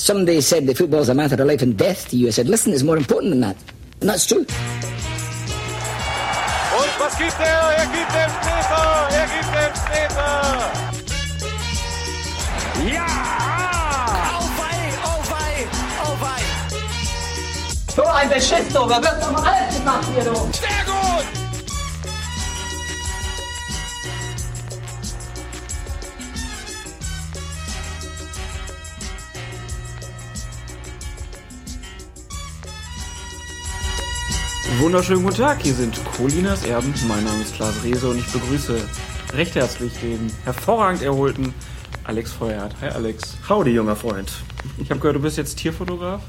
Somebody said that football's a matter of life and death to you. I said, listen, it's more important than that. And that's true. Und was gibt er? Er gibt den Meter! Er gibt den Meter! Ja! Aufwei, aufwei, aufwei! So ein Beschiss, du! Wird doch mal alles gemacht hier, du! Wunderschönen guten Tag, hier sind Colinas Erben. Mein Name ist Klaas Rehse und ich begrüße recht herzlich den hervorragend erholten Alex Feuerhardt. Hi Alex. Howdy, junger Freund. Ich habe gehört, du bist jetzt Tierfotograf.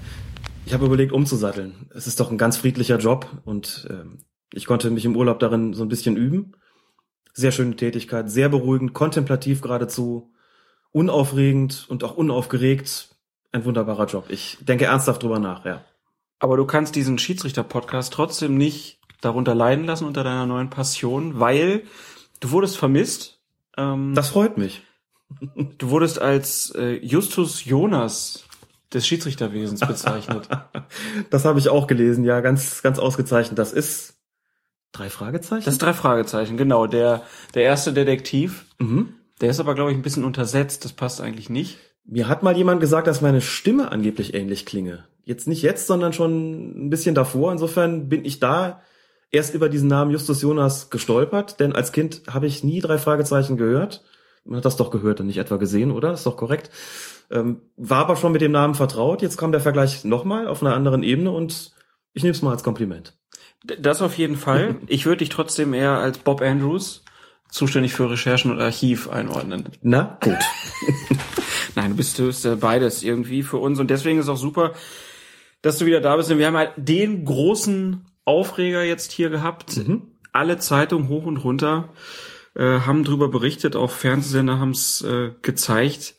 Ich habe überlegt, umzusatteln. Es ist doch ein ganz friedlicher Job und ähm, ich konnte mich im Urlaub darin so ein bisschen üben. Sehr schöne Tätigkeit, sehr beruhigend, kontemplativ geradezu, unaufregend und auch unaufgeregt. Ein wunderbarer Job. Ich denke ernsthaft drüber nach, ja. Aber du kannst diesen Schiedsrichter-Podcast trotzdem nicht darunter leiden lassen unter deiner neuen Passion, weil du wurdest vermisst. Ähm, Das freut mich. du wurdest als äh, Justus Jonas des Schiedsrichterwesens bezeichnet. Das habe ich auch gelesen, ja, ganz, ganz ausgezeichnet. Das ist drei Fragezeichen? Das drei Fragezeichen, genau. Der, der erste Detektiv. mhm. Der ist aber, glaube ich, ein bisschen untersetzt. Das passt eigentlich nicht. Mir hat mal jemand gesagt, dass meine Stimme angeblich ähnlich klinge. Jetzt nicht jetzt, sondern schon ein bisschen davor. Insofern bin ich da erst über diesen Namen Justus Jonas gestolpert, denn als Kind habe ich nie drei Fragezeichen gehört. Man hat das doch gehört und nicht etwa gesehen, oder? Ist doch korrekt. Ähm, war aber schon mit dem Namen vertraut. Jetzt kam der Vergleich nochmal auf einer anderen Ebene und ich nehme es mal als Kompliment. Das auf jeden Fall. Ich würde dich trotzdem eher als Bob Andrews, zuständig für Recherchen und Archiv, einordnen. Na, gut. Nein, du bist, du bist äh, beides irgendwie für uns. Und deswegen ist auch super, dass du wieder da bist. Und wir haben halt den großen Aufreger jetzt hier gehabt. Alle Zeitungen hoch und runter äh, haben drüber berichtet, auch Fernsehsender haben es äh, gezeigt.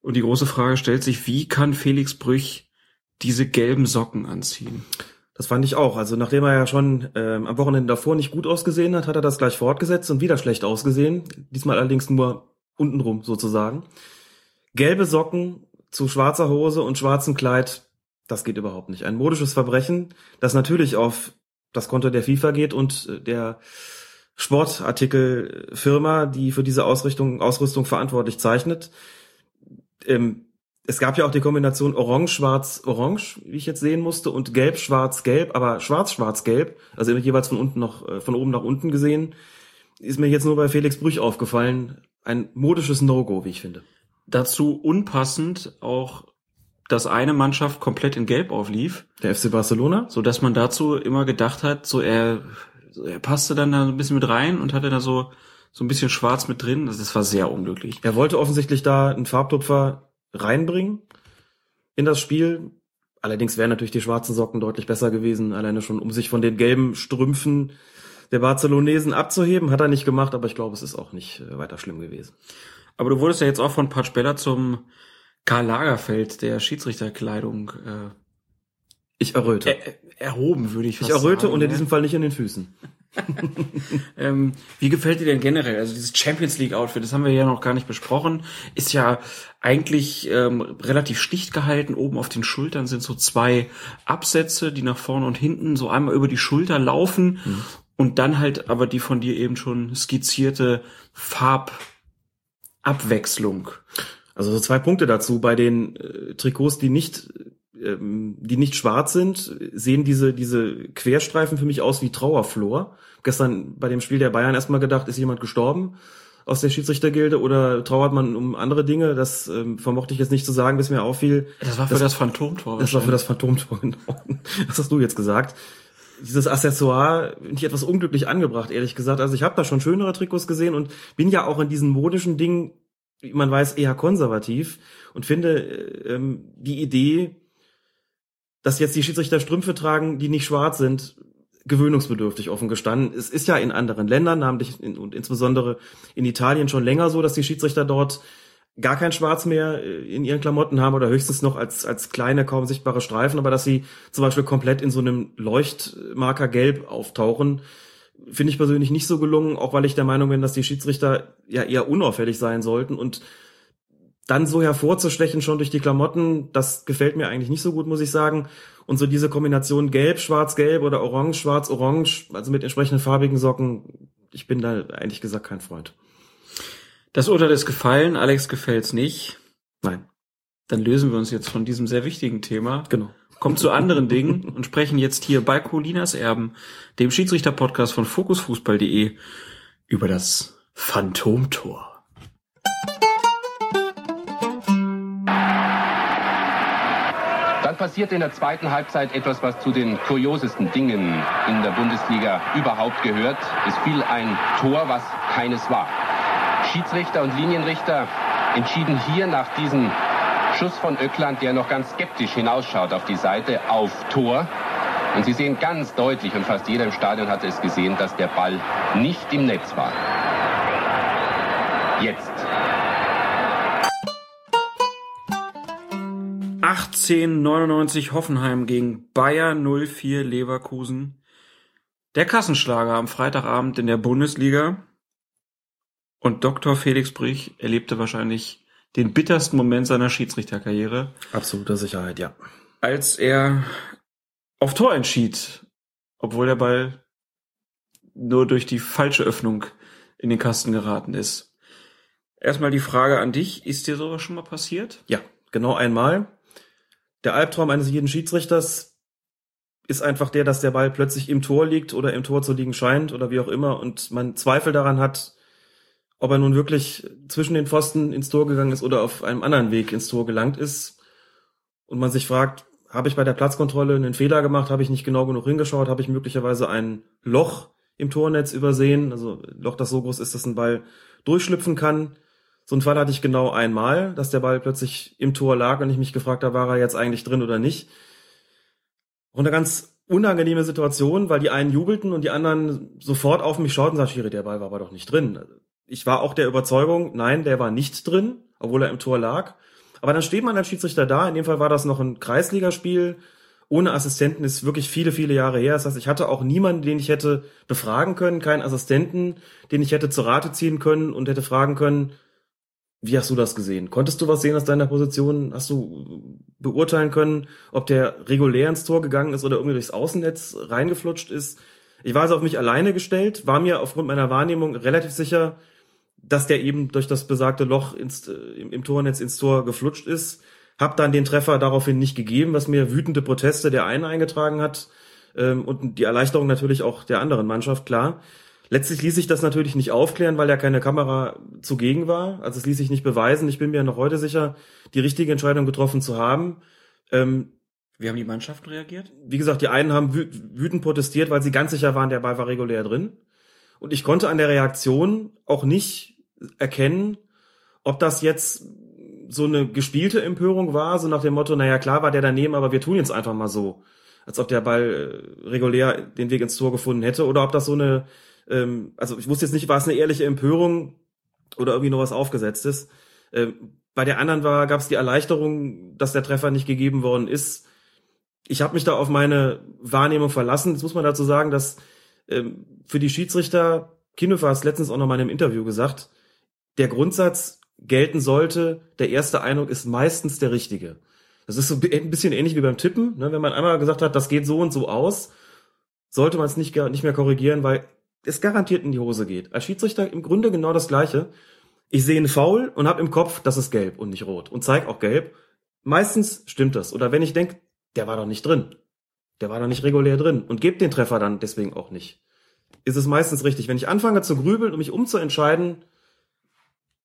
Und die große Frage stellt sich, wie kann Felix Brüch diese gelben Socken anziehen? Das fand ich auch. Also nachdem er ja schon ähm, am Wochenende davor nicht gut ausgesehen hat, hat er das gleich fortgesetzt und wieder schlecht ausgesehen. Diesmal allerdings nur untenrum sozusagen. Gelbe Socken zu schwarzer Hose und schwarzem Kleid, das geht überhaupt nicht. Ein modisches Verbrechen, das natürlich auf das Konto der FIFA geht und äh, der Sportartikelfirma, die für diese Ausrichtung, Ausrüstung verantwortlich zeichnet. Ähm, es gab ja auch die Kombination Orange-Schwarz-Orange, wie ich jetzt sehen musste, und Gelb-Schwarz-Gelb, aber Schwarz-Schwarz-Gelb, also jeweils von unten noch, äh, von oben nach unten gesehen, ist mir jetzt nur bei Felix Brüch aufgefallen. Ein modisches No-Go, wie ich finde. Dazu unpassend auch, dass eine Mannschaft komplett in Gelb auflief, Der FC Barcelona? so dass man dazu immer gedacht hat, so er, er passte dann da ein bisschen mit rein und hatte da so so ein bisschen Schwarz mit drin. Das, das war sehr unglücklich. Er wollte offensichtlich da einen Farbtupfer reinbringen in das Spiel. Allerdings wären natürlich die schwarzen Socken deutlich besser gewesen, alleine schon, um sich von den gelben Strümpfen der Barcelonesen abzuheben. Hat er nicht gemacht, aber ich glaube, es ist auch nicht äh, weiter schlimm gewesen. Aber du wurdest ja jetzt auch von Patsch Bella zum Karl Lagerfeld der Schiedsrichterkleidung äh, Ich erröte. er, erhoben, würde ich ich fast erröte sagen. und in diesem Fall nicht in den Füßen. Ähm, wie gefällt dir denn generell? Also dieses Champions League Outfit, das haben wir ja noch gar nicht besprochen, ist ja eigentlich ähm, relativ schlicht gehalten. Oben auf den Schultern sind so zwei Absätze, die nach vorne und hinten so einmal über die Schulter laufen und dann halt aber die von dir eben schon skizzierte Farbabwechslung. Also so zwei Punkte dazu. Bei den äh, Trikots, die nicht, ähm, die nicht schwarz sind, sehen diese, diese Querstreifen für mich aus wie Trauerflor. Gestern bei dem Spiel der Bayern erstmal gedacht, ist jemand gestorben aus der Schiedsrichtergilde oder trauert man um andere Dinge? Das ähm, vermochte ich jetzt nicht zu sagen, bis mir auffiel. Das war für das, Phantomtor. Das war für das Phantomtor, genau. Das hast du jetzt gesagt. Dieses Accessoire finde ich etwas unglücklich angebracht, ehrlich gesagt. Also ich habe da schon schönere Trikots gesehen und bin ja auch in diesen modischen Dingen, man weiß, eher konservativ und finde äh, ähm, die Idee, dass jetzt die Schiedsrichter Strümpfe tragen, die nicht schwarz sind, gewöhnungsbedürftig offen gestanden. Es ist ja in anderen Ländern, namentlich in, und insbesondere in Italien schon länger so, dass die Schiedsrichter dort gar kein Schwarz mehr äh, in ihren Klamotten haben oder höchstens noch als, als kleine, kaum sichtbare Streifen, aber dass sie zum Beispiel komplett in so einem Leuchtmarker Gelb auftauchen, finde ich persönlich nicht so gelungen, auch weil ich der Meinung bin, dass die Schiedsrichter ja eher unauffällig sein sollten und dann so hervorzustechen schon durch die Klamotten, das gefällt mir eigentlich nicht so gut, muss ich sagen. Und so diese Kombination gelb, schwarz, gelb oder orange, schwarz, orange, also mit entsprechenden farbigen Socken, ich bin da eigentlich gesagt kein Freund. Das Urteil ist gefallen, Alex gefällt's nicht. Nein. Dann lösen wir uns jetzt von diesem sehr wichtigen Thema. Genau. Kommen zu anderen Dingen und sprechen jetzt hier bei Colinas Erben, dem Schiedsrichter-Podcast von fokusfußball.de, über das Phantomtor. Dann passiert in der zweiten Halbzeit etwas, was zu den kuriosesten Dingen in der Bundesliga überhaupt gehört. Es fiel ein Tor, was keines war. Schiedsrichter und Linienrichter entschieden hier nach diesem Schuss von Öckland, der noch ganz skeptisch hinausschaut auf die Seite, auf Tor. Und Sie sehen ganz deutlich, und fast jeder im Stadion hatte es gesehen, dass der Ball nicht im Netz war. Jetzt. 1899 Hoffenheim gegen Bayer 04 Leverkusen. Der Kassenschlager am Freitagabend in der Bundesliga. Und Dr. Felix Brich erlebte wahrscheinlich den bittersten Moment seiner Schiedsrichterkarriere, Absoluter Sicherheit, ja. als er auf Tor entschied, obwohl der Ball nur durch die falsche Öffnung in den Kasten geraten ist. Erstmal die Frage an dich, ist dir sowas schon mal passiert? Ja, genau einmal. Der Albtraum eines jeden Schiedsrichters ist einfach der, dass der Ball plötzlich im Tor liegt oder im Tor zu liegen scheint oder wie auch immer und man Zweifel daran hat, ob er nun wirklich zwischen den Pfosten ins Tor gegangen ist oder auf einem anderen Weg ins Tor gelangt ist und man sich fragt, habe ich bei der Platzkontrolle einen Fehler gemacht, habe ich nicht genau genug hingeschaut, habe ich möglicherweise ein Loch im Tornetz übersehen, also Loch, das so groß ist, dass ein Ball durchschlüpfen kann. So einen Fall hatte ich genau einmal, dass der Ball plötzlich im Tor lag und ich mich gefragt habe, war er jetzt eigentlich drin oder nicht. Und eine ganz unangenehme Situation, weil die einen jubelten und die anderen sofort auf mich schauten und sagten, der Ball war aber doch nicht drin. Ich war auch der Überzeugung, nein, der war nicht drin, obwohl er im Tor lag. Aber dann steht man als Schiedsrichter da. In dem Fall war das noch ein Kreisligaspiel. Ohne Assistenten ist wirklich viele, viele Jahre her. Das heißt, ich hatte auch niemanden, den ich hätte befragen können, keinen Assistenten, den ich hätte zur Rate ziehen können und hätte fragen können, wie hast du das gesehen? Konntest du was sehen aus deiner Position? Hast du beurteilen können, ob der regulär ins Tor gegangen ist oder irgendwie durchs Außennetz reingeflutscht ist? Ich war also auf mich alleine gestellt, war mir aufgrund meiner Wahrnehmung relativ sicher, dass der eben durch das besagte Loch ins, äh, im, im Tornetz ins Tor geflutscht ist. Hab dann den Treffer daraufhin nicht gegeben, was mir wütende Proteste der einen eingetragen hat ähm, und die Erleichterung natürlich auch der anderen Mannschaft, klar. Letztlich ließ sich das natürlich nicht aufklären, weil ja keine Kamera zugegen war. Also es ließ sich nicht beweisen. Ich bin mir noch heute sicher, die richtige Entscheidung getroffen zu haben. Ähm, Wie haben die Mannschaften reagiert? wie gesagt, die einen haben wü wütend protestiert, weil sie ganz sicher waren, der Ball war regulär drin. Und ich konnte an der Reaktion auch nicht erkennen, ob das jetzt so eine gespielte Empörung war, so nach dem Motto, naja, klar war der daneben, aber wir tun jetzt einfach mal so. Als ob der Ball äh, regulär den Weg ins Tor gefunden hätte, oder ob das so eine, ähm, also ich wusste jetzt nicht, war es eine ehrliche Empörung oder irgendwie noch was aufgesetztes. Ähm, bei der anderen war, gab es die Erleichterung, dass der Treffer nicht gegeben worden ist. Ich habe mich da auf meine Wahrnehmung verlassen. Jetzt muss man dazu sagen, dass ähm, für die Schiedsrichter, hat es letztens auch noch mal in einem Interview gesagt, der Grundsatz gelten sollte, der erste Eindruck ist meistens der richtige. Das ist so ein bisschen ähnlich wie beim Tippen. Ne? Wenn man einmal gesagt hat, das geht so und so aus, sollte man es nicht, nicht mehr korrigieren, weil es garantiert in die Hose geht. Als Schiedsrichter im Grunde genau das Gleiche. Ich sehe einen Foul und habe im Kopf, das ist gelb und nicht rot und zeig auch gelb. Meistens stimmt das. Oder wenn ich denke, der war doch nicht drin. Der war doch nicht regulär drin und gebe den Treffer dann deswegen auch nicht. Ist es meistens richtig. Wenn ich anfange zu grübeln und mich umzuentscheiden,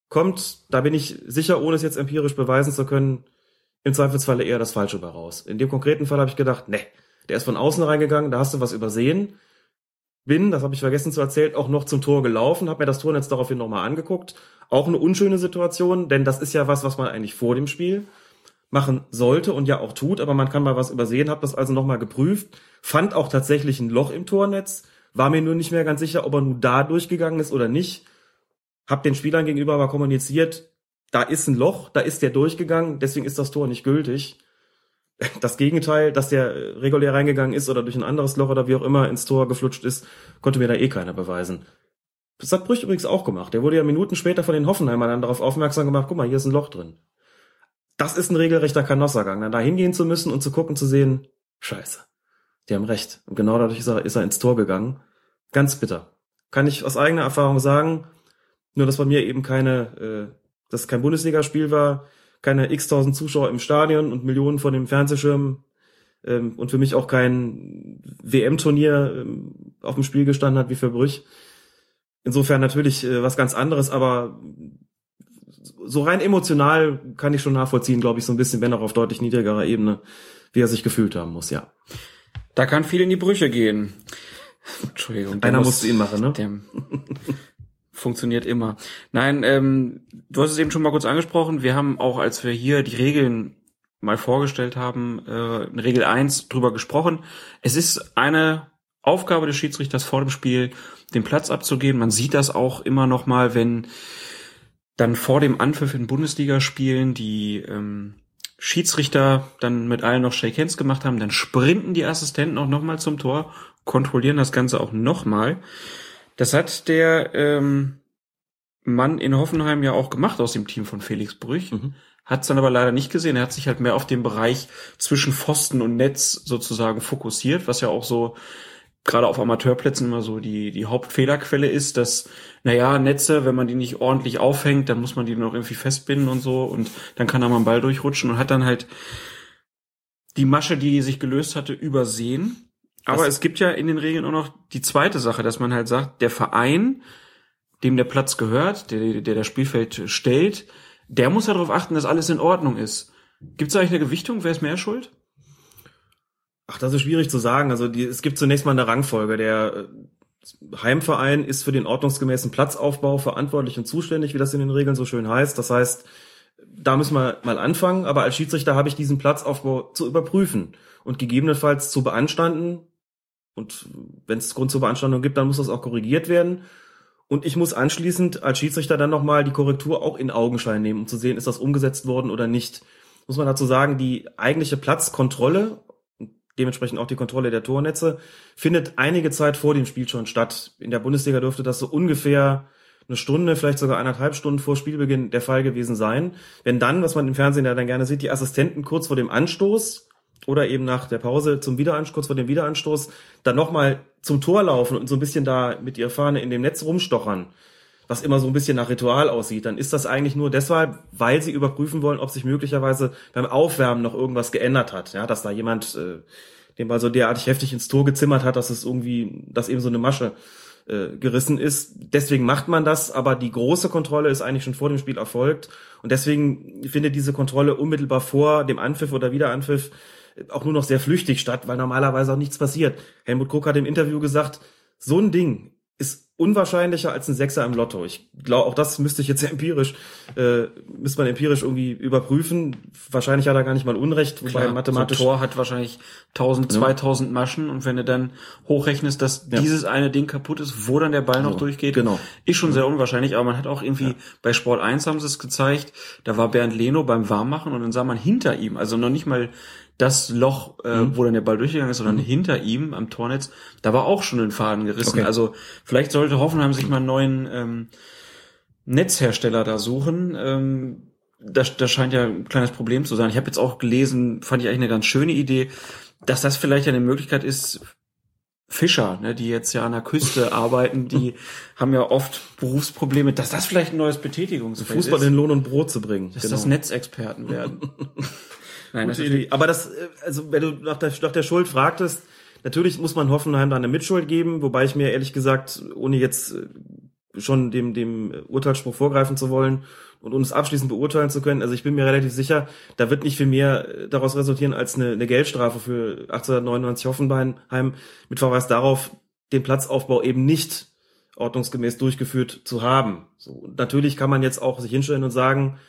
kommt, da bin ich sicher, ohne es jetzt empirisch beweisen zu können, im Zweifelsfalle eher das Falsche bei raus. In dem konkreten Fall habe ich gedacht, ne, der ist von außen reingegangen, da hast du was übersehen. Bin, das habe ich vergessen zu erzählen, auch noch zum Tor gelaufen, habe mir das Tornetz daraufhin nochmal angeguckt. Auch eine unschöne Situation, denn das ist ja was, was man eigentlich vor dem Spiel machen sollte und ja auch tut, aber man kann mal was übersehen, habe das also nochmal geprüft, fand auch tatsächlich ein Loch im Tornetz, war mir nur nicht mehr ganz sicher, ob er nun da durchgegangen ist oder nicht. Hab den Spielern gegenüber aber kommuniziert, da ist ein Loch, da ist der durchgegangen, deswegen ist das Tor nicht gültig. Das Gegenteil, dass der äh, regulär reingegangen ist oder durch ein anderes Loch oder wie auch immer ins Tor geflutscht ist, konnte mir da eh keiner beweisen. Das hat Brüch übrigens auch gemacht. Der wurde ja Minuten später von den Hoffenheimern dann darauf aufmerksam gemacht, guck mal, hier ist ein Loch drin. das ist ein regelrechter Kanossergang, dann da hingehen zu müssen und zu gucken, zu sehen, scheiße, die haben recht. Und genau dadurch ist er, ist er ins Tor gegangen. Ganz bitter. Kann ich aus eigener Erfahrung sagen, nur dass bei mir eben keine, äh, dass es kein Bundesligaspiel war, keine x-tausend Zuschauer im Stadion und Millionen von dem Fernsehschirm ähm, und für mich auch kein WM-Turnier ähm, auf dem Spiel gestanden hat wie für Brüch. Insofern natürlich äh, was ganz anderes, aber so rein emotional kann ich schon nachvollziehen, glaube ich, so ein bisschen, wenn auch auf deutlich niedrigerer Ebene, wie er sich gefühlt haben muss, ja. Da kann viel in die Brüche gehen. Entschuldigung. Einer musste ihn machen, ne? Der funktioniert immer. Nein, ähm, du hast es eben schon mal kurz angesprochen. Wir haben auch, als wir hier die Regeln mal vorgestellt haben, äh, in Regel 1 drüber gesprochen. Es ist eine Aufgabe des Schiedsrichters vor dem Spiel, den Platz abzugeben. Man sieht das auch immer noch mal, wenn dann vor dem Anpfiff in Bundesligaspielen die ähm, Schiedsrichter dann mit allen noch Shake Hands gemacht haben, dann sprinten die Assistenten auch nochmal zum Tor, kontrollieren das Ganze auch nochmal. Das hat der ähm, Mann in Hoffenheim ja auch gemacht aus dem Team von Felix Brüch. Mhm. Hat es dann aber leider nicht gesehen. Er hat sich halt mehr auf den Bereich zwischen Pfosten und Netz sozusagen fokussiert, was ja auch so gerade auf Amateurplätzen immer so die, die Hauptfehlerquelle ist, dass, naja, Netze, wenn man die nicht ordentlich aufhängt, dann muss man die noch irgendwie festbinden und so und dann kann da mal ein Ball durchrutschen und hat dann halt die Masche, die sich gelöst hatte, übersehen. Aber es gibt ja in den Regeln auch noch die zweite Sache, dass man halt sagt, der Verein, dem der Platz gehört, der, der das Spielfeld stellt, der muss ja darauf achten, dass alles in Ordnung ist. Gibt es eigentlich eine Gewichtung? Wer ist mehr schuld? Ach, das ist schwierig zu sagen. Also die, es gibt zunächst mal eine Rangfolge. Der äh, Heimverein ist für den ordnungsgemäßen Platzaufbau verantwortlich und zuständig, wie das in den Regeln so schön heißt. Das heißt, da müssen wir mal anfangen. Aber als Schiedsrichter habe ich diesen Platzaufbau zu überprüfen und gegebenenfalls zu beanstanden. Und wenn es Grund zur Beanstandung gibt, dann muss das auch korrigiert werden. Und ich muss anschließend als Schiedsrichter dann nochmal die Korrektur auch in Augenschein nehmen, um zu sehen, ist das umgesetzt worden oder nicht. Muss man dazu sagen, die eigentliche Platzkontrolle dementsprechend auch die Kontrolle der Tornetze, findet einige Zeit vor dem Spiel schon statt. In der Bundesliga dürfte das so ungefähr eine Stunde, vielleicht sogar eineinhalb Stunden vor Spielbeginn der Fall gewesen sein. Wenn dann, was man im Fernsehen ja dann gerne sieht, die Assistenten kurz vor dem Anstoß oder eben nach der Pause zum Wiederanstoß, kurz vor dem Wiederanstoß, dann nochmal zum Tor laufen und so ein bisschen da mit ihrer Fahne in dem Netz rumstochern, was immer so ein bisschen nach Ritual aussieht, dann ist das eigentlich nur deshalb, weil sie überprüfen wollen, ob sich möglicherweise beim Aufwärmen noch irgendwas geändert hat. Ja, dass da jemand äh, den Ball so derartig heftig ins Tor gezimmert hat, dass es irgendwie, dass eben so eine Masche äh, gerissen ist. Deswegen macht man das, aber die große Kontrolle ist eigentlich schon vor dem Spiel erfolgt. Und deswegen findet diese Kontrolle unmittelbar vor dem Anpfiff oder Wiederanpfiff auch nur noch sehr flüchtig statt, weil normalerweise auch nichts passiert. Helmut Krug hat im Interview gesagt, so ein Ding ist unwahrscheinlicher als ein Sechser im Lotto. Ich glaube, auch das müsste ich jetzt empirisch, äh, müsste man empirisch irgendwie überprüfen. Wahrscheinlich hat er gar nicht mal Unrecht, wobei Klar, mathematisch. So ein Tor hat wahrscheinlich 1000, 2000 Maschen und wenn du dann hochrechnest, dass Ja. dieses eine Ding kaputt ist, wo dann der Ball noch So, durchgeht, genau. ist schon sehr unwahrscheinlich, aber man hat auch irgendwie, bei Sport 1 haben sie es gezeigt, da war Bernd Leno beim Warmmachen und dann sah man hinter ihm, also noch nicht mal das Loch, äh, Mhm. wo dann der Ball durchgegangen ist, sondern hinter ihm am Tornetz, da war auch schon ein Faden gerissen. Okay. Also vielleicht sollte Hoffenheim sich mal einen neuen ähm, Netzhersteller da suchen. Ähm, das, das scheint ja ein kleines Problem zu sein. Ich habe jetzt auch gelesen, fand ich eigentlich eine ganz schöne Idee, dass das vielleicht eine Möglichkeit ist, Fischer, ne, die jetzt ja an der Küste arbeiten, die haben ja oft Berufsprobleme, dass das vielleicht ein neues Betätigungsfeld Fußball ist, in Lohn und Brot zu bringen. dass das Netzexperten werden. Nein, Gute Idee. Aber das, äh, also wenn du nach der, nach der Schuld fragtest, natürlich muss man Hoffenheim da eine Mitschuld geben, wobei ich mir ehrlich gesagt, ohne jetzt äh, schon dem, dem Urteilsspruch vorgreifen zu wollen und uns abschließend beurteilen zu können, also ich bin mir relativ sicher, da wird nicht viel mehr äh, daraus resultieren als eine, eine Geldstrafe für 1899 Hoffenheim mit Verweis darauf, den Platzaufbau eben nicht ordnungsgemäß durchgeführt zu haben. So, natürlich kann man jetzt auch sich hinstellen und sagen,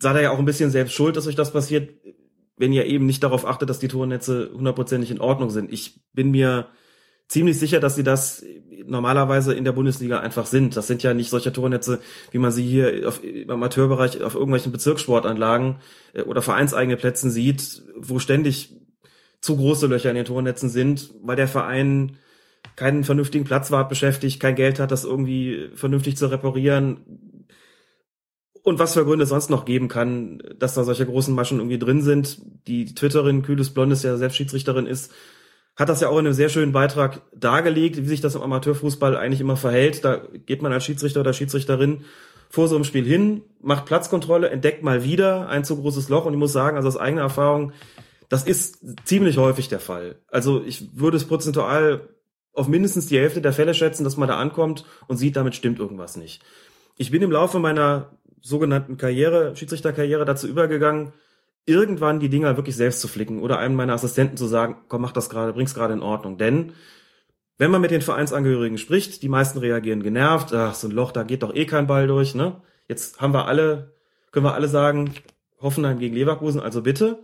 seid ihr ja auch ein bisschen selbst schuld, dass euch das passiert, wenn ihr eben nicht darauf achtet, dass die Tornetze hundertprozentig in Ordnung sind. Ich bin mir ziemlich sicher, dass sie das normalerweise in der Bundesliga einfach sind. Das sind ja nicht solche Tornetze, wie man sie hier auf, im Amateurbereich auf irgendwelchen Bezirkssportanlagen äh, oder vereinseigene Plätzen sieht, wo ständig zu große Löcher in den Tornetzen sind, weil der Verein keinen vernünftigen Platzwart beschäftigt, kein Geld hat, das irgendwie vernünftig zu reparieren und was für Gründe es sonst noch geben kann, dass da solche großen Maschen irgendwie drin sind. Die Twitterin Kühles Blondes, ja selbst Schiedsrichterin ist, hat das ja auch in einem sehr schönen Beitrag dargelegt, wie sich das im Amateurfußball eigentlich immer verhält. Da geht man als Schiedsrichter oder Schiedsrichterin vor so einem Spiel hin, macht Platzkontrolle, entdeckt mal wieder ein zu großes Loch und ich muss sagen, also aus eigener Erfahrung, das ist ziemlich häufig der Fall. Also ich würde es prozentual auf mindestens die Hälfte der Fälle schätzen, dass man da ankommt und sieht, damit stimmt irgendwas nicht. Ich bin im Laufe meiner sogenannten Karriere, Schiedsrichterkarriere dazu übergegangen, irgendwann die Dinger wirklich selbst zu flicken oder einem meiner Assistenten zu sagen, komm, mach das gerade, bring's gerade in Ordnung. Denn wenn man mit den Vereinsangehörigen spricht, die meisten reagieren genervt, ach, so ein Loch, da geht doch eh kein Ball durch, ne? Jetzt haben wir alle, können wir alle sagen, Hoffenheim gegen Leverkusen, also bitte.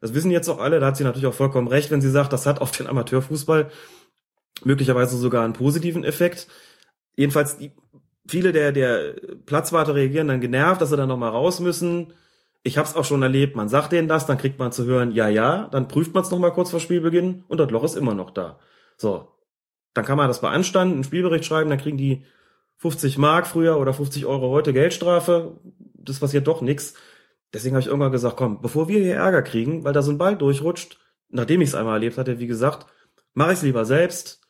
Das wissen jetzt auch alle, da hat sie natürlich auch vollkommen recht, wenn sie sagt, das hat auf den Amateurfußball möglicherweise sogar einen positiven Effekt. Jedenfalls, die, viele der, der Platzwarte reagieren dann genervt, dass sie dann nochmal raus müssen. Ich habe es auch schon erlebt, man sagt denen das, dann kriegt man zu hören, ja, ja, dann prüft man es nochmal kurz vor Spielbeginn und das Loch ist immer noch da. So, dann kann man das beanstanden, einen Spielbericht schreiben, dann kriegen die 50 Mark früher oder 50 Euro heute Geldstrafe. Das passiert doch nix. Deswegen habe ich irgendwann gesagt, komm, bevor wir hier Ärger kriegen, weil da so ein Ball durchrutscht, nachdem ich es einmal erlebt hatte, wie gesagt, mache ich es lieber selbst,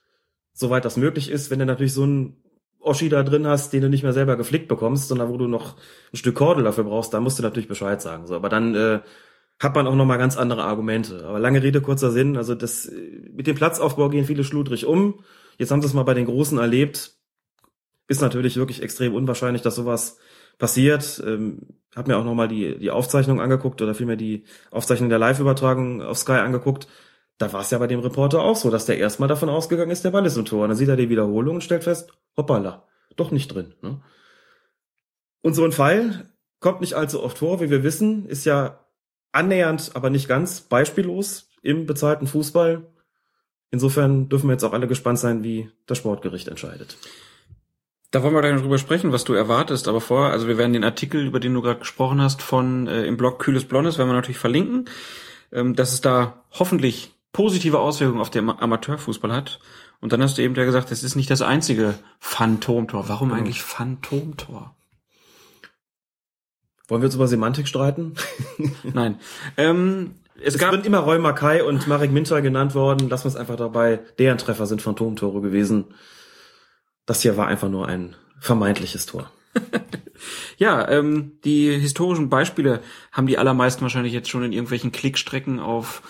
soweit das möglich ist. Wenn du natürlich so einen Oschi da drin hast, den du nicht mehr selber geflickt bekommst, sondern wo du noch ein Stück Kordel dafür brauchst, dann musst du natürlich Bescheid sagen. So, aber dann äh, hat man auch noch mal ganz andere Argumente. Aber lange Rede, kurzer Sinn. Also das mit dem Platzaufbau gehen viele schludrig um. Jetzt haben sie es mal bei den Großen erlebt. Ist natürlich wirklich extrem unwahrscheinlich, dass sowas passiert. Ähm, hab mir auch noch mal die, die Aufzeichnung angeguckt oder vielmehr die Aufzeichnung der Live-Übertragung auf Sky angeguckt. Da war es ja bei dem Reporter auch so, dass der erstmal davon ausgegangen ist, der Ball ist im Tor. Und dann sieht er die Wiederholung und stellt fest, hoppala, doch nicht drin. Ne? Und so ein Fall kommt nicht allzu oft vor, wie wir wissen, ist ja annähernd, aber nicht ganz beispiellos im bezahlten Fußball. Insofern dürfen wir jetzt auch alle gespannt sein, wie das Sportgericht entscheidet. Da wollen wir gleich noch drüber sprechen, was du erwartest, aber vorher, also wir werden den Artikel, über den du gerade gesprochen hast, von äh, im Blog Kühles Blondes, werden wir natürlich verlinken, ähm, dass es da hoffentlich positive Auswirkungen auf den Amateurfußball hat. Und dann hast du eben ja gesagt, es ist nicht das einzige Phantomtor. Warum Genau. eigentlich Phantomtor? Wollen wir jetzt über Semantik streiten? Nein. Ähm, es, Es gab sind immer Roy Mackay und Marek Minter genannt worden. Lassen wir es einfach dabei. Deren Treffer sind Phantomtore gewesen. Das hier war einfach nur ein vermeintliches Tor. Ja, ähm, die historischen Beispiele haben die allermeisten wahrscheinlich jetzt schon in irgendwelchen Klickstrecken auf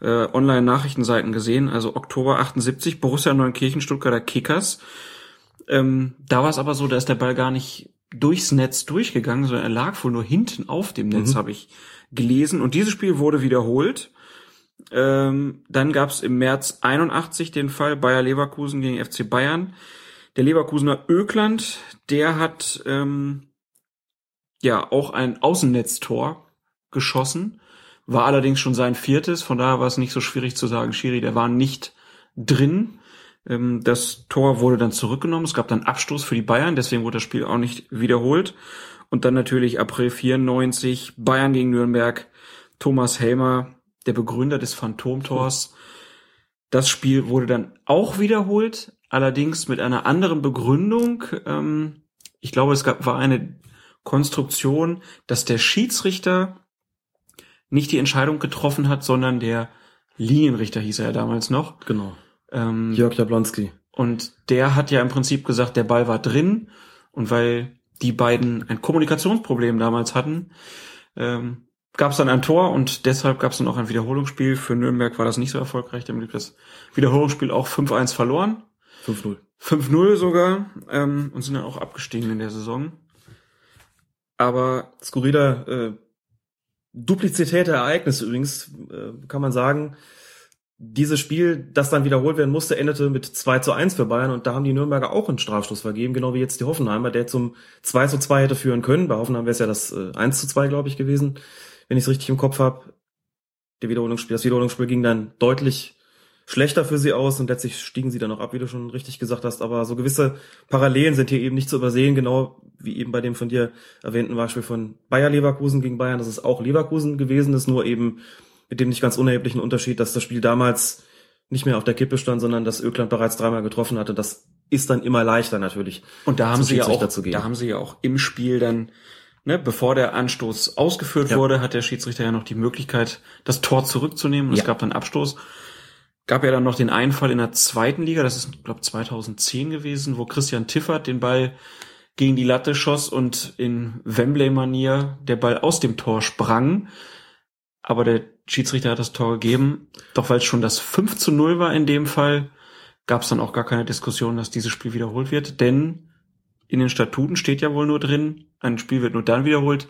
äh, Online-Nachrichtenseiten gesehen. Also Oktober 78, Borussia Neunkirchen, Stuttgarter Kickers. Ähm, da war es aber so, da ist der Ball gar nicht durchs Netz durchgegangen, sondern er lag wohl nur hinten auf dem Netz, habe ich gelesen. Und dieses Spiel wurde wiederholt. Ähm, dann gab es im März 81 den Fall Bayer Leverkusen gegen FC Bayern. Der Leverkusener Ökland, der hat ähm, ja auch ein Außennetztor geschossen, war allerdings schon sein viertes, von daher war es nicht so schwierig zu sagen, Schiri, der war nicht drin. Ähm, das Tor wurde dann zurückgenommen, es gab dann Abstoß für die Bayern, deswegen wurde das Spiel auch nicht wiederholt. Und dann natürlich April 94, Bayern gegen Nürnberg, Thomas Helmer, der Begründer des Phantomtors. Das Spiel wurde dann auch wiederholt, allerdings mit einer anderen Begründung. Ähm, ich glaube, es gab, war eine Konstruktion, dass der Schiedsrichter nicht die Entscheidung getroffen hat, sondern der Linienrichter hieß er ja damals noch. Genau. Ähm, Jörg Jablonski. und der hat ja im Prinzip gesagt, der Ball war drin. Und weil die beiden ein Kommunikationsproblem damals hatten, ähm, gab es dann ein Tor und deshalb gab es dann auch ein Wiederholungsspiel. Für Nürnberg war das nicht so erfolgreich. Damit blieb das Wiederholungsspiel auch 5-1 verloren. 5-0. 5-0 sogar ähm, und sind dann auch abgestiegen in der Saison. Aber Skurriler äh, Duplizität der Ereignisse übrigens, äh, kann man sagen. Dieses Spiel, das dann wiederholt werden musste, endete mit 2 zu 1 für Bayern und da haben die Nürnberger auch einen Strafstoß vergeben, genau wie jetzt die Hoffenheimer, der zum 2 zu 2 hätte führen können. Bei Hoffenheim wäre es ja das äh, 1 zu 2, glaube ich, gewesen, wenn ich es richtig im Kopf habe. Der Wiederholungsspiel, das Wiederholungsspiel ging dann deutlich schlechter für sie aus und letztlich stiegen sie dann auch ab, wie du schon richtig gesagt hast. Aber so gewisse Parallelen sind hier eben nicht zu übersehen, genau wie eben bei dem von dir erwähnten Beispiel von Bayer Leverkusen gegen Bayern. Das ist auch Leverkusen gewesen, ist nur eben mit dem nicht ganz unerheblichen Unterschied, dass das Spiel damals nicht mehr auf der Kippe stand, sondern dass Ökland bereits dreimal getroffen hatte. Das ist dann immer leichter natürlich. Und da haben sie ja auch, da haben sie ja auch im Spiel dann ne, bevor der Anstoß ausgeführt Ja. wurde, hat der Schiedsrichter ja noch die Möglichkeit, das Tor zurückzunehmen. Und Ja. es gab dann Abstoß. Gab ja dann noch den einen Fall in der zweiten Liga, das ist, glaube 2010 gewesen, wo Christian Tiffert den Ball gegen die Latte schoss und in Wembley-Manier der Ball aus dem Tor sprang. Aber der Schiedsrichter hat das Tor gegeben. Doch weil es schon das 5 zu 0 war in dem Fall, gab es dann auch gar keine Diskussion, dass dieses Spiel wiederholt wird. Denn in den Statuten steht ja wohl nur drin, ein Spiel wird nur dann wiederholt,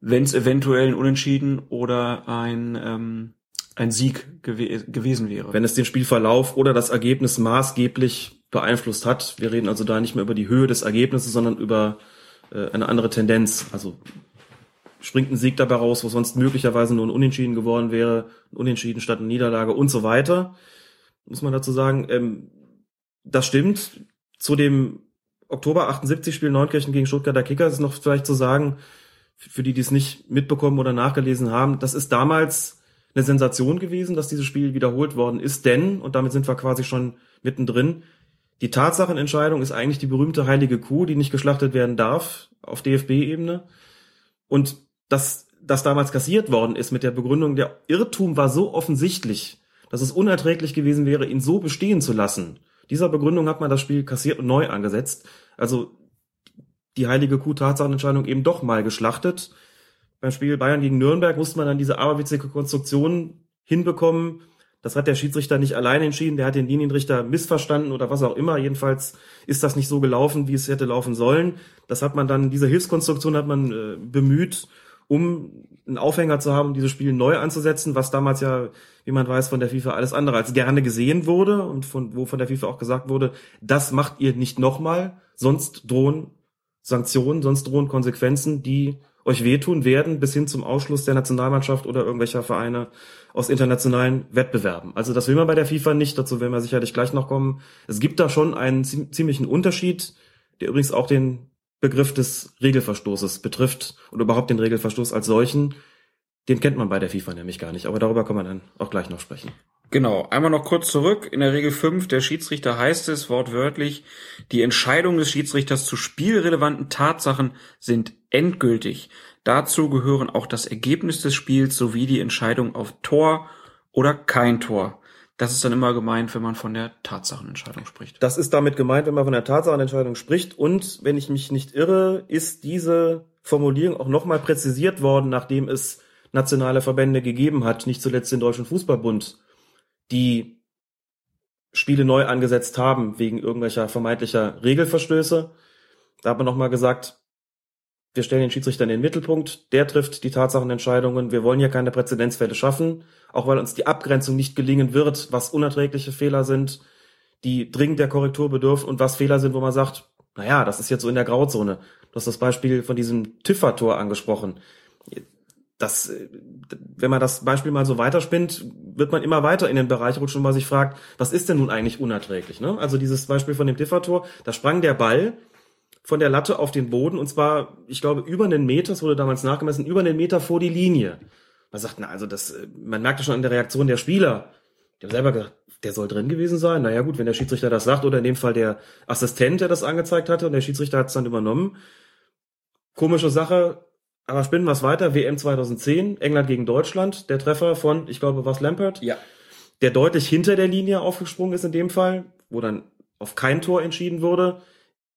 wenn es eventuell ein Unentschieden oder ein, ähm, ein Sieg gew gewesen wäre. wenn es den Spielverlauf oder das Ergebnis maßgeblich beeinflusst hat. Wir reden also da nicht mehr über die Höhe des Ergebnisses, sondern über äh, eine andere Tendenz. Also springt ein Sieg dabei raus, wo sonst möglicherweise nur ein Unentschieden geworden wäre, ein Unentschieden statt eine Niederlage und so weiter. Muss man dazu sagen, ähm, das stimmt. Zu dem Oktober 78 Spiel Neunkirchen gegen Stuttgarter Kickers ist noch vielleicht zu sagen, für die, die es nicht mitbekommen oder nachgelesen haben, das ist damals eine Sensation gewesen, dass dieses Spiel wiederholt worden ist, denn, und damit sind wir quasi schon mittendrin, die Tatsachenentscheidung ist eigentlich die berühmte heilige Kuh, die nicht geschlachtet werden darf auf DFB-Ebene. Und dass das damals kassiert worden ist mit der Begründung, der Irrtum war so offensichtlich, dass es unerträglich gewesen wäre, ihn so bestehen zu lassen. Dieser Begründung hat man das Spiel kassiert und neu angesetzt. Also die heilige Kuh Tatsachenentscheidung eben doch mal geschlachtet. Beim Spiel Bayern gegen Nürnberg musste man dann diese aberwitzige Konstruktion hinbekommen. Das hat der Schiedsrichter nicht allein entschieden, der hat den Linienrichter missverstanden oder was auch immer. Jedenfalls ist das nicht so gelaufen, wie es hätte laufen sollen. Das hat man dann, diese Hilfskonstruktion hat man äh, bemüht, um einen Aufhänger zu haben, dieses Spiel neu anzusetzen, was damals ja, wie man weiß, von der FIFA alles andere als gerne gesehen wurde und von, wo von der FIFA auch gesagt wurde, das macht ihr nicht nochmal, sonst drohen Sanktionen, sonst drohen Konsequenzen, die euch wehtun werden, bis hin zum Ausschluss der Nationalmannschaft oder irgendwelcher Vereine aus internationalen Wettbewerben. Also das will man bei der FIFA nicht, dazu werden wir sicherlich gleich noch kommen. Es gibt da schon einen zie- ziemlichen Unterschied, der übrigens auch den Begriff des Regelverstoßes betrifft oder überhaupt den Regelverstoß als solchen. Den kennt man bei der FIFA nämlich gar nicht, aber darüber kann man dann auch gleich noch sprechen. Genau, einmal noch kurz zurück. In der Regel 5 der Schiedsrichter heißt es wortwörtlich, die Entscheidungen des Schiedsrichters zu spielrelevanten Tatsachen sind endgültig. Dazu gehören auch das Ergebnis des Spiels sowie die Entscheidung auf Tor oder kein Tor. Das ist dann immer gemeint, wenn man von der Tatsachenentscheidung spricht. Das ist damit gemeint, wenn man von der Tatsachenentscheidung spricht. Und wenn ich mich nicht irre, ist diese Formulierung auch nochmal präzisiert worden, nachdem es nationale Verbände gegeben hat, nicht zuletzt den Deutschen Fußballbund, die Spiele neu angesetzt haben wegen irgendwelcher vermeintlicher Regelverstöße. Da hat man nochmal gesagt, wir stellen den Schiedsrichter in den Mittelpunkt, der trifft die Tatsachenentscheidungen, wir wollen hier keine Präzedenzfälle schaffen, auch weil uns die Abgrenzung nicht gelingen wird, was unerträgliche Fehler sind, die dringend der Korrektur bedürfen und was Fehler sind, wo man sagt, naja, das ist jetzt so in der Grauzone. Du hast das Beispiel von diesem Tiffer-Tor angesprochen. Das, wenn man das Beispiel mal so weiterspinnt, wird man immer weiter in den Bereich rutschen, wo man sich fragt, was ist denn nun eigentlich unerträglich? Ne? Also dieses Beispiel von dem Tiffer-Tor, da sprang der Ball von der Latte auf den Boden und zwar, ich glaube, über einen Meter, das wurde damals nachgemessen, über einen Meter vor die Linie. Man sagt, na, also das, man merkt ja schon an der Reaktion der Spieler. Die haben selber gesagt, der soll drin gewesen sein. Naja gut, wenn der Schiedsrichter das sagt oder in dem Fall der Assistent, der das angezeigt hatte und der Schiedsrichter hat es dann übernommen. Komische Sache, aber spinnen wir es weiter. WM 2010, England gegen Deutschland, der Treffer von, ich glaube, was Lampert, Ja. der deutlich hinter der Linie aufgesprungen ist in dem Fall, wo dann auf kein Tor entschieden wurde.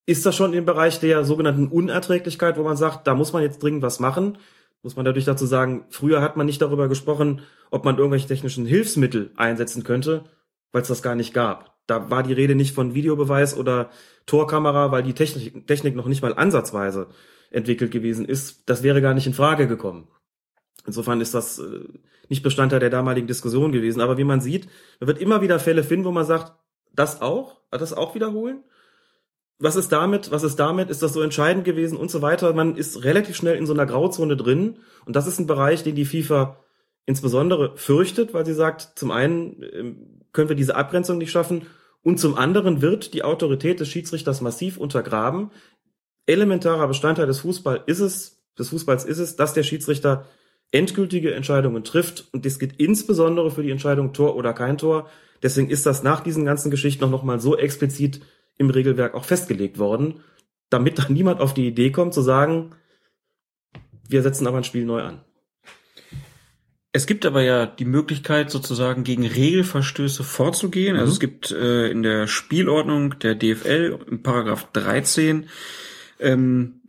Ist das schon im Bereich der sogenannten Unerträglichkeit, wo man sagt, da muss man jetzt dringend was machen? Muss man dadurch dazu sagen, früher hat man nicht darüber gesprochen, ob man irgendwelche technischen Hilfsmittel einsetzen könnte, weil es das gar nicht gab. Da war die Rede nicht von Videobeweis oder Torkamera, weil die Technik, Technik noch nicht mal ansatzweise entwickelt gewesen ist. Das wäre gar nicht in Frage gekommen. Insofern ist das äh, nicht Bestandteil der damaligen Diskussion gewesen. Aber wie man sieht, man wird immer wieder Fälle finden, wo man sagt, das auch, das auch wiederholen. Was ist damit? Was ist damit? Ist das so entscheidend gewesen und so weiter? Man ist relativ schnell in so einer Grauzone drin. Und das ist ein Bereich, den die FIFA insbesondere fürchtet, weil sie sagt, zum einen ähm, können wir diese Abgrenzung nicht schaffen und zum anderen wird die Autorität des Schiedsrichters massiv untergraben. Elementarer Bestandteil des Fußball ist es, des Fußballs ist es, dass der Schiedsrichter endgültige Entscheidungen trifft und das gilt insbesondere für die Entscheidung Tor oder kein Tor. Deswegen ist das nach diesen ganzen Geschichten noch mal so explizit im Regelwerk auch festgelegt worden, damit dann niemand auf die Idee kommt zu sagen, Wir setzen aber ein Spiel neu an. Es gibt aber ja die Möglichkeit, sozusagen gegen Regelverstöße vorzugehen. Also es gibt äh, in der Spielordnung der DFL im Paragraph 13 ähm,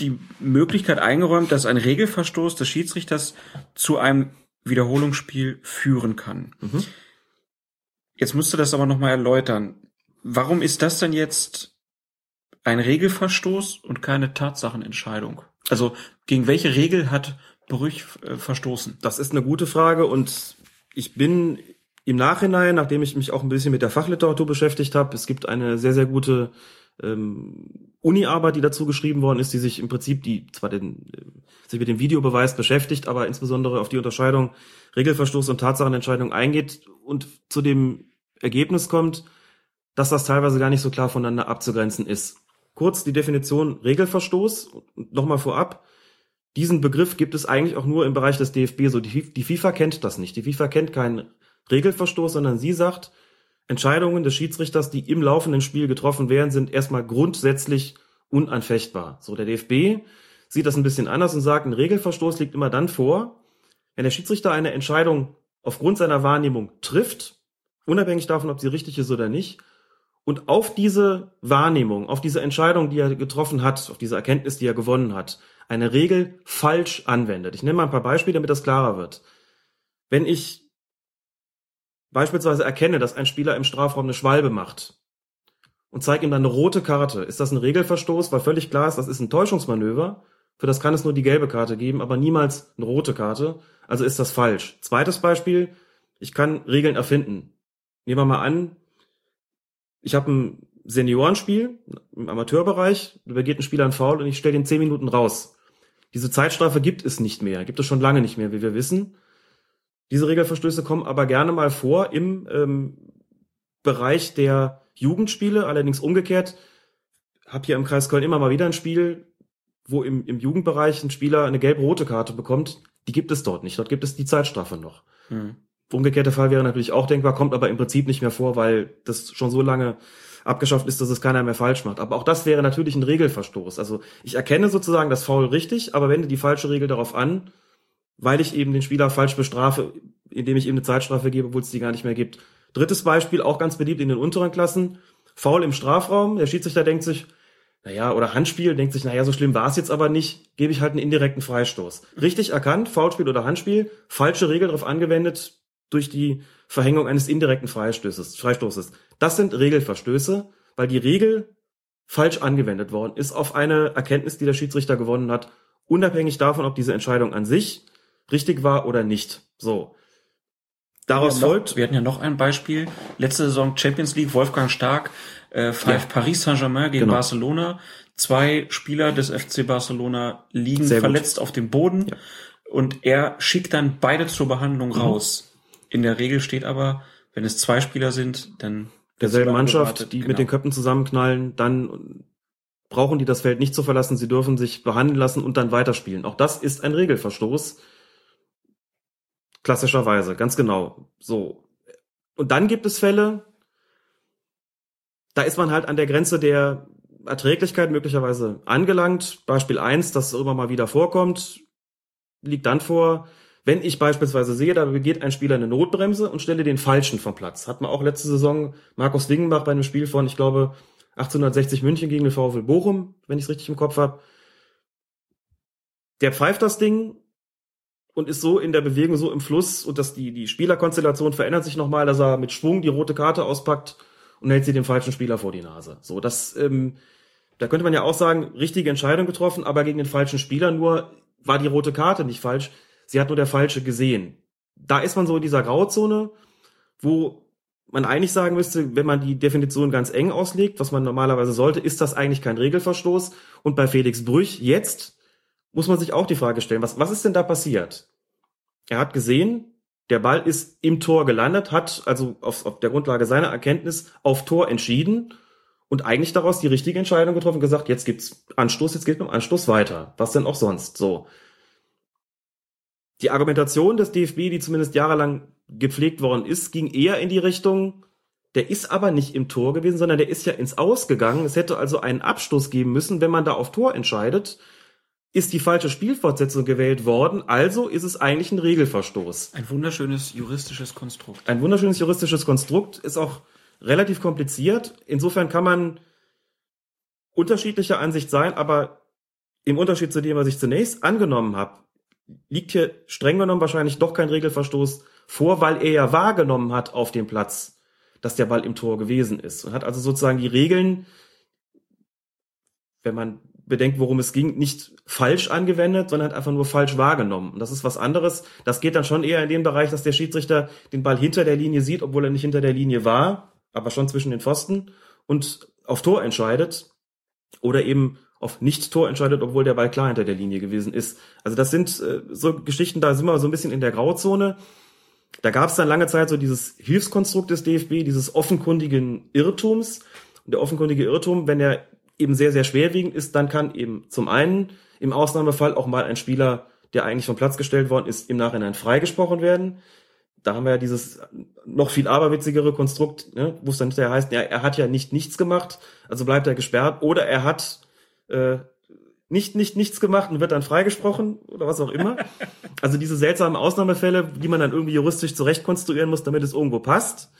die Möglichkeit eingeräumt, dass ein Regelverstoß des Schiedsrichters zu einem Wiederholungsspiel führen kann. Jetzt musst du das aber nochmal erläutern. Warum ist das denn jetzt ein Regelverstoß und keine Tatsachenentscheidung? Also gegen welche Regel hat Brüch äh, verstoßen? Das ist eine gute Frage und ich bin im Nachhinein, nachdem ich mich auch ein bisschen mit der Fachliteratur beschäftigt habe, es gibt eine sehr, sehr gute ähm, Uni-Arbeit, die dazu geschrieben worden ist, die sich im Prinzip die zwar den, äh, sich mit dem Videobeweis beschäftigt, aber insbesondere auf die Unterscheidung Regelverstoß und Tatsachenentscheidung eingeht und zu dem Ergebnis kommt, dass das teilweise gar nicht so klar voneinander abzugrenzen ist. Kurz die Definition Regelverstoß, nochmal vorab, diesen Begriff gibt es eigentlich auch nur im Bereich des DFB so. Die, die FIFA kennt das nicht. Die FIFA kennt keinen Regelverstoß, sondern sie sagt, Entscheidungen des Schiedsrichters, die im laufenden Spiel getroffen werden, sind erstmal grundsätzlich unanfechtbar. So, der DFB sieht das ein bisschen anders und sagt, ein Regelverstoß liegt immer dann vor, wenn der Schiedsrichter eine Entscheidung aufgrund seiner Wahrnehmung trifft, unabhängig davon, ob sie richtig ist oder nicht, und auf diese Wahrnehmung, auf diese Entscheidung, die er getroffen hat, auf diese Erkenntnis, die er gewonnen hat, eine Regel falsch anwendet. Ich nenne mal ein paar Beispiele, damit das klarer wird. Wenn ich beispielsweise erkenne, dass ein Spieler im Strafraum eine Schwalbe macht und zeige ihm dann eine rote Karte, ist das ein Regelverstoß, weil völlig klar ist, das ist ein Täuschungsmanöver. Für das kann es nur die gelbe Karte geben, aber niemals eine rote Karte. Also ist das falsch. Zweites Beispiel, ich kann Regeln erfinden. Nehmen wir mal an, ich habe ein Seniorenspiel im Amateurbereich, da begeht ein Spieler einen Foul und ich stelle den zehn Minuten raus. Diese Zeitstrafe gibt es nicht mehr, gibt es schon lange nicht mehr, wie wir wissen. Diese Regelverstöße kommen aber gerne mal vor im ähm, Bereich der Jugendspiele, allerdings umgekehrt. Hab hier im Kreis Köln immer mal wieder ein Spiel, wo im, im Jugendbereich ein Spieler eine gelb-rote Karte bekommt. Die gibt es dort nicht. Dort gibt es die Zeitstrafe noch. Umgekehrter Fall wäre natürlich auch denkbar, kommt aber im Prinzip nicht mehr vor, weil das schon so lange abgeschafft ist, dass es keiner mehr falsch macht. Aber auch das wäre natürlich ein Regelverstoß. Also ich erkenne sozusagen das Foul richtig, aber wende die falsche Regel darauf an, weil ich eben den Spieler falsch bestrafe, indem ich ihm eine Zeitstrafe gebe, obwohl es die gar nicht mehr gibt. Drittes Beispiel, auch ganz beliebt in den unteren Klassen. Foul im Strafraum. Der Schiedsrichter denkt sich, naja, oder Handspiel, denkt sich, naja, so schlimm war es jetzt aber nicht, gebe ich halt einen indirekten Freistoß. Richtig erkannt, Foulspiel oder Handspiel, falsche Regel darauf angewendet durch die Verhängung eines indirekten Freistoßes. Freistoßes. Das sind Regelverstöße, weil die Regel falsch angewendet worden ist auf eine Erkenntnis, die der Schiedsrichter gewonnen hat, unabhängig davon, ob diese Entscheidung an sich richtig war oder nicht. So. Daraus Ja, folgt, Wir hatten ja noch ein Beispiel. Letzte Saison Champions League, Wolfgang Stark äh, pfeift Paris Saint-Germain gegen Genau. Barcelona. Zwei Spieler des FC Barcelona liegen Sehr gut. verletzt auf dem Boden und er schickt dann beide zur Behandlung Mhm. raus. In der Regel steht aber, wenn es zwei Spieler sind, dann derselben Mannschaft, die Genau. mit den Köpfen zusammenknallen, dann brauchen die das Feld nicht zu verlassen, sie dürfen sich behandeln lassen und dann weiterspielen. Auch das ist ein Regelverstoß. Klassischerweise, ganz genau. So. Und dann gibt es Fälle, da ist man halt an der Grenze der Erträglichkeit möglicherweise angelangt. Beispiel eins, das immer mal wieder vorkommt, liegt dann vor, wenn ich beispielsweise sehe, da begeht ein Spieler eine Notbremse und stelle den Falschen vom Platz. Hat man auch letzte Saison Markus Wingenbach bei einem Spiel von, ich glaube, 1860 München gegen den VfL Bochum, wenn ich es richtig im Kopf habe. Der pfeift das Ding und ist so in der Bewegung, so im Fluss und dass die, die Spielerkonstellation verändert sich nochmal, dass er mit Schwung die rote Karte auspackt und hält sie dem falschen Spieler vor die Nase. So, das, ähm, da könnte man ja auch sagen, richtige Entscheidung getroffen, aber gegen den falschen Spieler nur war die rote Karte nicht falsch. Sie hat nur der falsche gesehen. Da ist man so in dieser Grauzone, wo man eigentlich sagen müsste, wenn man die Definition ganz eng auslegt, was man normalerweise sollte, ist das eigentlich kein Regelverstoß. Und bei Felix Brüch jetzt muss man sich auch die Frage stellen, was, was ist denn da passiert? Er hat gesehen, der Ball ist im Tor gelandet, hat also auf, auf der Grundlage seiner Erkenntnis auf Tor entschieden und eigentlich daraus die richtige Entscheidung getroffen, gesagt, jetzt gibt's Anstoß, jetzt geht beim Anstoß weiter. Was denn auch sonst? So. Die Argumentation des DFB, die zumindest jahrelang gepflegt worden ist, ging eher in die Richtung, der ist aber nicht im Tor gewesen, sondern der ist ja ins Aus gegangen. Es hätte also einen Abstoß geben müssen, wenn man da auf Tor entscheidet. Ist die falsche Spielfortsetzung gewählt worden, also ist es eigentlich ein Regelverstoß. Ein wunderschönes juristisches Konstrukt. Ein wunderschönes juristisches Konstrukt, ist auch relativ kompliziert. Insofern kann man unterschiedlicher Ansicht sein, aber im Unterschied zu dem, was ich zunächst angenommen habe, liegt hier streng genommen wahrscheinlich doch kein Regelverstoß vor, weil er ja wahrgenommen hat auf dem Platz, dass der Ball im Tor gewesen ist und hat also sozusagen die Regeln, wenn man bedenkt, worum es ging, nicht falsch angewendet, sondern hat einfach nur falsch wahrgenommen. Und das ist was anderes. Das geht dann schon eher in den Bereich, dass der Schiedsrichter den Ball hinter der Linie sieht, obwohl er nicht hinter der Linie war, aber schon zwischen den Pfosten und auf Tor entscheidet oder eben auf Nicht-Tor entscheidet, obwohl der Ball klar hinter der Linie gewesen ist. Also das sind äh, so Geschichten, da sind wir so ein bisschen in der Grauzone. Da gab es dann lange Zeit so dieses Hilfskonstrukt des DFB, dieses offenkundigen Irrtums. Und der offenkundige Irrtum, wenn er eben sehr, sehr schwerwiegend ist, dann kann eben zum einen im Ausnahmefall auch mal ein Spieler, der eigentlich vom Platz gestellt worden ist, im Nachhinein freigesprochen werden. Da haben wir ja dieses noch viel aberwitzigere Konstrukt, ne, wo es dann hinterher heißt, ja, er hat ja nicht nichts gemacht, also bleibt er gesperrt, oder er hat äh, nicht, nicht nichts gemacht und wird dann freigesprochen oder was auch immer. Also diese seltsamen Ausnahmefälle, die man dann irgendwie juristisch zurechtkonstruieren muss, damit es irgendwo passt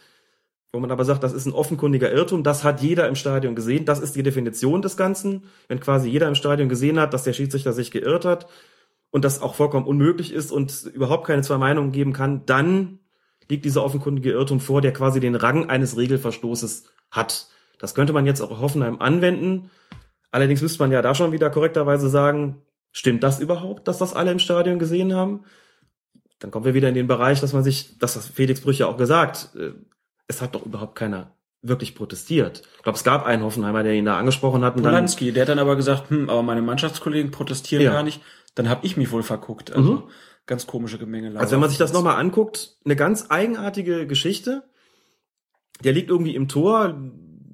wo man aber sagt, das ist ein offenkundiger Irrtum, das hat jeder im Stadion gesehen, das ist die Definition des Ganzen. Wenn quasi jeder im Stadion gesehen hat, dass der Schiedsrichter sich geirrt hat und das auch vollkommen unmöglich ist und überhaupt keine zwei Meinungen geben kann, dann liegt dieser offenkundige Irrtum vor, der quasi den Rang eines Regelverstoßes hat. Das könnte man jetzt auch auf Hoffenheim anwenden. Allerdings müsste man ja da schon wieder korrekterweise sagen, stimmt das überhaupt, dass das alle im Stadion gesehen haben? Dann kommen wir wieder in den Bereich, dass man sich, das hat Felix Brüche auch gesagt, äh, es hat doch überhaupt keiner wirklich protestiert. Ich glaube, es gab einen Hoffenheimer, der ihn da angesprochen hat. Und Polanski, der hat dann aber gesagt, hm, aber meine Mannschaftskollegen protestieren Ja. gar nicht. Dann habe ich mich wohl verguckt. Also Mhm. ganz komische Gemengelage. Also wenn man sich das nochmal anguckt, eine ganz eigenartige Geschichte. Der liegt irgendwie im Tor,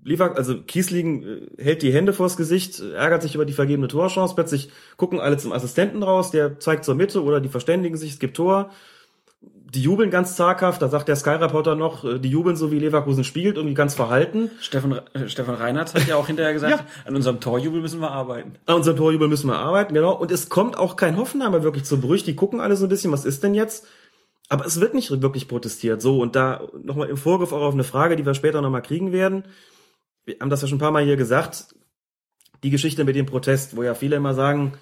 Lever, also Kiesling äh, hält die Hände vors Gesicht, ärgert sich über die vergebene Torchance, plötzlich gucken alle zum Assistenten raus, der zeigt zur Mitte oder die verständigen sich, es gibt Tor. Die jubeln ganz zaghaft, da sagt der Sky-Reporter noch, äh, die jubeln so wie Leverkusen spielt, irgendwie ganz verhalten. Stefan, äh, Stefan Reinhardt hat ja auch hinterher gesagt, Ja. an unserem Torjubel müssen wir arbeiten. An unserem Torjubel müssen wir arbeiten, genau. Und es kommt auch kein Hoffenheimer wirklich zu Brüch. Die gucken alle so ein bisschen, was ist denn jetzt? Aber es wird nicht wirklich protestiert. So, und da nochmal im Vorgriff auch auf eine Frage, die wir später nochmal kriegen werden. Wir haben das ja schon ein paar Mal hier gesagt. Die Geschichte mit dem Protest, wo ja viele immer sagen,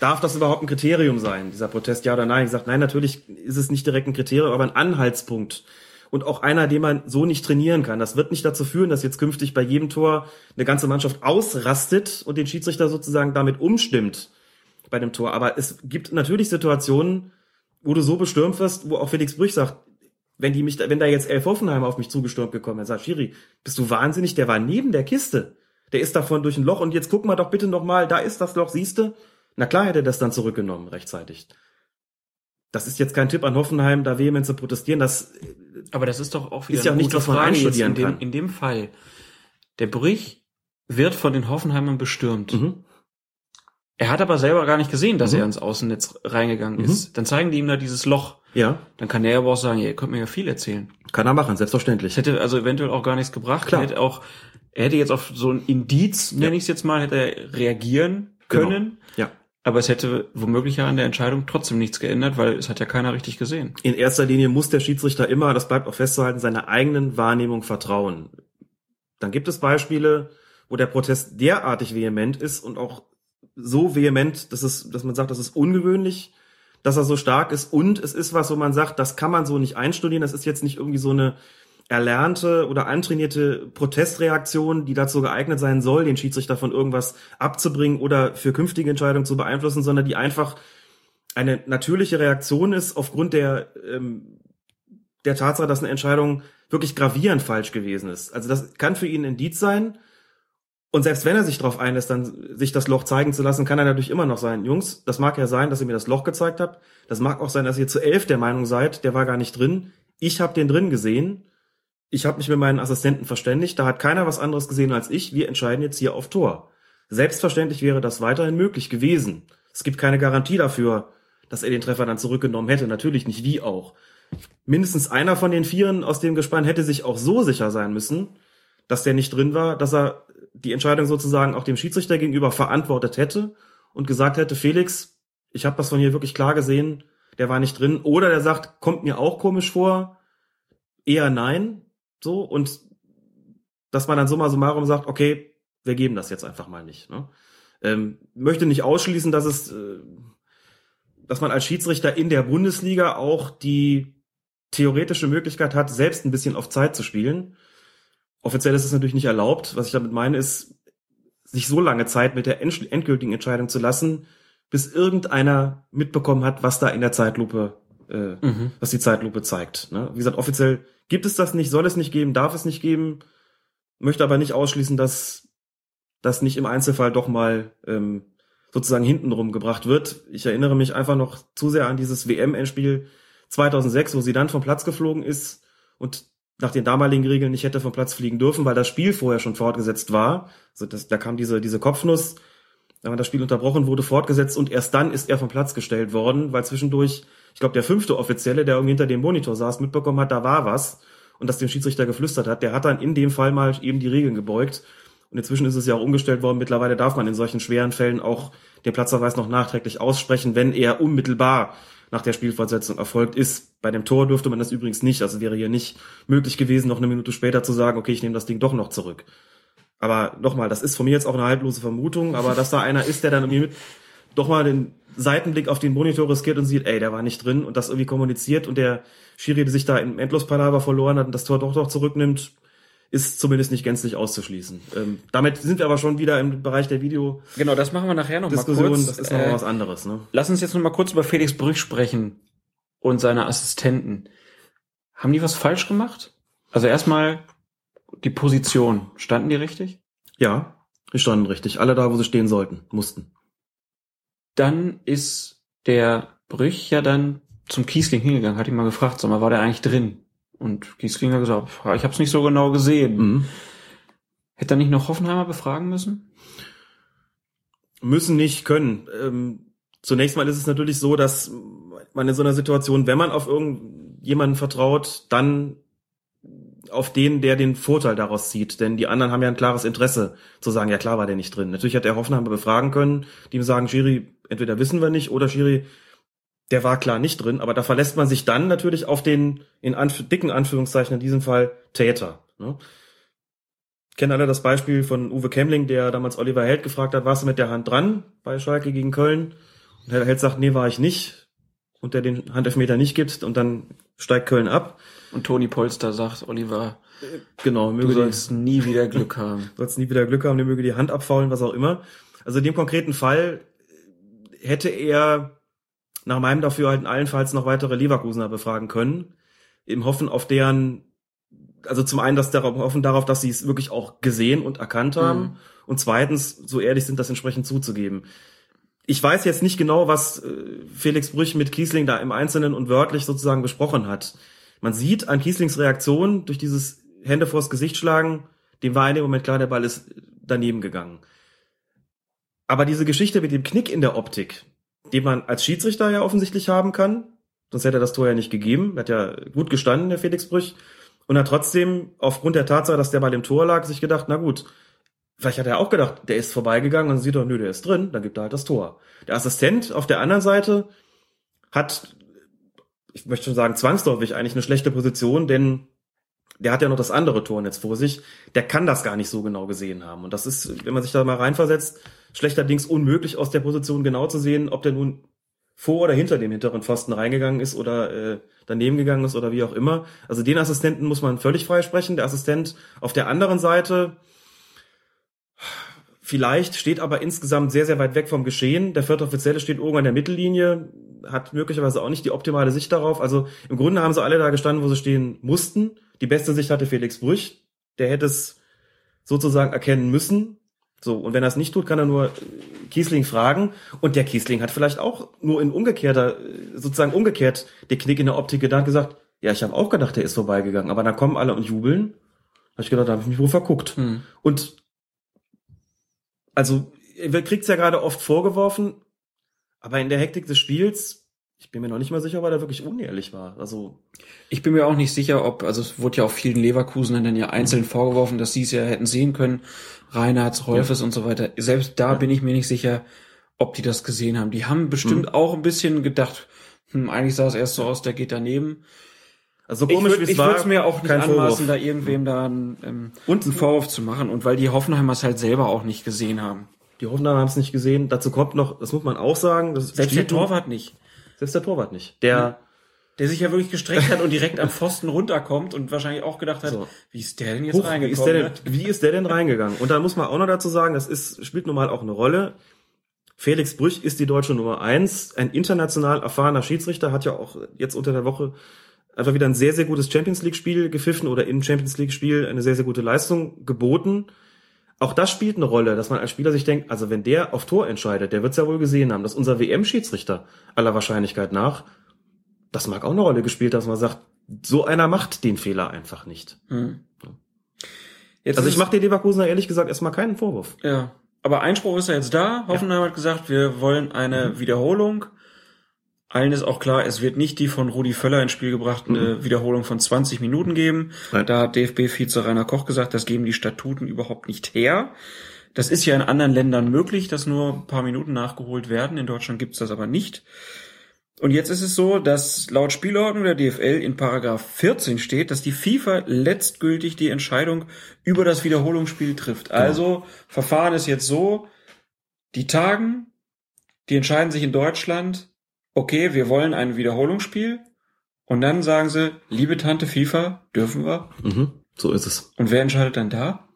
darf das überhaupt ein Kriterium sein, dieser Protest, ja oder nein? Ich sage, nein, natürlich ist es nicht direkt ein Kriterium, aber ein Anhaltspunkt. Und auch einer, den man so nicht trainieren kann. Das wird nicht dazu führen, dass jetzt künftig bei jedem Tor eine ganze Mannschaft ausrastet und den Schiedsrichter sozusagen damit umstimmt bei dem Tor. Aber es gibt natürlich Situationen, wo du so bestürmt wirst, wo auch Felix Brüch sagt, wenn die mich, da- wenn da jetzt Elf Hoffenheim auf mich zugestürmt gekommen wäre, sagt Schiri, bist du wahnsinnig? Der war neben der Kiste. Der ist davon durch ein Loch und jetzt guck mal doch bitte noch mal, da ist das Loch, siehste? Na klar hätte er das dann zurückgenommen rechtzeitig. Das ist jetzt kein Tipp an Hoffenheim, da vehement zu protestieren. Das Aber das ist doch auch wieder Ist ja nicht, was man einstudieren in dem, kann. in dem Fall. Der Brüch wird von den Hoffenheimern bestürmt. Mhm. Er hat aber selber gar nicht gesehen, dass Mhm. er ins Außennetz reingegangen Mhm. ist. Dann zeigen die ihm da dieses Loch. ja, Dann kann er aber auch sagen, ja, ihr könnt mir ja viel erzählen. kann er machen, selbstverständlich. Hätte also eventuell auch gar nichts gebracht. Klar. Er hätte auch, er hätte jetzt auf so ein Indiz, nenne ich es jetzt mal, hätte er reagieren Genau. können. Ja. Aber es hätte womöglich ja an der Entscheidung trotzdem nichts geändert, weil es hat ja keiner richtig gesehen. In erster Linie muss der Schiedsrichter immer, das bleibt auch festzuhalten, seiner eigenen Wahrnehmung vertrauen. Dann gibt es Beispiele, wo der Protest derartig vehement ist und auch so vehement, dass es, dass man sagt, das ist ungewöhnlich, dass er so stark ist und es ist was, wo man sagt, das kann man so nicht einstudieren, das ist jetzt nicht irgendwie so eine erlernte oder antrainierte Protestreaktion, die dazu geeignet sein soll, den Schiedsrichter von irgendwas abzubringen oder für künftige Entscheidungen zu beeinflussen, sondern die einfach eine natürliche Reaktion ist aufgrund der ähm, der Tatsache, dass eine Entscheidung wirklich gravierend falsch gewesen ist. Also das kann für ihn ein Indiz sein. Und selbst wenn er sich darauf einlässt, dann sich das Loch zeigen zu lassen, kann er natürlich immer noch sein, Jungs, das mag ja sein, dass ihr mir das Loch gezeigt habt. Das mag auch sein, dass ihr zu elf der Meinung seid, der war gar nicht drin. Ich habe den drin gesehen. Ich habe mich mit meinen Assistenten verständigt. Da hat keiner was anderes gesehen als ich. Wir entscheiden jetzt hier auf Tor. Selbstverständlich wäre das weiterhin möglich gewesen. Es gibt keine Garantie dafür, dass er den Treffer dann zurückgenommen hätte. Natürlich nicht wie auch. Mindestens einer von den Vieren aus dem Gespann hätte sich auch so sicher sein müssen, dass der nicht drin war, dass er die Entscheidung sozusagen auch dem Schiedsrichter gegenüber verantwortet hätte und gesagt hätte, Felix, ich habe das von hier wirklich klar gesehen, der war nicht drin. Oder der sagt, kommt mir auch komisch vor, eher nein, so und dass man dann summa summarum sagt, okay, wir geben das jetzt einfach mal nicht. Ne? Ähm, möchte nicht ausschließen, dass es, äh, dass man als Schiedsrichter in der Bundesliga auch die theoretische Möglichkeit hat, selbst ein bisschen auf Zeit zu spielen. Offiziell ist es natürlich nicht erlaubt. Was ich damit meine, ist, sich so lange Zeit mit der endgültigen Entscheidung zu lassen, bis irgendeiner mitbekommen hat, was da in der Zeitlupe, äh, mhm. was die Zeitlupe zeigt. Ne? Wie gesagt, offiziell gibt es das nicht, soll es nicht geben, darf es nicht geben, möchte aber nicht ausschließen, dass das nicht im Einzelfall doch mal ähm, sozusagen hintenrum gebracht wird. Ich erinnere mich einfach noch zu sehr an dieses WM-Endspiel 2006, wo sie dann vom Platz geflogen ist und nach den damaligen Regeln nicht hätte vom Platz fliegen dürfen, weil das Spiel vorher schon fortgesetzt war. Also das, da kam diese, diese Kopfnuss, da war das Spiel unterbrochen, wurde fortgesetzt und erst dann ist er vom Platz gestellt worden, weil zwischendurch, ich glaube, der fünfte Offizielle, der irgendwie hinter dem Monitor saß, mitbekommen hat, da war was und das dem Schiedsrichter geflüstert hat, der hat dann in dem Fall mal eben die Regeln gebeugt. Und inzwischen ist es ja auch umgestellt worden. Mittlerweile darf man in solchen schweren Fällen auch den Platzverweis noch nachträglich aussprechen, wenn er unmittelbar nach der Spielfortsetzung erfolgt ist. Bei dem Tor dürfte man das übrigens nicht. Also wäre hier nicht möglich gewesen, noch eine Minute später zu sagen, okay, ich nehme das Ding doch noch zurück. Aber nochmal, das ist von mir jetzt auch eine haltlose Vermutung, aber dass da einer ist, der dann irgendwie mit, doch mal den Seitenblick auf den Monitor riskiert und sieht, ey, der war nicht drin und das irgendwie kommuniziert und der Schiri sich da im Endlospalaver verloren hat und das Tor doch noch zurücknimmt, ist zumindest nicht gänzlich auszuschließen. Ähm, damit sind wir aber schon wieder im Bereich der Video. Genau, das machen wir nachher noch Diskussion, mal kurz. Das ist noch Äh, was anderes. Ne? Lass uns jetzt noch mal kurz über Felix Brüch sprechen und seine Assistenten. Haben die was falsch gemacht? Also erstmal die Position. Standen die richtig? Ja, die standen richtig. Alle da, wo sie stehen sollten, mussten. Dann ist der Brüch ja dann zum Kiesling hingegangen, hat ihn mal gefragt, sag mal, war der eigentlich drin? Und Kiesling hat gesagt, "Ja, ich habe es nicht so genau gesehen. Mhm. Hätte er nicht noch Hoffenheimer befragen müssen? müssen nicht können. Ähm, zunächst mal ist es natürlich so, dass man in so einer Situation, wenn man auf irgendjemanden vertraut, dann auf den, der den Vorteil daraus zieht. Denn die anderen haben ja ein klares Interesse zu sagen, ja klar war der nicht drin. Natürlich hat der Hoffenheimer befragen können, die ihm sagen, Schiri, entweder wissen wir nicht oder Schiri, der war klar nicht drin. Aber da verlässt man sich dann natürlich auf den, in Anf dicken Anführungszeichen in diesem Fall, Täter. Ne? kennen alle das Beispiel von Uwe Kemling, der damals Oliver Held gefragt hat, warst du mit der Hand dran bei Schalke gegen Köln? Und Herr Held sagt, nee, war ich nicht. Und der den Handelfmeter nicht gibt und dann steigt Köln ab. Und Toni Polster sagt, Oliver, Genau, du möge die, sollst nie wieder Glück haben. sollst nie wieder Glück haben, der möge die Hand abfaulen, was auch immer. Also in dem konkreten Fall hätte er nach meinem Dafürhalten allenfalls noch weitere Leverkusener befragen können, im Hoffen auf deren, also zum einen, dass darauf hoffen darauf, dass sie es wirklich auch gesehen und erkannt haben Mhm. und zweitens so ehrlich sind, das entsprechend zuzugeben. Ich weiß jetzt nicht genau, was äh, Felix Brüch mit Kiesling da im Einzelnen und wörtlich sozusagen besprochen hat. Man sieht an Kieslings Reaktion durch dieses Hände vors Gesicht schlagen, dem war in dem Moment klar, der Ball ist daneben gegangen. Aber diese Geschichte mit dem Knick in der Optik, den man als Schiedsrichter ja offensichtlich haben kann, sonst hätte er das Tor ja nicht gegeben, hat ja gut gestanden, der Felix Brüch, und hat trotzdem aufgrund der Tatsache, dass der Ball im Tor lag, sich gedacht, na gut, vielleicht hat er auch gedacht, der ist vorbeigegangen und sieht doch, nö, der ist drin, dann gibt er halt das Tor. Der Assistent auf der anderen Seite hat, ich möchte schon sagen, zwangsläufig eigentlich eine schlechte Position, denn der hat ja noch das andere Tor jetzt vor sich, der kann das gar nicht so genau gesehen haben. Und das ist, wenn man sich da mal reinversetzt, schlechterdings unmöglich aus der Position genau zu sehen, ob der nun vor oder hinter dem hinteren Pfosten reingegangen ist oder äh, daneben gegangen ist oder wie auch immer. Also den Assistenten muss man völlig freisprechen. Der Assistent auf der anderen Seite vielleicht steht aber insgesamt sehr, sehr weit weg vom Geschehen. Der vierte Offizielle steht oben an der Mittellinie, hat möglicherweise auch nicht die optimale Sicht darauf. Also im Grunde haben sie alle da gestanden, wo sie stehen mussten. Die beste Sicht hatte Felix Brüch. Der hätte es sozusagen erkennen müssen. So, und wenn er es nicht tut, kann er nur äh, Kiesling fragen. Und der Kiesling hat vielleicht auch nur in umgekehrter, äh, sozusagen umgekehrt, der Knick in der Optik gedacht, gesagt, ja, ich habe auch gedacht, der ist vorbeigegangen. Aber dann kommen alle und jubeln. Da hab ich gedacht, da habe ich mich wohl verguckt. Hm. Und also, kriegt's ja gerade oft vorgeworfen, aber in der Hektik des Spiels, ich bin mir noch nicht mal sicher, ob er da wirklich unehrlich war. Also, Ich bin mir auch nicht sicher, ob, also es wurde ja auch vielen Leverkusenern dann ja einzeln vorgeworfen, dass sie es ja hätten sehen können, Reinhards, Rolfes und so weiter. Selbst da bin ich mir nicht sicher, ob die das gesehen haben. Die haben bestimmt Mhm. auch ein bisschen gedacht, hm, eigentlich sah es erst so aus, der geht daneben. Also so Ich komisch würde wie es ich war, würd's mir auch nicht anmaßen, Vorwurf. da irgendwem da einen, ähm, Und- einen Vorwurf zu machen. Und weil die Hoffenheimer es halt selber auch nicht gesehen haben. Die Hoffenheimer haben es nicht gesehen. Dazu kommt noch, das muss man auch sagen, das Selbst der Torwart nicht. Selbst der Torwart nicht. Der, Der sich ja wirklich gestreckt hat und direkt am Pfosten runterkommt und wahrscheinlich auch gedacht hat, So. wie ist der denn jetzt wie, reingekommen? ist der denn, wie ist der denn reingegangen? Und dann muss man auch noch dazu sagen, das ist, spielt nun mal auch eine Rolle. Felix Brüch ist die deutsche Nummer eins, ein international erfahrener Schiedsrichter, hat ja auch jetzt unter der Woche einfach wieder ein sehr, sehr gutes Champions League-Spiel gepfiffen oder im Champions League-Spiel eine sehr, sehr gute Leistung geboten. Auch das spielt eine Rolle, dass man als Spieler sich denkt, also wenn der auf Tor entscheidet, der wird's ja wohl gesehen haben, dass unser WM-Schiedsrichter aller Wahrscheinlichkeit nach, das mag auch eine Rolle gespielt, dass man sagt, so einer macht den Fehler einfach nicht. Jetzt Also ich mache den Leverkusener ehrlich gesagt erstmal keinen Vorwurf. Ja. Aber Einspruch ist ja jetzt da. Hoffenheim hat gesagt, wir wollen eine Mhm. Wiederholung. Allen ist auch klar, es wird nicht die von Rudi Völler ins Spiel gebrachte Wiederholung von 20 Minuten geben. Mhm. Nein. Da hat DFB-Vize Rainer Koch gesagt, das geben die Statuten überhaupt nicht her. Das ist ja in anderen Ländern möglich, dass nur ein paar Minuten nachgeholt werden. In Deutschland gibt's das aber nicht. Und jetzt ist es so, dass laut Spielordnung der DFL in Paragraph 14 steht, dass die FIFA letztgültig die Entscheidung über das Wiederholungsspiel trifft. Also Verfahren ist jetzt so, die tagen, die entscheiden sich in Deutschland, okay, wir wollen ein Wiederholungsspiel. Und dann sagen sie, liebe Tante FIFA, dürfen wir? Mhm. So ist es. Und wer entscheidet dann da?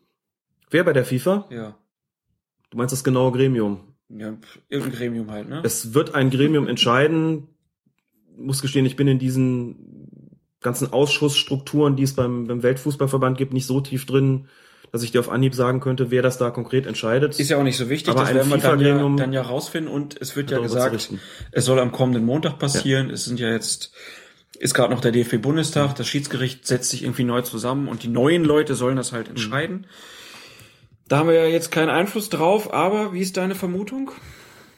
Wer bei der FIFA? Ja, Du meinst das genaue Gremium. ja irgendein Gremium halt, ne? Es wird ein Gremium entscheiden. Muss gestehen, ich bin in diesen ganzen Ausschussstrukturen, die es beim, beim Weltfußballverband gibt, nicht so tief drin, dass ich dir auf Anhieb sagen könnte, wer das da konkret entscheidet. Ist ja auch nicht so wichtig, Aber das werden wir dann ja, dann ja rausfinden und es wird ja gesagt, es soll am kommenden Montag passieren. Es sind ja jetzt, ist gerade noch der DFB-Bundestag, das Schiedsgericht setzt sich irgendwie neu zusammen und die neuen Leute sollen das Mhm. halt entscheiden. Da haben wir ja jetzt keinen Einfluss drauf, aber wie ist deine Vermutung?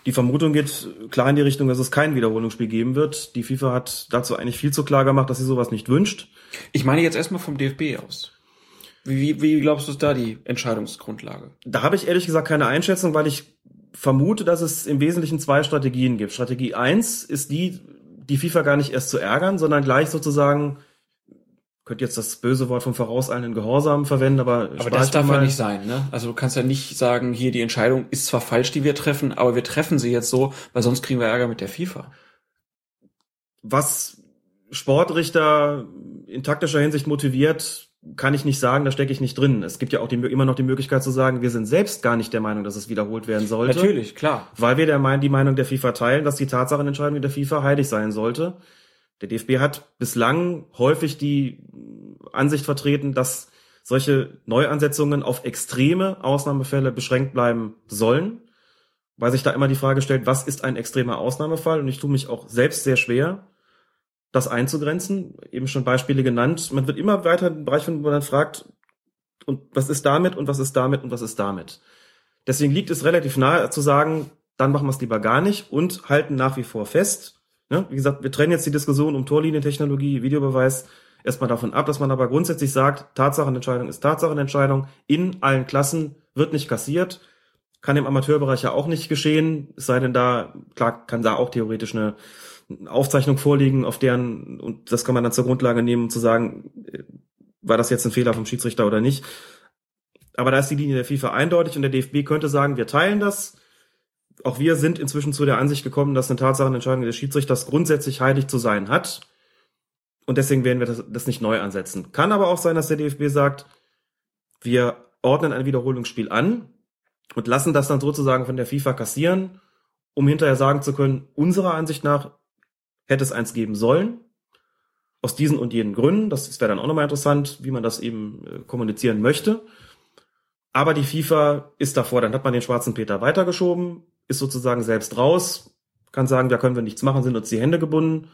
Die Vermutung geht klar in die Richtung, dass es kein Wiederholungsspiel geben wird. Die FIFA hat dazu eigentlich viel zu klar gemacht, dass sie sowas nicht wünscht. Ich meine jetzt erstmal vom DFB aus. Wie, wie, glaubst du, ist da die Entscheidungsgrundlage? Da habe ich ehrlich gesagt keine Einschätzung, weil ich vermute, dass es im Wesentlichen zwei Strategien gibt. Strategie eins ist die, die FIFA gar nicht erst zu ärgern, sondern gleich sozusagen, könnt jetzt das böse Wort vom vorauseilenden Gehorsam verwenden, aber, Aber das darf mir ja mal. nicht sein, ne? Also du kannst ja nicht sagen, hier die Entscheidung ist zwar falsch, die wir treffen, aber wir treffen sie jetzt so, weil sonst kriegen wir Ärger mit der FIFA. Was Sportrichter in taktischer Hinsicht motiviert, kann ich nicht sagen, da stecke ich nicht drin. Es gibt ja auch die, immer noch die Möglichkeit zu sagen, wir sind selbst gar nicht der Meinung, dass es wiederholt werden sollte. Natürlich, klar. Weil wir der die Meinung der FIFA teilen, dass die Tatsachenentscheidung der FIFA heilig sein sollte. Der DFB hat bislang häufig die Ansicht vertreten, dass solche Neuansetzungen auf extreme Ausnahmefälle beschränkt bleiben sollen, weil sich da immer die Frage stellt, was ist ein extremer Ausnahmefall? Und ich tue mich auch selbst sehr schwer, das einzugrenzen. Eben schon Beispiele genannt. Man wird immer weiter in den Bereich finden, wo man dann fragt, und was ist damit und was ist damit und was ist damit? Deswegen liegt es relativ nahe zu sagen, dann machen wir es lieber gar nicht und halten nach wie vor fest. Ne? Wie gesagt, wir trennen jetzt die Diskussion um Torlinientechnologie, Videobeweis erstmal davon ab, dass man aber grundsätzlich sagt, Tatsachenentscheidung ist Tatsachenentscheidung in allen Klassen, wird nicht kassiert, kann im Amateurbereich ja auch nicht geschehen, es sei denn da, klar, kann da auch theoretisch eine Aufzeichnung vorliegen, auf deren, und das kann man dann zur Grundlage nehmen, um zu sagen, äh, war das jetzt ein Fehler vom Schiedsrichter oder nicht. Aber da ist die Linie der FIFA eindeutig und der DFB könnte sagen, wir teilen das. Auch wir sind inzwischen zu der Ansicht gekommen, dass eine Tatsachenentscheidung des Schiedsrichters grundsätzlich heilig zu sein hat. Und deswegen werden wir das, das nicht neu ansetzen. Kann aber auch sein, dass der DFB sagt, wir ordnen ein Wiederholungsspiel an und lassen das dann sozusagen von der FIFA kassieren, um hinterher sagen zu können, unserer Ansicht nach hätte es eins geben sollen. Aus diesen und jenen Gründen. Das wäre dann auch nochmal interessant, wie man das eben äh, kommunizieren möchte. Aber die FIFA ist davor, dann hat man den schwarzen Peter weitergeschoben, ist sozusagen selbst raus, kann sagen, da können wir nichts machen, sind uns die Hände gebunden.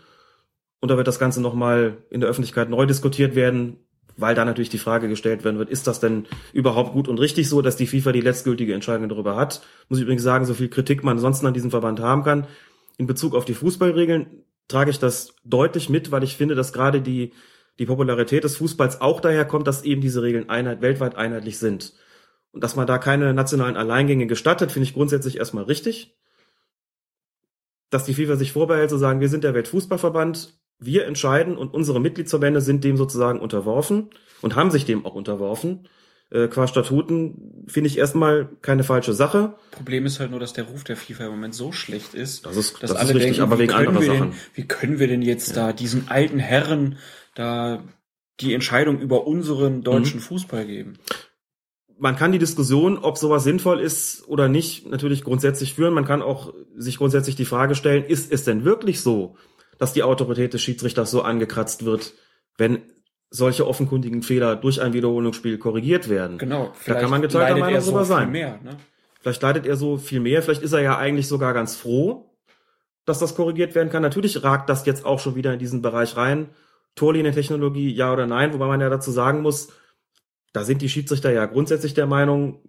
Und da wird das Ganze nochmal in der Öffentlichkeit neu diskutiert werden, weil da natürlich die Frage gestellt werden wird, ist das denn überhaupt gut und richtig so, dass die FIFA die letztgültige Entscheidung darüber hat? Muss ich übrigens sagen, so viel Kritik man ansonsten an diesem Verband haben kann. In Bezug auf die Fußballregeln trage ich das deutlich mit, weil ich finde, dass gerade die, die Popularität des Fußballs auch daher kommt, dass eben diese Regeln einheit, weltweit einheitlich sind. Und dass man da keine nationalen Alleingänge gestattet, finde ich grundsätzlich erstmal richtig. dass die FIFA sich vorbehält zu sagen, wir sind der Weltfußballverband, wir entscheiden und unsere Mitgliedsverbände sind dem sozusagen unterworfen und haben sich dem auch unterworfen. Äh, qua Statuten finde ich erstmal keine falsche Sache. Problem ist halt nur, dass der Ruf der FIFA im Moment so schlecht ist, Das ist- dass das ist alle richtig, denken, aber wie wegen können anderer wir Sachen. Denn, wie können wir denn jetzt da diesen alten Herren da die Entscheidung über unseren Mhm. deutschen Fußball geben? man kann die Diskussion, ob sowas sinnvoll ist oder nicht, natürlich grundsätzlich führen. Man kann auch sich grundsätzlich die Frage stellen, ist es denn wirklich so, dass die Autorität des Schiedsrichters so angekratzt wird, wenn solche offenkundigen Fehler durch ein Wiederholungsspiel korrigiert werden? Genau. Da kann man geteilter Meinung er so drüber viel sein. Mehr, ne? Vielleicht leidet er so viel mehr, vielleicht ist er ja eigentlich sogar ganz froh, dass das korrigiert werden kann. Natürlich ragt das jetzt auch schon wieder in diesen Bereich rein. Torlinientechnologie, ja oder nein, wobei man ja dazu sagen muss, da sind die Schiedsrichter ja grundsätzlich der Meinung,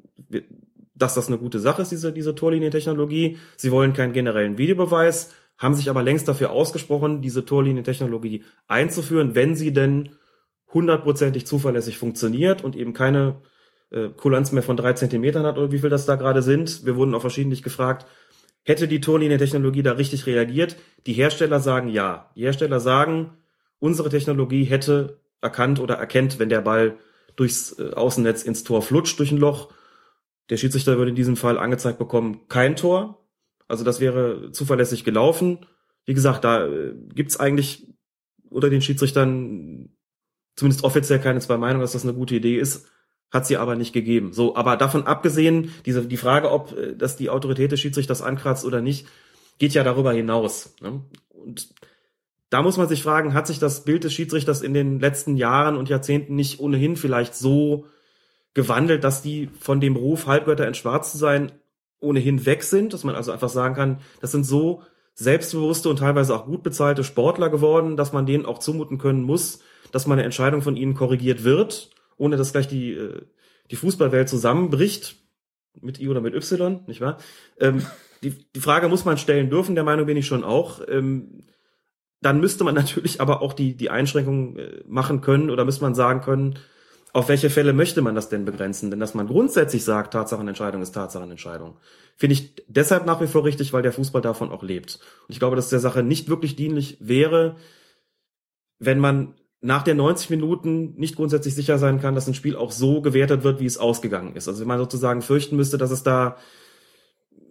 dass das eine gute Sache ist, diese, diese Torlinientechnologie. Sie wollen keinen generellen Videobeweis, haben sich aber längst dafür ausgesprochen, diese Torlinientechnologie einzuführen, wenn sie denn hundertprozentig zuverlässig funktioniert und eben keine äh, Kulanz mehr von drei Zentimetern hat oder wie viel das da gerade sind. Wir wurden auch verschiedentlich gefragt, hätte die Torlinientechnologie da richtig reagiert? Die Hersteller sagen ja. Die Hersteller sagen, unsere Technologie hätte erkannt oder erkennt, wenn der Ball durchs äh, Außennetz ins Tor flutscht durch ein Loch. Der Schiedsrichter würde in diesem Fall angezeigt bekommen, kein Tor. Also das wäre zuverlässig gelaufen. Wie gesagt, da äh, gibt's eigentlich unter den Schiedsrichtern zumindest offiziell keine zwei Meinungen, dass das eine gute Idee ist. Hat sie aber nicht gegeben. So, aber davon abgesehen, diese, die Frage, ob äh, das die Autorität des Schiedsrichters ankratzt oder nicht, geht ja darüber hinaus. Ne? Und da muss man sich fragen, hat sich das Bild des Schiedsrichters in den letzten Jahren und Jahrzehnten nicht ohnehin vielleicht so gewandelt, dass die von dem Ruf, Halbgötter in Schwarz zu sein, ohnehin weg sind, dass man also einfach sagen kann, das sind so selbstbewusste und teilweise auch gut bezahlte Sportler geworden, dass man denen auch zumuten können muss, dass mal eine Entscheidung von ihnen korrigiert wird, ohne dass gleich die, äh, die Fußballwelt zusammenbricht, mit I oder mit Y, nicht wahr? Ähm, die, die Frage muss man stellen dürfen, der Meinung bin ich schon auch. Ähm, dann müsste man natürlich aber auch die, die Einschränkungen äh, machen können oder müsste man sagen können, auf welche Fälle möchte man das denn begrenzen? Denn dass man grundsätzlich sagt, Tatsachenentscheidung ist Tatsachenentscheidung, finde ich deshalb nach wie vor richtig, weil der Fußball davon auch lebt. Und ich glaube, dass der Sache nicht wirklich dienlich wäre, wenn man nach den 90 Minuten nicht grundsätzlich sicher sein kann, dass ein Spiel auch so gewertet wird, wie es ausgegangen ist. Also wenn man sozusagen fürchten müsste, dass es da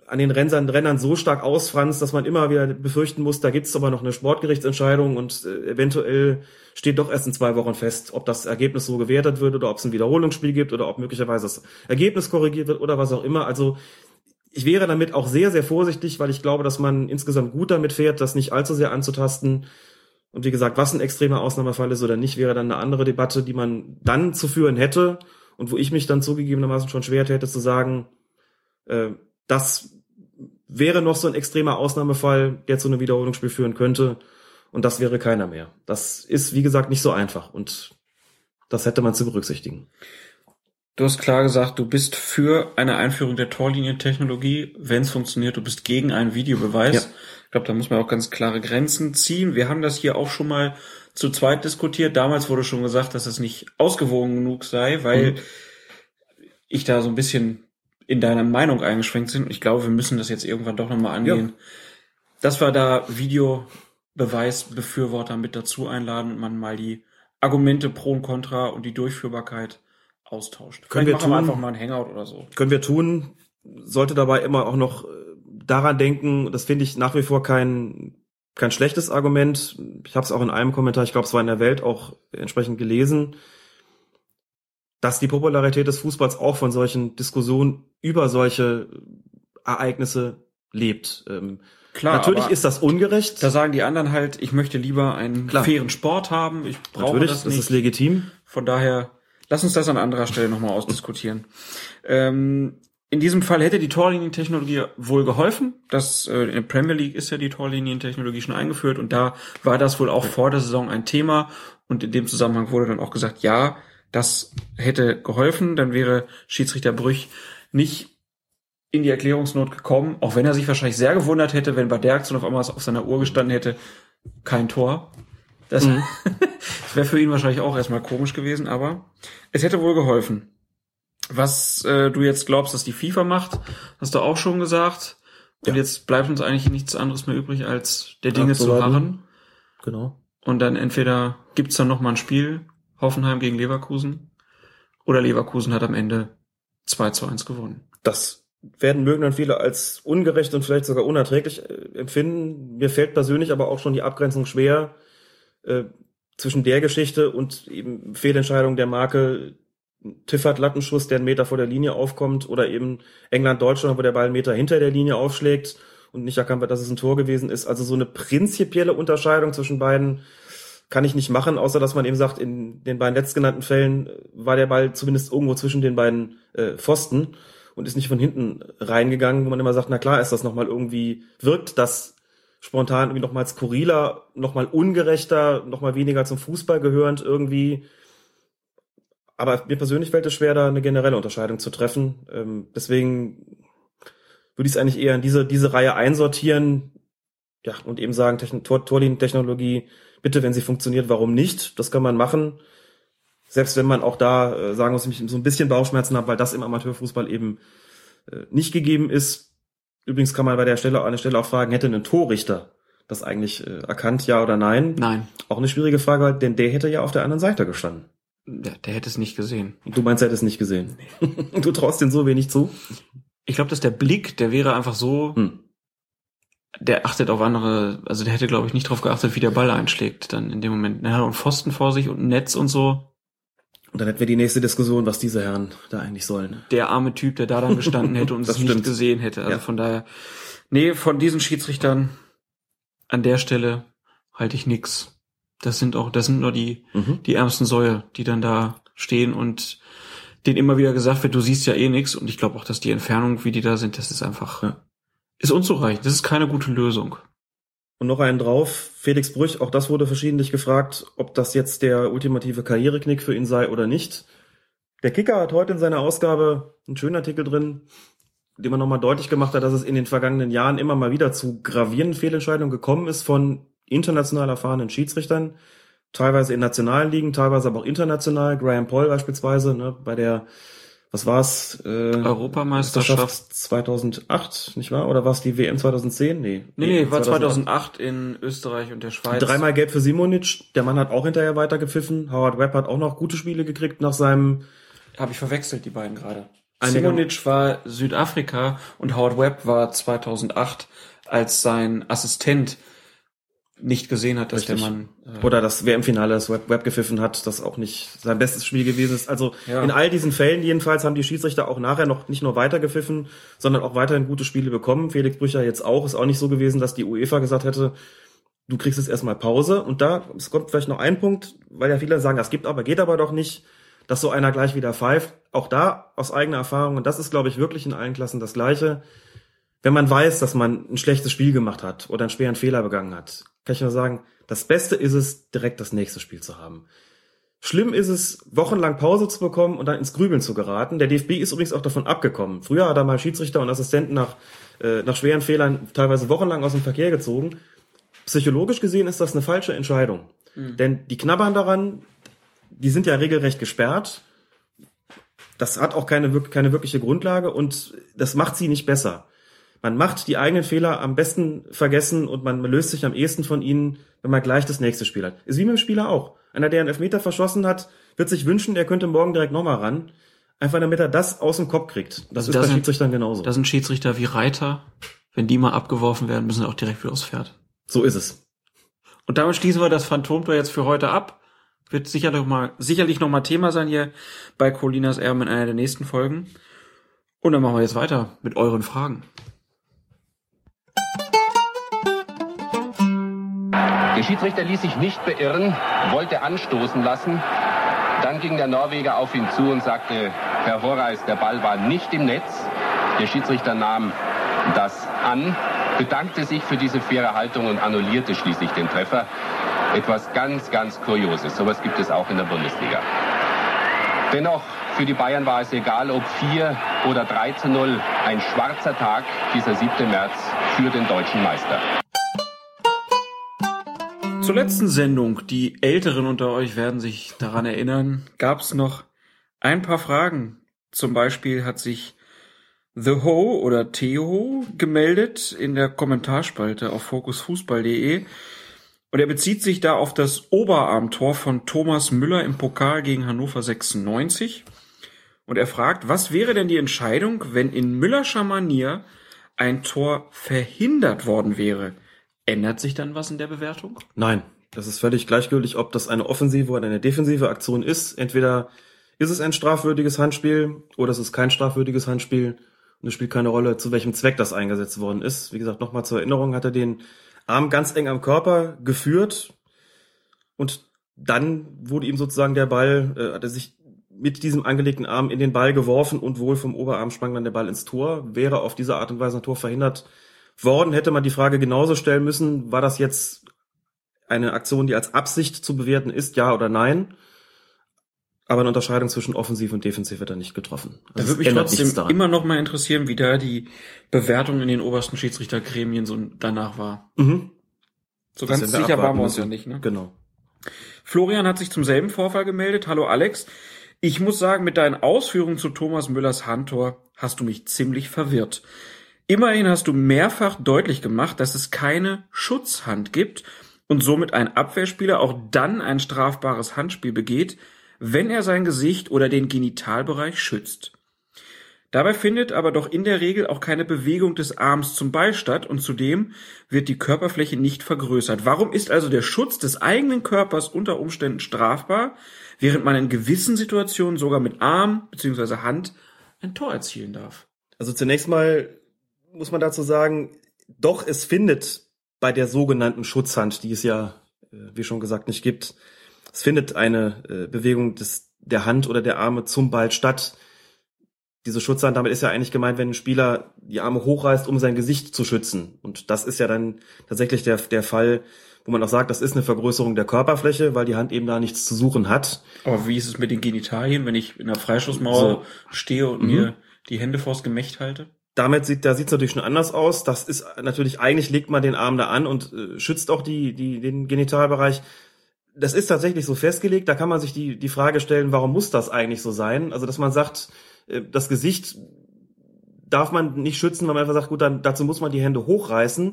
an den Rennern, Rennern so stark ausfranst, dass man immer wieder befürchten muss, da gibt es aber noch eine Sportgerichtsentscheidung und äh, eventuell steht doch erst in zwei Wochen fest, ob das Ergebnis so gewertet wird oder ob es ein Wiederholungsspiel gibt oder ob möglicherweise das Ergebnis korrigiert wird oder was auch immer. Also ich wäre damit auch sehr, sehr vorsichtig, weil ich glaube, dass man insgesamt gut damit fährt, das nicht allzu sehr anzutasten. Und wie gesagt, was ein extremer Ausnahmefall ist oder nicht, wäre dann eine andere Debatte, die man dann zu führen hätte und wo ich mich dann zugegebenermaßen schon schwer hätte zu sagen, äh, das wäre noch so ein extremer Ausnahmefall, der zu einem Wiederholungsspiel führen könnte. Und das wäre keiner mehr. Das ist, wie gesagt, nicht so einfach. Und das hätte man zu berücksichtigen. Du hast klar gesagt, du bist für eine Einführung der Torlinientechnologie, wenn es funktioniert. Du bist gegen einen Videobeweis. Ja. Ich glaube, da muss man auch ganz klare Grenzen ziehen. Wir haben das hier auch schon mal zu zweit diskutiert. Damals wurde schon gesagt, dass es nicht ausgewogen genug sei, weil Mhm. ich da so ein bisschen in deiner Meinung eingeschränkt bin. Ich glaube, wir müssen das jetzt irgendwann doch nochmal angehen. Dass wir da Videobeweisbefürworter mit dazu einladen und man mal die Argumente pro und contra und die Durchführbarkeit austauscht. Können Vielleicht wir machen wir tun. einfach mal ein Hangout oder so. Können wir tun, sollte dabei immer auch noch äh, daran denken, das finde ich nach wie vor kein, kein schlechtes Argument. Ich habe es auch in einem Kommentar, ich glaube, es war in der Welt auch entsprechend gelesen, dass die Popularität des Fußballs auch von solchen Diskussionen über solche Ereignisse lebt. Ähm, Klar, Natürlich ist das ungerecht. da sagen die anderen halt, ich möchte lieber einen Klar. fairen Sport haben. Ich brauche Natürlich, das das, nicht. ist legitim. Von daher, lass uns das an anderer Stelle nochmal ausdiskutieren. Ähm, in diesem Fall hätte die Torlinientechnologie wohl geholfen. Das, äh, in der Premier League ist ja die Torlinientechnologie schon eingeführt und da war das wohl auch vor der Saison ein Thema. Und in dem Zusammenhang wurde dann auch gesagt, ja, das hätte geholfen. Dann wäre Schiedsrichter Brüch nicht in die Erklärungsnot gekommen, auch wenn er sich wahrscheinlich sehr gewundert hätte, wenn bei der Aktion auf einmal auf seiner Uhr gestanden hätte, kein Tor. Das, das wäre für ihn wahrscheinlich auch erstmal komisch gewesen, aber es hätte wohl geholfen. Was äh, du jetzt glaubst, dass die FIFA macht, hast du auch schon gesagt. Und Ja. jetzt bleibt uns eigentlich nichts anderes mehr übrig, als der Dinge zu harren. Genau. Und dann entweder gibt's dann noch mal ein Spiel, Hoffenheim gegen Leverkusen, oder Leverkusen hat am Ende 2 zu 1 gewonnen. Das werden mögen dann viele als ungerecht und vielleicht sogar unerträglich äh, empfinden. Mir fällt persönlich aber auch schon die Abgrenzung schwer äh, zwischen der Geschichte und eben Fehlentscheidung der Marke Tiffert Lattenschuss, der einen Meter vor der Linie aufkommt, oder eben England Deutschland, wo der Ball einen Meter hinter der Linie aufschlägt und nicht erkannt wird, dass es ein Tor gewesen ist. Also so eine prinzipielle Unterscheidung zwischen beiden kann ich nicht machen, außer dass man eben sagt, in den beiden letztgenannten Fällen äh, war der Ball zumindest irgendwo zwischen den beiden äh, Pfosten und ist nicht von hinten reingegangen, wo man immer sagt, na klar ist das nochmal irgendwie, wirkt das spontan irgendwie nochmal skurriler, nochmal ungerechter, nochmal weniger zum Fußball gehörend irgendwie. Aber mir persönlich fällt es schwer, da eine generelle Unterscheidung zu treffen. Ähm, deswegen würde ich es eigentlich eher in diese, diese Reihe einsortieren, ja, und eben sagen, Techn Tor Torlinientechnologie, bitte, wenn sie funktioniert, warum nicht? Das kann man machen. Selbst wenn man auch da äh, sagen muss, ich so ein bisschen Bauchschmerzen habe, weil das im Amateurfußball eben äh, nicht gegeben ist. Übrigens kann man bei der Stelle an der Stelle auch fragen, hätte ein Torrichter das eigentlich äh, erkannt, ja oder nein? Nein, Auch eine schwierige Frage, denn der hätte ja auf der anderen Seite gestanden. Der, der hätte es nicht gesehen. Du meinst, er hätte es nicht gesehen. du traust den so wenig zu? Ich glaube, dass der Blick, der wäre einfach so, Hm. der achtet auf andere, also der hätte, glaube ich, nicht drauf geachtet, wie der Ball einschlägt dann in dem Moment. Er hat einen Pfosten vor sich und ein Netz und so. Und dann hätten wir die nächste Diskussion, was diese Herren da eigentlich sollen. Der arme Typ, der da dann gestanden hätte und Das es nicht gesehen hätte. Also Ja. von daher, nee, von diesen Schiedsrichtern an der Stelle halte ich nix. Das sind auch, das sind nur die, Mhm. die ärmsten Säue, die dann da stehen und denen immer wieder gesagt wird, du siehst ja eh nix. Und ich glaube auch, dass die Entfernung, wie die da sind, das ist einfach, Ja. ist unzureichend. Das ist keine gute Lösung. Und noch einen drauf, Felix Brüch, auch das wurde verschiedentlich gefragt, ob das jetzt der ultimative Karriereknick für ihn sei oder nicht. Der Kicker hat heute in seiner Ausgabe einen schönen Artikel drin, in dem er nochmal deutlich gemacht hat, dass es in den vergangenen Jahren immer mal wieder zu gravierenden Fehlentscheidungen gekommen ist von international erfahrenen Schiedsrichtern, teilweise in nationalen Ligen, teilweise aber auch international. Graham Paul beispielsweise, ne, bei der, was war's? Äh, Europameisterschaft. 2008, nicht wahr? Oder war es die WM 2010? Nee. Nee, nee, war 2008 in Österreich und der Schweiz. Dreimal gelb für Simonic. Der Mann hat auch hinterher weitergepfiffen. Howard Webb hat auch noch gute Spiele gekriegt nach seinem. Habe ich verwechselt, die beiden gerade. Simonic war Südafrika und Howard Webb war 2008, als sein Assistent nicht gesehen hat, dass Richtig. der Mann... Äh, Oder das WM-Finale, das Webb, Webb gepfiffen hat, das auch nicht sein bestes Spiel gewesen ist. Also Ja. in all diesen Fällen jedenfalls haben die Schiedsrichter auch nachher noch nicht nur weitergepfiffen, sondern auch weiterhin gute Spiele bekommen. Felix Brücher jetzt auch. Ist auch nicht so gewesen, dass die UEFA gesagt hätte, du kriegst jetzt erstmal Pause. Und da, es kommt vielleicht noch ein Punkt, weil ja viele sagen, das gibt aber, geht aber doch nicht, dass so einer gleich wieder pfeift. Auch da aus eigener Erfahrung, und das ist, glaube ich, wirklich in allen Klassen das Gleiche. Wenn man weiß, dass man ein schlechtes Spiel gemacht hat oder einen schweren Fehler begangen hat, kann ich nur sagen, das Beste ist es, direkt das nächste Spiel zu haben. Schlimm ist es, wochenlang Pause zu bekommen und dann ins Grübeln zu geraten. Der DFB ist übrigens auch davon abgekommen. Früher hat er mal Schiedsrichter und Assistenten nach, äh, nach schweren Fehlern teilweise wochenlang aus dem Verkehr gezogen. Psychologisch gesehen ist das eine falsche Entscheidung. Denn die knabbern daran, die sind ja regelrecht gesperrt. Das hat auch keine, keine wirkliche Grundlage und das macht sie nicht besser. Man macht die eigenen Fehler am besten vergessen und man löst sich am ehesten von ihnen, wenn man gleich das nächste Spiel hat. Ist wie mit dem Spieler auch. Einer, der einen Elfmeter verschossen hat, wird sich wünschen, er könnte morgen direkt nochmal ran. Einfach damit er das aus dem Kopf kriegt. Das Also ist bei sind- Schiedsrichtern genauso. da sind Schiedsrichter wie Reiter. Wenn die mal abgeworfen werden, müssen sie auch direkt wieder aufs Pferd. so ist es. Und damit schließen wir das Phantomtor jetzt für heute ab. Wird sicherlich noch mal, sicherlich noch mal Thema sein hier bei Colinas Erben in einer der nächsten Folgen. Und dann machen wir jetzt weiter mit euren Fragen. Der Schiedsrichter ließ sich nicht beirren, wollte anstoßen lassen. Dann ging der Norweger auf ihn zu und sagte, Herr Horace, der Ball war nicht im Netz. Der Schiedsrichter nahm das an, bedankte sich für diese faire Haltung und annullierte schließlich den Treffer. Etwas ganz, ganz Kurioses. Sowas gibt es auch in der Bundesliga. Dennoch, für die Bayern war es egal, ob 4 oder 3 zu 0. Ein schwarzer Tag, dieser 7. März, für den deutschen Meister. Zur letzten Sendung, die Älteren unter euch werden sich daran erinnern, gab es noch ein paar Fragen. Zum Beispiel hat sich The Ho oder Theo gemeldet in der Kommentarspalte auf fokusfußball.de. Und er bezieht sich da auf das Oberarmtor von Thomas Müller im Pokal gegen Hannover 96. Und er fragt, was wäre denn die Entscheidung, wenn in Müllerscher Manier ein Tor verhindert worden wäre? Ändert sich dann was in der Bewertung? Nein, das ist völlig gleichgültig, ob das eine offensive oder eine defensive Aktion ist. Entweder ist es ein strafwürdiges Handspiel oder es ist kein strafwürdiges Handspiel. Und es spielt keine Rolle, zu welchem Zweck das eingesetzt worden ist. Wie gesagt, nochmal zur Erinnerung, hat er den Arm ganz eng am Körper geführt und dann wurde ihm sozusagen der Ball, äh, hat er sich mit diesem angelegten Arm in den Ball geworfen und wohl vom Oberarm sprang dann der Ball ins Tor. Wäre auf diese Art und Weise ein Tor verhindert worden, hätte man die Frage genauso stellen müssen, war das jetzt eine Aktion, die als Absicht zu bewerten ist, ja oder nein? Aber eine Unterscheidung zwischen offensiv und defensiv wird da nicht getroffen. Da Also würde es mich trotzdem immer noch mal interessieren, wie da die Bewertung in den obersten Schiedsrichtergremien so danach war. Mhm. So Das ganz sicher waren wir uns ja nicht. Ne? Genau. Florian hat sich zum selben Vorfall gemeldet. Hallo Alex. Ich muss sagen, mit deinen Ausführungen zu Thomas Müllers Handtor hast du mich ziemlich verwirrt. Immerhin hast du mehrfach deutlich gemacht, dass es keine Schutzhand gibt und somit ein Abwehrspieler auch dann ein strafbares Handspiel begeht, wenn er sein Gesicht oder den Genitalbereich schützt. Dabei findet aber doch in der Regel auch keine Bewegung des Arms zum Ball statt und zudem wird die Körperfläche nicht vergrößert. Warum ist also der Schutz des eigenen Körpers unter Umständen strafbar, während man in gewissen Situationen sogar mit Arm bzw. Hand ein Tor erzielen darf? Also zunächst mal muss man dazu sagen, doch es findet bei der sogenannten Schutzhand, die es ja, äh, wie schon gesagt, nicht gibt, es findet eine äh, Bewegung des, der Hand oder der Arme zum Ball statt. Diese Schutzhand, damit ist ja eigentlich gemeint, wenn ein Spieler die Arme hochreißt, um sein Gesicht zu schützen. Und das ist ja dann tatsächlich der, der Fall, wo man auch sagt, das ist eine Vergrößerung der Körperfläche, weil die Hand eben da nichts zu suchen hat. Aber wie ist es mit den Genitalien, wenn ich in der Freischussmauer So. stehe und mir die Hände vors Gemächt halte? Damit sieht, da sieht es natürlich schon anders aus. Das ist natürlich, eigentlich legt man den Arm da an und äh, schützt auch die, die, den Genitalbereich. Das ist tatsächlich so festgelegt. Da kann man sich die, die Frage stellen, warum muss das eigentlich so sein? Also, dass man sagt, äh, das Gesicht darf man nicht schützen, weil man einfach sagt, gut, dann dazu muss man die Hände hochreißen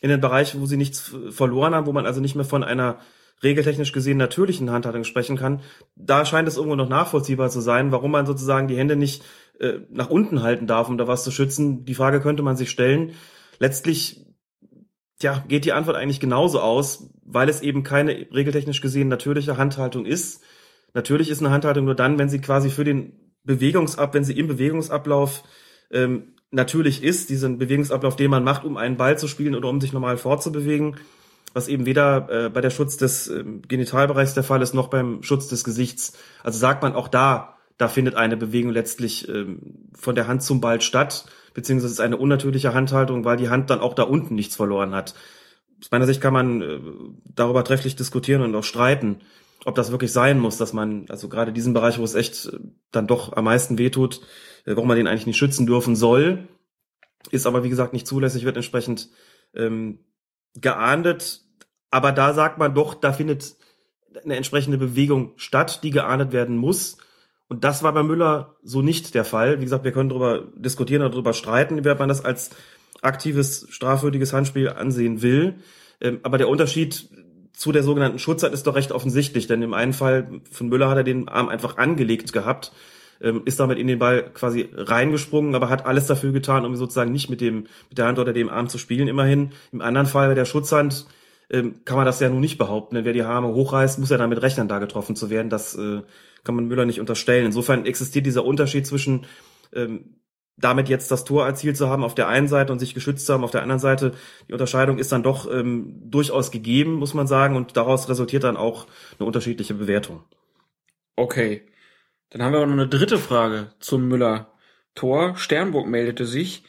in den Bereich, wo sie nichts verloren haben, wo man also nicht mehr von einer regeltechnisch gesehen natürlichen Handhaltung sprechen kann. Da scheint es irgendwo noch nachvollziehbar zu sein, warum man sozusagen die Hände nicht äh, nach unten halten darf, um da was zu schützen. Die Frage könnte man sich stellen. Letztlich, tja, geht die Antwort eigentlich genauso aus, weil es eben keine regeltechnisch gesehen natürliche Handhaltung ist. Natürlich ist eine Handhaltung nur dann, wenn sie quasi für den Bewegungsab, wenn sie im Bewegungsablauf ähm, natürlich ist, diesen Bewegungsablauf, den man macht, um einen Ball zu spielen oder um sich normal fortzubewegen, was eben weder äh, bei der Schutz des ähm, Genitalbereichs der Fall ist, noch beim Schutz des Gesichts. Also sagt man auch da, da findet eine Bewegung letztlich ähm, von der Hand zum Ball statt, beziehungsweise ist eine unnatürliche Handhaltung, weil die Hand dann auch da unten nichts verloren hat. Aus meiner Sicht kann man äh, darüber trefflich diskutieren und auch streiten, ob das wirklich sein muss, dass man, also gerade diesen Bereich, wo es echt äh, dann doch am meisten wehtut, äh, warum man den eigentlich nicht schützen dürfen soll, ist aber wie gesagt nicht zulässig, wird entsprechend ähm, geahndet. Aber da sagt man doch, da findet eine entsprechende Bewegung statt, die geahndet werden muss. Und das war bei Müller so nicht der Fall. Wie gesagt, wir können darüber diskutieren oder darüber streiten, wie man das als aktives, strafwürdiges Handspiel ansehen will. Ähm, aber der Unterschied zu der sogenannten Schutzzeit ist doch recht offensichtlich, denn im einen Fall von Müller hat er den Arm einfach angelegt gehabt, ähm, ist damit in den Ball quasi reingesprungen, aber hat alles dafür getan, um sozusagen nicht mit dem mit der Hand oder dem Arm zu spielen. Immerhin im anderen Fall bei der Schutzhand ähm, kann man das ja nun nicht behaupten. Denn wer die Arme hochreißt, muss ja damit rechnen, da getroffen zu werden. Das äh, kann man Müller nicht unterstellen. Insofern existiert dieser Unterschied zwischen ähm, damit jetzt das Tor erzielt zu haben auf der einen Seite und sich geschützt zu haben auf der anderen Seite. Die Unterscheidung ist dann doch ähm, durchaus gegeben, muss man sagen, und daraus resultiert dann auch eine unterschiedliche Bewertung. Okay. Dann haben wir aber noch eine dritte Frage zum Müller-Tor. Sternburg meldete sich.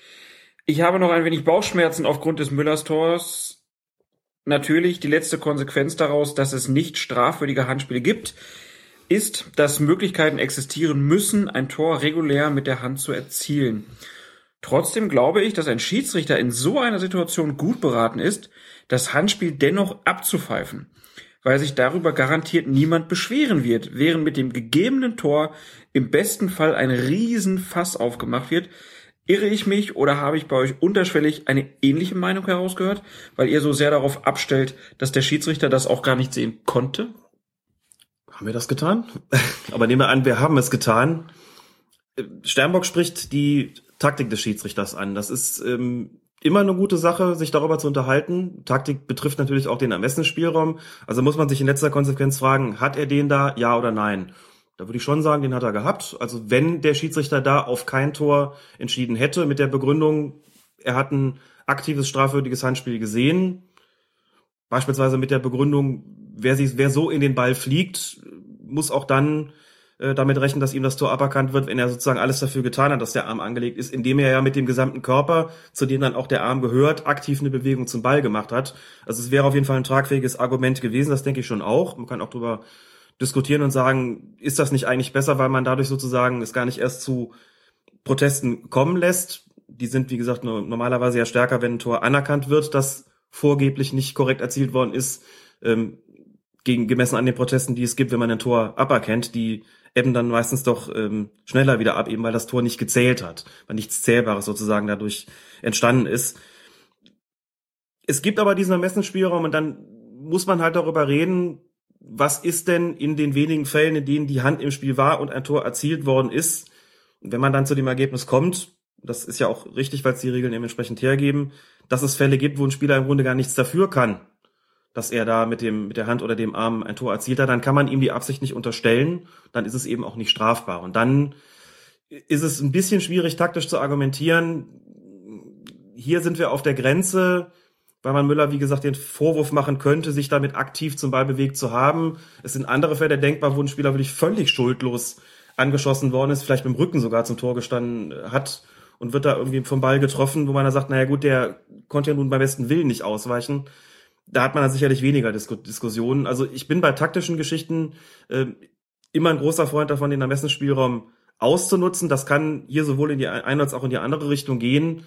Ich habe noch ein wenig Bauchschmerzen aufgrund des Müllers Tors. Natürlich die letzte Konsequenz daraus, dass es nicht strafwürdige Handspiele gibt, ist, dass Möglichkeiten existieren müssen, ein Tor regulär mit der Hand zu erzielen. Trotzdem glaube ich, dass ein Schiedsrichter in so einer Situation gut beraten ist, das Handspiel dennoch abzupfeifen, weil sich darüber garantiert niemand beschweren wird, während mit dem gegebenen Tor im besten Fall ein Riesenfass aufgemacht wird, Irre ich mich oder habe ich bei euch unterschwellig eine ähnliche Meinung herausgehört, weil ihr so sehr darauf abstellt, dass der Schiedsrichter das auch gar nicht sehen konnte? Haben wir das getan? Aber nehmen wir an, wir haben es getan. Sternbock spricht die Taktik des Schiedsrichters an. Das ist ähm, immer eine gute Sache, sich darüber zu unterhalten. Taktik betrifft natürlich auch den Ermessensspielraum. Also muss man sich in letzter Konsequenz fragen, hat er den da, ja oder nein? Da würde ich schon sagen, den hat er gehabt. Also wenn der Schiedsrichter da auf kein Tor entschieden hätte, mit der Begründung, er hat ein aktives strafwürdiges Handspiel gesehen, beispielsweise mit der Begründung, wer, sich, wer so in den Ball fliegt, muss auch dann äh, damit rechnen, dass ihm das Tor aberkannt wird, wenn er sozusagen alles dafür getan hat, dass der Arm angelegt ist, indem er ja mit dem gesamten Körper, zu dem dann auch der Arm gehört, aktiv eine Bewegung zum Ball gemacht hat. Also es wäre auf jeden Fall ein tragfähiges Argument gewesen, das denke ich schon auch. Man kann auch drüber diskutieren und sagen, ist das nicht eigentlich besser, weil man dadurch sozusagen es gar nicht erst zu Protesten kommen lässt. Die sind, wie gesagt, normalerweise ja stärker, wenn ein Tor anerkannt wird, das vorgeblich nicht korrekt erzielt worden ist, ähm, gegen, gemessen an den Protesten, die es gibt, wenn man ein Tor aberkennt, die ebben dann meistens doch ähm, schneller wieder ab, eben weil das Tor nicht gezählt hat, weil nichts Zählbares sozusagen dadurch entstanden ist. Es gibt aber diesen Ermessensspielraum und dann muss man halt darüber reden, was ist denn in den wenigen Fällen, in denen die Hand im Spiel war und ein Tor erzielt worden ist, wenn man dann zu dem Ergebnis kommt, das ist ja auch richtig, weil es die Regeln eben entsprechend hergeben, dass es Fälle gibt, wo ein Spieler im Grunde gar nichts dafür kann, dass er da mit dem mit der Hand oder dem Arm ein Tor erzielt hat, dann kann man ihm die Absicht nicht unterstellen, dann ist es eben auch nicht strafbar. Und dann ist es ein bisschen schwierig taktisch zu argumentieren. Hier sind wir auf der Grenze weil man Müller, wie gesagt, den Vorwurf machen könnte, sich damit aktiv zum Ball bewegt zu haben. Es sind andere Fälle denkbar, wo ein Spieler wirklich völlig schuldlos angeschossen worden ist, vielleicht mit dem Rücken sogar zum Tor gestanden hat und wird da irgendwie vom Ball getroffen, wo man da sagt, naja gut, der konnte ja nun beim besten Willen nicht ausweichen. Da hat man dann sicherlich weniger Dis Diskussionen. Also ich bin bei taktischen Geschichten äh, immer ein großer Freund davon, den Ermessensspielraum auszunutzen. Das kann hier sowohl in die eine als auch in die andere Richtung gehen.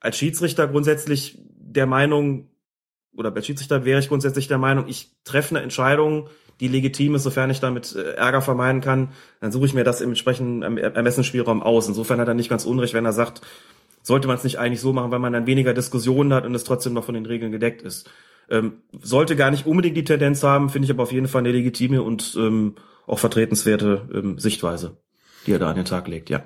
Als Schiedsrichter grundsätzlich der Meinung, oder bei Schiedsrichter wäre ich grundsätzlich der Meinung, ich treffe eine Entscheidung, die legitim ist, sofern ich damit äh, Ärger vermeiden kann, dann suche ich mir das im entsprechenden Ermessensspielraum aus. Insofern hat er nicht ganz unrecht, wenn er sagt, sollte man es nicht eigentlich so machen, weil man dann weniger Diskussionen hat und es trotzdem noch von den Regeln gedeckt ist. Ähm, sollte gar nicht unbedingt die Tendenz haben, finde ich aber auf jeden Fall eine legitime und ähm, auch vertretenswerte ähm, Sichtweise, die er da an den Tag legt, ja.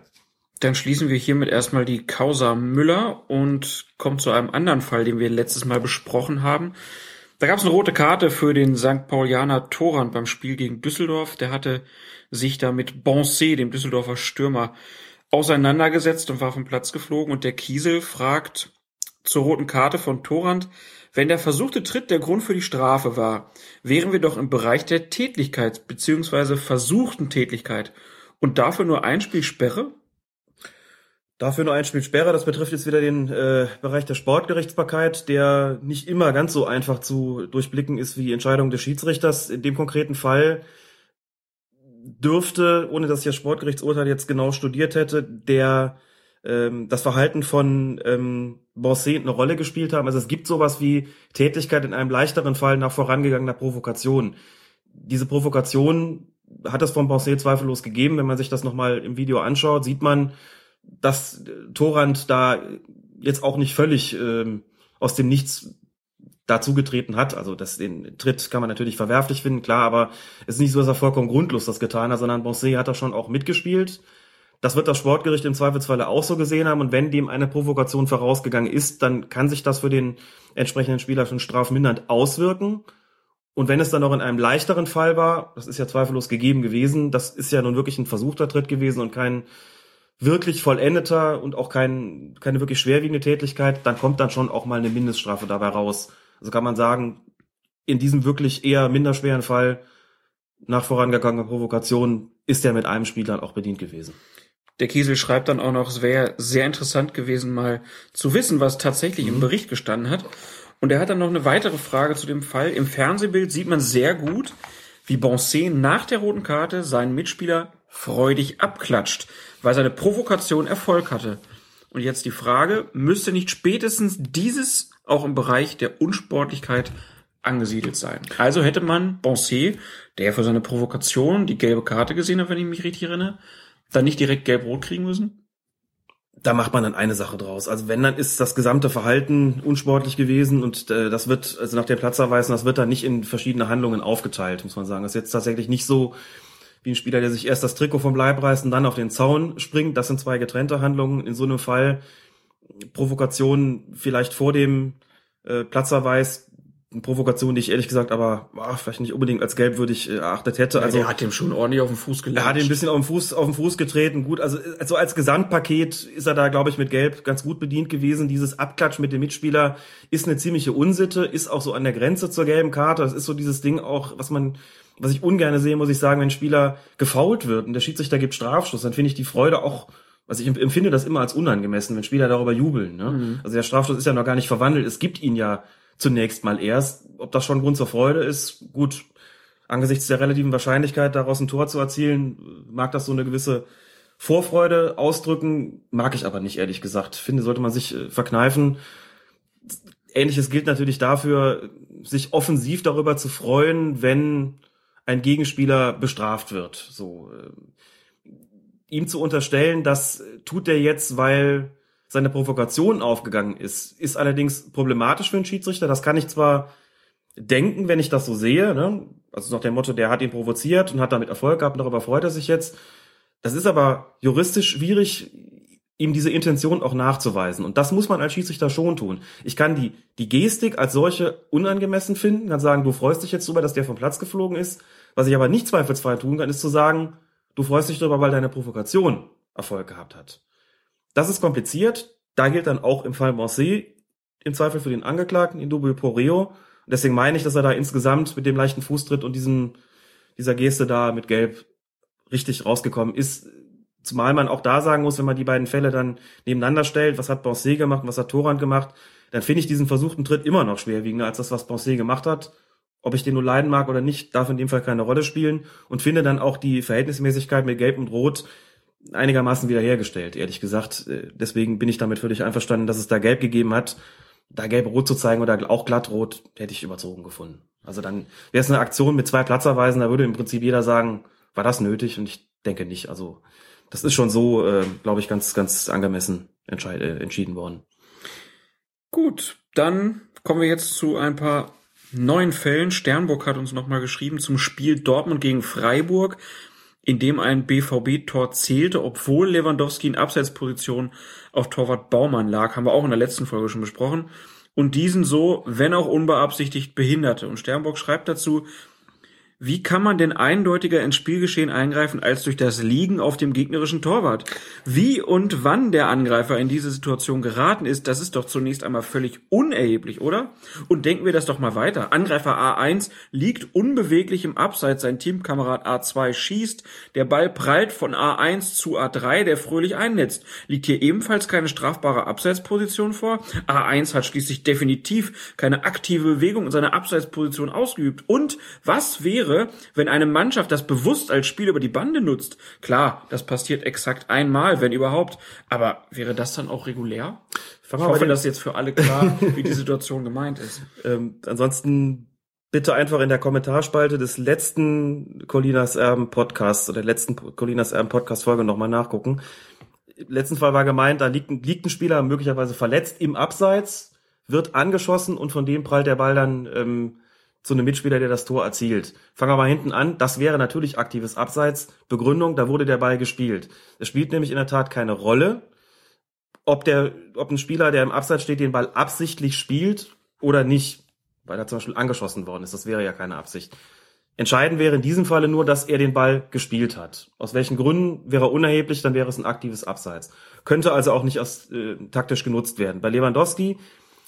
Dann schließen wir hiermit erstmal die Causa Müller und kommen zu einem anderen Fall, den wir letztes Mal besprochen haben. Da gab es eine rote Karte für den St. Paulianer Torrand beim Spiel gegen Düsseldorf. Der hatte sich da mit Bonset, dem Düsseldorfer Stürmer, auseinandergesetzt und war vom Platz geflogen. Und der Kiesel fragt zur roten Karte von Torrand, wenn der versuchte Tritt der Grund für die Strafe war, wären wir doch im Bereich der Tätlichkeit bzw. versuchten Tätlichkeit und dafür nur ein Spiel Sperre? Dafür nur ein Spiel Sperre. Das betrifft jetzt wieder den äh, Bereich der Sportgerichtsbarkeit, der nicht immer ganz so einfach zu durchblicken ist wie die Entscheidung des Schiedsrichters. In dem konkreten Fall dürfte, ohne dass ich das Sportgerichtsurteil jetzt genau studiert hätte, der ähm, das Verhalten von ähm, Bonset eine Rolle gespielt haben. Also es gibt sowas wie Tätigkeit in einem leichteren Fall nach vorangegangener Provokation. Diese Provokation hat es von Bonset zweifellos gegeben. Wenn man sich das nochmal im Video anschaut, sieht man, dass Torand da jetzt auch nicht völlig ähm, aus dem Nichts dazugetreten hat. Also das, den Tritt kann man natürlich verwerflich finden, klar, aber es ist nicht so, dass er vollkommen grundlos das getan hat, sondern Bonset hat da schon auch mitgespielt. Das wird das Sportgericht im Zweifelsfalle auch so gesehen haben. Und wenn dem eine Provokation vorausgegangen ist, dann kann sich das für den entsprechenden Spieler schon strafmindernd auswirken. Und wenn es dann noch in einem leichteren Fall war, das ist ja zweifellos gegeben gewesen, das ist ja nun wirklich ein versuchter Tritt gewesen und kein wirklich vollendeter und auch kein, keine wirklich schwerwiegende Tätigkeit, dann kommt dann schon auch mal eine Mindeststrafe dabei raus. Also kann man sagen, in diesem wirklich eher minderschweren Fall nach vorangegangener Provokation ist er mit einem Spiel dann auch bedient gewesen. Der Kiesel schreibt dann auch noch, es wäre sehr interessant gewesen, mal zu wissen, was tatsächlich mhm. im Bericht gestanden hat. Und er hat dann noch eine weitere Frage zu dem Fall. Im Fernsehbild sieht man sehr gut, wie Bonset nach der roten Karte seinen Mitspieler freudig abklatscht weil seine Provokation Erfolg hatte. Und jetzt die Frage, müsste nicht spätestens dieses auch im Bereich der Unsportlichkeit angesiedelt sein? Also hätte man Bonset, der für seine Provokation die gelbe Karte gesehen hat, wenn ich mich richtig erinnere, dann nicht direkt gelb-rot kriegen müssen? da macht man dann eine Sache draus. Also wenn, dann ist das gesamte Verhalten unsportlich gewesen und äh, das wird, also nach der Platzerweisen, das wird dann nicht in verschiedene Handlungen aufgeteilt, muss man sagen. Das ist jetzt tatsächlich nicht so wie ein Spieler, der sich erst das Trikot vom Leib reißt und dann auf den Zaun springt. Das sind zwei getrennte Handlungen. In so einem Fall Provokation vielleicht vor dem äh, Platzerweis eine Provokation, die ich ehrlich gesagt aber ach, vielleicht nicht unbedingt als gelbwürdig äh, erachtet hätte. Also Also er hat dem schon ordentlich auf den Fuß er gelatscht. hat ihn ein bisschen auf den Fuß, auf den Fuß getreten. Gut, also, also als Gesamtpaket ist er da, glaube ich, mit Gelb ganz gut bedient gewesen. Dieses Abklatschen mit dem Mitspieler ist eine ziemliche Unsitte, ist auch so an der Grenze zur gelben Karte. Das ist so dieses Ding auch, was man, was ich ungern sehe, muss ich sagen, wenn ein Spieler gefault wird und der Schiedsrichter gibt Strafschuss, dann finde ich die Freude auch also ich empfinde das immer als unangemessen, wenn Spieler darüber jubeln. Ne? Also der Strafstoß ist ja noch gar nicht verwandelt. Es gibt ihn ja zunächst mal erst. Ob das schon Grund zur Freude ist, gut, angesichts der relativen Wahrscheinlichkeit, daraus ein Tor zu erzielen, mag das so eine gewisse Vorfreude ausdrücken, mag ich aber nicht, ehrlich gesagt. Finde, sollte man sich äh, verkneifen. Ähnliches gilt natürlich dafür, sich offensiv darüber zu freuen, wenn ein Gegenspieler bestraft wird. So, äh, ihm zu unterstellen, das tut er jetzt, weil seine Provokation aufgegangen ist, ist allerdings problematisch für einen Schiedsrichter. Das kann ich zwar denken, wenn ich das so sehe, ne? also nach dem Motto, der hat ihn provoziert und hat damit Erfolg gehabt darüber freut er sich jetzt. Das ist aber juristisch schwierig, ihm diese Intention auch nachzuweisen. Und das muss man als Schiedsrichter schon tun. Ich kann die, die Gestik als solche unangemessen finden, kann sagen, du freust dich jetzt darüber, dass der vom Platz geflogen ist. Was ich aber nicht zweifelsfrei tun kann, ist zu sagen, du freust dich darüber, weil deine Provokation Erfolg gehabt hat. Das ist kompliziert. Da gilt dann auch im Fall Morset im Zweifel für den Angeklagten in dubio pro reo. Deswegen meine ich, dass er da insgesamt mit dem leichten Fußtritt und diesem, dieser Geste da mit Gelb richtig rausgekommen ist. Zumal man auch da sagen muss, wenn man die beiden Fälle dann nebeneinander stellt, was hat Bonset gemacht und was hat Torrand gemacht, dann finde ich diesen versuchten Tritt immer noch schwerwiegender als das, was Bonset gemacht hat. Ob ich den nur leiden mag oder nicht, darf in dem Fall keine Rolle spielen und finde dann auch die Verhältnismäßigkeit mit Gelb und Rot einigermaßen wiederhergestellt, ehrlich gesagt. Äh, Deswegen bin ich damit völlig einverstanden, dass es da Gelb gegeben hat. Da Gelb-Rot zu zeigen oder auch Glattrot, hätte ich überzogen gefunden. Also dann wäre es eine Aktion mit zwei Platzerweisen, da würde im Prinzip jeder sagen, war das nötig? Und ich denke nicht. Also das ist schon so, äh, glaube ich, ganz, ganz angemessen entscheid äh, entschieden worden. Gut, dann kommen wir jetzt zu ein paar neuen Fällen. Sternburg hat uns nochmal geschrieben zum Spiel Dortmund gegen Freiburg, in dem ein BVB-Tor zählte, obwohl Lewandowski in Abseitsposition auf Torwart Baumann lag. Haben wir auch in der letzten Folge schon besprochen. Und diesen so, wenn auch unbeabsichtigt, behinderte. Und Sternburg schreibt dazu, wie kann man denn eindeutiger ins Spielgeschehen eingreifen als durch das Liegen auf dem gegnerischen Torwart? Wie und wann der Angreifer in diese Situation geraten ist, das ist doch zunächst einmal völlig unerheblich, oder? Und denken wir das doch mal weiter. Angreifer A1 liegt unbeweglich im Abseits, sein Teamkamerad A2 schießt, der Ball prallt von A1 zu A3, der fröhlich einnetzt. Liegt hier ebenfalls keine strafbare Abseitsposition vor? A1 hat schließlich definitiv keine aktive Bewegung in seiner Abseitsposition ausgeübt. Und was wäre wäre, wenn eine Mannschaft das bewusst als Spiel über die Bande nutzt. Klar, das passiert exakt einmal, wenn überhaupt. Aber wäre das dann auch regulär? Ich hoffe, dass jetzt für alle klar, wie die Situation gemeint ist. Ähm, ansonsten bitte einfach in der Kommentarspalte des letzten Colinas Erben Podcasts oder der letzten Colinas Erben Podcast Folge nochmal nachgucken. Im letzten Fall war gemeint, da liegt ein, liegt ein Spieler möglicherweise verletzt im Abseits, wird angeschossen und von dem prallt der Ball dann ähm, zu einem Mitspieler, der das Tor erzielt. Fangen wir mal hinten an. Das wäre natürlich aktives Abseits. Begründung, da wurde der Ball gespielt. Es spielt nämlich in der Tat keine Rolle, ob der, ob ein Spieler, der im Abseits steht, den Ball absichtlich spielt oder nicht, weil er zum Beispiel angeschossen worden ist. Das wäre ja keine Absicht. Entscheidend wäre in diesem Falle nur, dass er den Ball gespielt hat. Aus welchen Gründen wäre unerheblich, dann wäre es ein aktives Abseits. Könnte also auch nicht als, äh, taktisch genutzt werden. Bei Lewandowski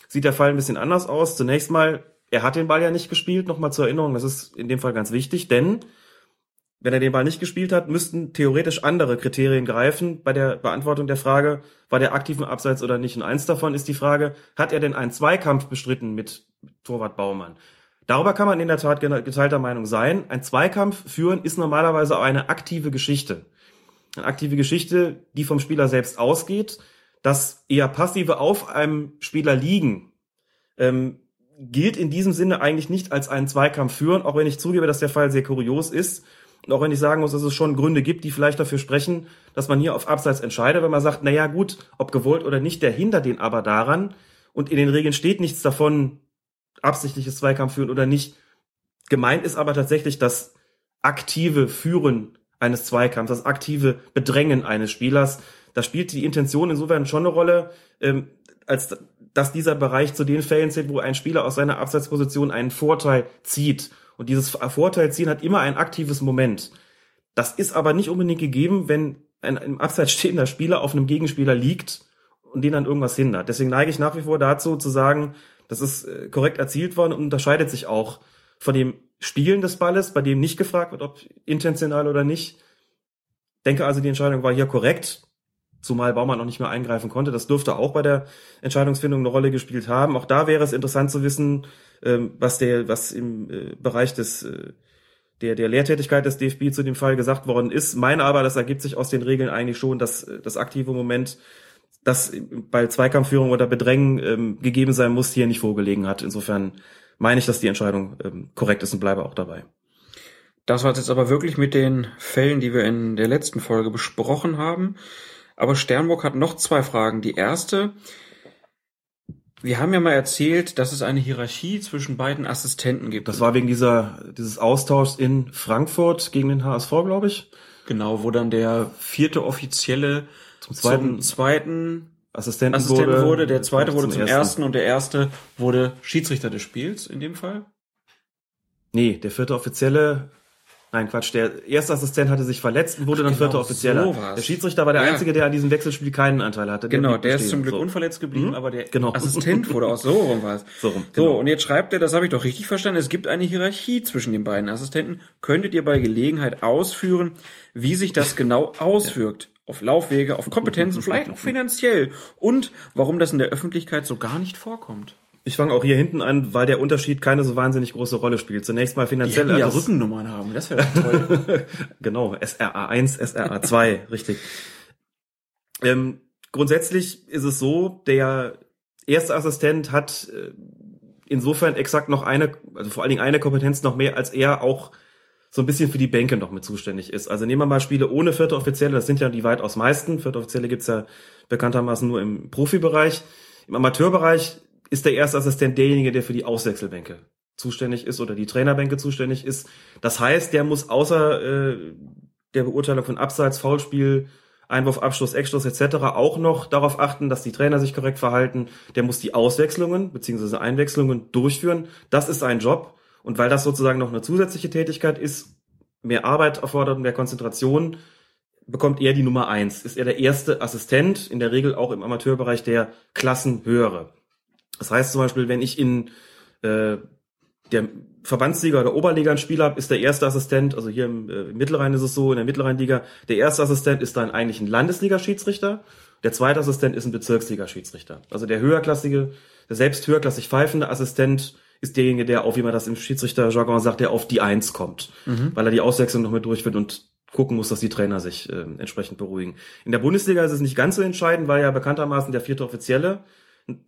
sieht der Fall ein bisschen anders aus. Zunächst mal, er hat den Ball ja nicht gespielt, nochmal zur Erinnerung, das ist in dem Fall ganz wichtig, denn wenn er den Ball nicht gespielt hat, müssten theoretisch andere Kriterien greifen bei der Beantwortung der Frage, war der aktiv im Abseits oder nicht. Und eins davon ist die Frage, hat er denn einen Zweikampf bestritten mit Torwart Baumann? Darüber kann man in der Tat geteilter Meinung sein. Ein Zweikampf führen ist normalerweise auch eine aktive Geschichte. Eine aktive Geschichte, die vom Spieler selbst ausgeht. Das eher passive auf einem Spieler liegen, ähm, gilt in diesem Sinne eigentlich nicht als einen Zweikampf führen, auch wenn ich zugebe, dass der Fall sehr kurios ist. Und auch wenn ich sagen muss, dass es schon Gründe gibt, die vielleicht dafür sprechen, dass man hier auf Abseits entscheidet, wenn man sagt, na ja, gut, ob gewollt oder nicht, der hindert den aber daran. Und in den Regeln steht nichts davon, absichtliches Zweikampf führen oder nicht. Gemeint ist aber tatsächlich das aktive Führen eines Zweikampfs, das aktive Bedrängen eines Spielers. Da spielt die Intention insofern schon eine Rolle, ähm, als dass dieser Bereich zu den Fällen zählt, wo ein Spieler aus seiner Abseitsposition einen Vorteil zieht. Und dieses Vorteil ziehen hat immer ein aktives Moment. Das ist aber nicht unbedingt gegeben, wenn ein im Abseits stehender Spieler auf einem Gegenspieler liegt und den dann irgendwas hindert. Deswegen neige ich nach wie vor dazu zu sagen, das ist äh, korrekt erzielt worden und unterscheidet sich auch von dem Spielen des Balles, bei dem nicht gefragt wird, ob intentional oder nicht. Denke also, die Entscheidung war hier korrekt, zumal Baumann noch nicht mehr eingreifen konnte. Das dürfte auch bei der Entscheidungsfindung eine Rolle gespielt haben. Auch da wäre es interessant zu wissen, ähm, was der, was im äh, Bereich des äh, der, der Lehrtätigkeit des DFB zu dem Fall gesagt worden ist. Meine aber, das ergibt sich aus den Regeln eigentlich schon, dass das aktive Moment das bei Zweikampfführung oder Bedrängen ähm, gegeben sein muss, hier nicht vorgelegen hat. Insofern meine ich, dass die Entscheidung ähm, korrekt ist und bleibe auch dabei. Das war jetzt aber wirklich mit den Fällen, die wir in der letzten Folge besprochen haben. Aber Sternburg hat noch zwei Fragen. Die erste, wir haben ja mal erzählt, dass es eine Hierarchie zwischen beiden Assistenten gibt. Das war wegen dieser, dieses Austauschs in Frankfurt gegen den HSV, glaube ich. Genau, wo dann der vierte Offizielle Zum zweiten, zum zweiten Assistenten, Assistent wurde, wurde, der zweite wurde zum ersten. ersten und der erste wurde Schiedsrichter des Spiels in dem Fall. Nee, der vierte Offizielle, nein Quatsch, der erste Assistent hatte sich verletzt und wurde dann genau, vierter Offizieller. so war's. der Schiedsrichter war der Ja. Einzige, der an diesem Wechselspiel keinen Anteil hatte. Genau, blieb der ist zum Glück so. unverletzt geblieben, Mhm. aber der Genau. Assistent wurde auch so rum was. So rum, So, genau. und jetzt schreibt er, das habe ich doch richtig verstanden, es gibt eine Hierarchie zwischen den beiden Assistenten. Könntet ihr bei Gelegenheit ausführen, wie sich das genau auswirkt? Auf Laufwege, auf Kompetenzen, vielleicht auch finanziell. Und warum das in der Öffentlichkeit so gar nicht vorkommt. Ich fange auch hier hinten an, weil der Unterschied keine so wahnsinnig große Rolle spielt. Zunächst mal Die finanziell. hätten ja also- Rückennummern haben, das wäre toll. genau, SRA1, SRA2, richtig. Ähm, grundsätzlich ist es so, der erste Assistent hat äh, insofern exakt noch eine, also vor allen Dingen eine Kompetenz noch mehr, als er auch so ein bisschen für die Bänke noch mit zuständig ist. Also nehmen wir mal Spiele ohne vierte Offizielle, das sind ja die weitaus meisten. Vierte Offizielle gibt's ja bekanntermaßen nur im Profibereich. Im Amateurbereich ist der erste Assistent derjenige, der für die Auswechselbänke zuständig ist oder die Trainerbänke zuständig ist. Das heißt, der muss außer äh, der Beurteilung von Abseits, Foulspiel, Einwurf, Abschluss, Eckstoß etc. auch noch darauf achten, dass die Trainer sich korrekt verhalten. Der muss die Auswechslungen bzw. Einwechslungen durchführen. Das ist sein Job. Und weil das sozusagen noch eine zusätzliche Tätigkeit ist, mehr Arbeit erfordert und mehr Konzentration, bekommt er die Nummer eins. Ist er der erste Assistent, in der Regel auch im Amateurbereich der Klassenhöhere. Das heißt zum Beispiel, wenn ich in äh, der Verbandsliga oder Oberliga ein Spiel habe, ist der erste Assistent, also hier im, äh, im Mittelrhein ist es so, in der Mittelrheinliga, der erste Assistent ist dann eigentlich ein Landesliga-Schiedsrichter, der zweite Assistent ist ein Bezirksliga-Schiedsrichter. Also der höherklassige, der selbst höherklassig pfeifende Assistent ist derjenige, der auf, wie man das im Schiedsrichterjargon sagt, der auf die Eins kommt, weil er die Auswechslung noch mit durchführt und gucken muss, dass die Trainer sich äh, entsprechend beruhigen. In der Bundesliga ist es nicht ganz so entscheidend, weil ja bekanntermaßen der vierte Offizielle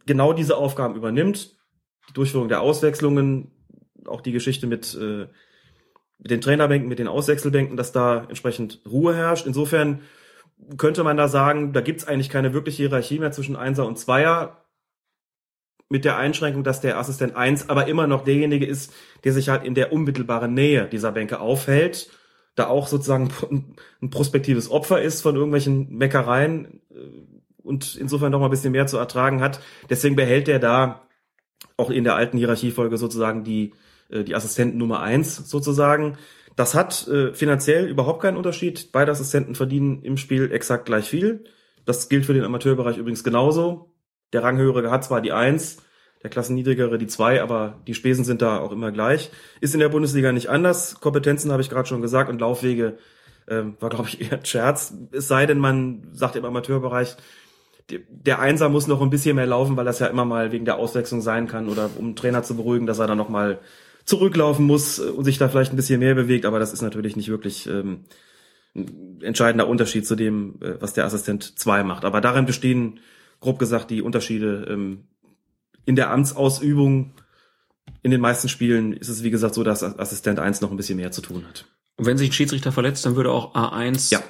genau diese Aufgaben übernimmt. Die Durchführung der Auswechslungen, auch die Geschichte mit, äh, mit den Trainerbänken, mit den Auswechselbänken, dass da entsprechend Ruhe herrscht. Insofern könnte man da sagen, da gibt's eigentlich keine wirkliche Hierarchie mehr zwischen Einser und Zweier, mit der Einschränkung, dass der Assistent 1 aber immer noch derjenige ist, der sich halt in der unmittelbaren Nähe dieser Bänke aufhält, da auch sozusagen ein prospektives Opfer ist von irgendwelchen Meckereien äh, und insofern noch mal ein bisschen mehr zu ertragen hat. Deswegen behält er da auch in der alten Hierarchiefolge sozusagen die, äh, die Assistenten Nummer eins sozusagen. Das hat äh, finanziell überhaupt keinen Unterschied. Beide Assistenten verdienen im Spiel exakt gleich viel. Das gilt für den Amateurbereich übrigens genauso. Der Ranghöhere hat zwar die eins, der Klassenniedrigere die zwei, aber die Spesen sind da auch immer gleich. Ist in der Bundesliga nicht anders. Kompetenzen habe ich gerade schon gesagt und Laufwege ähm, war, glaube ich, eher ein Scherz. Es sei denn, man sagt im Amateurbereich, der Einser muss noch ein bisschen mehr laufen, weil das ja immer mal wegen der Auswechslung sein kann oder um einen Trainer zu beruhigen, dass er dann noch mal zurücklaufen muss und sich da vielleicht ein bisschen mehr bewegt. Aber das ist natürlich nicht wirklich ähm, ein entscheidender Unterschied zu dem, äh, was der Assistent 2 macht. Aber darin bestehen, grob gesagt, die Unterschiede ähm, in der Amtsausübung. In den meisten Spielen ist es, wie gesagt, so, dass Assistent 1 noch ein bisschen mehr zu tun hat. Und wenn sich ein Schiedsrichter verletzt, dann würde auch A1 Ja,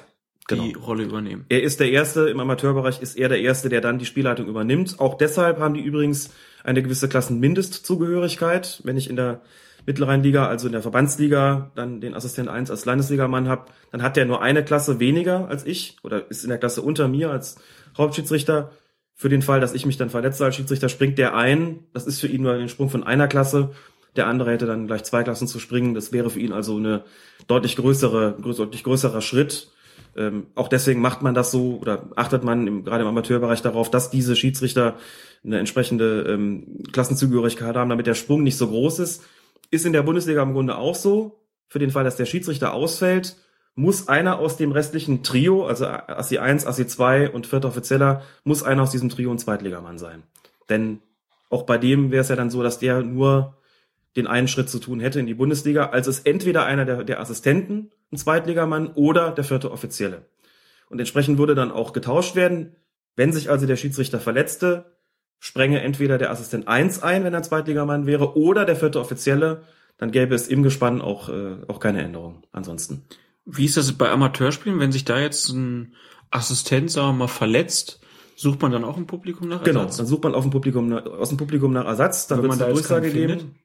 genau. die Rolle übernehmen. Er ist der Erste, im Amateurbereich ist er der Erste, der dann die Spielleitung übernimmt. Auch deshalb haben die übrigens eine gewisse Klassenmindestzugehörigkeit. Wenn ich in der mittleren Liga, also in der Verbandsliga, dann den Assistent 1 als Landesligamann habe, dann hat der nur eine Klasse weniger als ich oder ist in der Klasse unter mir als Hauptschiedsrichter. Für den Fall, dass ich mich dann verletze als Schiedsrichter, springt der ein. Das ist für ihn nur ein Sprung von einer Klasse. Der andere hätte dann gleich zwei Klassen zu springen. Das wäre für ihn also eine deutlich größere, größ- deutlich größerer Schritt. Ähm, auch deswegen macht man das so oder achtet man im, gerade im Amateurbereich darauf, dass diese Schiedsrichter eine entsprechende ähm, Klassenzugehörigkeit haben, damit der Sprung nicht so groß ist. Ist in der Bundesliga im Grunde auch so. Für den Fall, dass der Schiedsrichter ausfällt, muss einer aus dem restlichen Trio, also Assi 1, Assi 2 und vierter Offizieller, muss einer aus diesem Trio ein Zweitligamann sein. Denn auch bei dem wäre es ja dann so, dass der nur den einen Schritt zu tun hätte in die Bundesliga, als es entweder einer der, der Assistenten, ein Zweitligamann, oder der vierte Offizielle. Und entsprechend würde dann auch getauscht werden. Wenn sich also der Schiedsrichter verletzte, sprenge entweder der Assistent 1 ein, wenn er ein Zweitligamann wäre, oder der vierte Offizielle, dann gäbe es im Gespann auch, äh, auch keine Änderung ansonsten. Wie ist das bei Amateurspielen, wenn sich da jetzt ein Assistent, sagen wir mal, verletzt, sucht man dann auch im Publikum nach Genau, Ersatz? dann sucht man auf dem Publikum, aus dem Publikum nach Ersatz, dann Wenn wird man es da eine Durchsage geben. findet?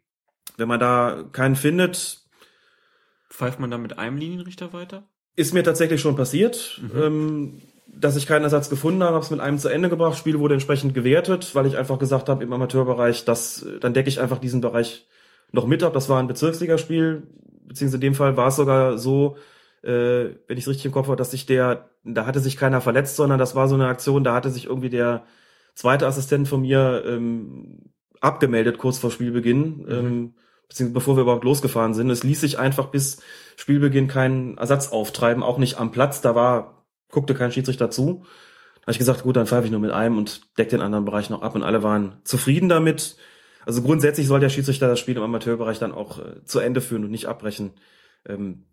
Wenn man da keinen findet, Pfeift man dann mit einem Linienrichter weiter? Ist mir tatsächlich schon passiert, ähm, dass ich keinen Ersatz gefunden habe, habe es mit einem zu Ende gebracht, Spiel wurde entsprechend gewertet, weil ich einfach gesagt habe, im Amateurbereich, dass, dann decke ich einfach diesen Bereich noch mit ab. Das war ein Bezirksligaspiel, beziehungsweise in dem Fall war es sogar so, äh, wenn ich es richtig im Kopf habe, dass sich der, da hatte sich keiner verletzt, sondern das war so eine Aktion, da hatte sich irgendwie der zweite Assistent von mir ähm, abgemeldet kurz vor Spielbeginn, ähm, beziehungsweise bevor wir überhaupt losgefahren sind. Es ließ sich einfach bis Spielbeginn keinen Ersatz auftreiben, auch nicht am Platz. Da war, guckte kein Schiedsrichter zu. Da habe ich gesagt, gut, dann pfeife ich nur mit einem und deck den anderen Bereich noch ab und alle waren zufrieden damit. Also grundsätzlich soll der Schiedsrichter das Spiel im Amateurbereich dann auch äh, zu Ende führen und nicht abbrechen. Ähm,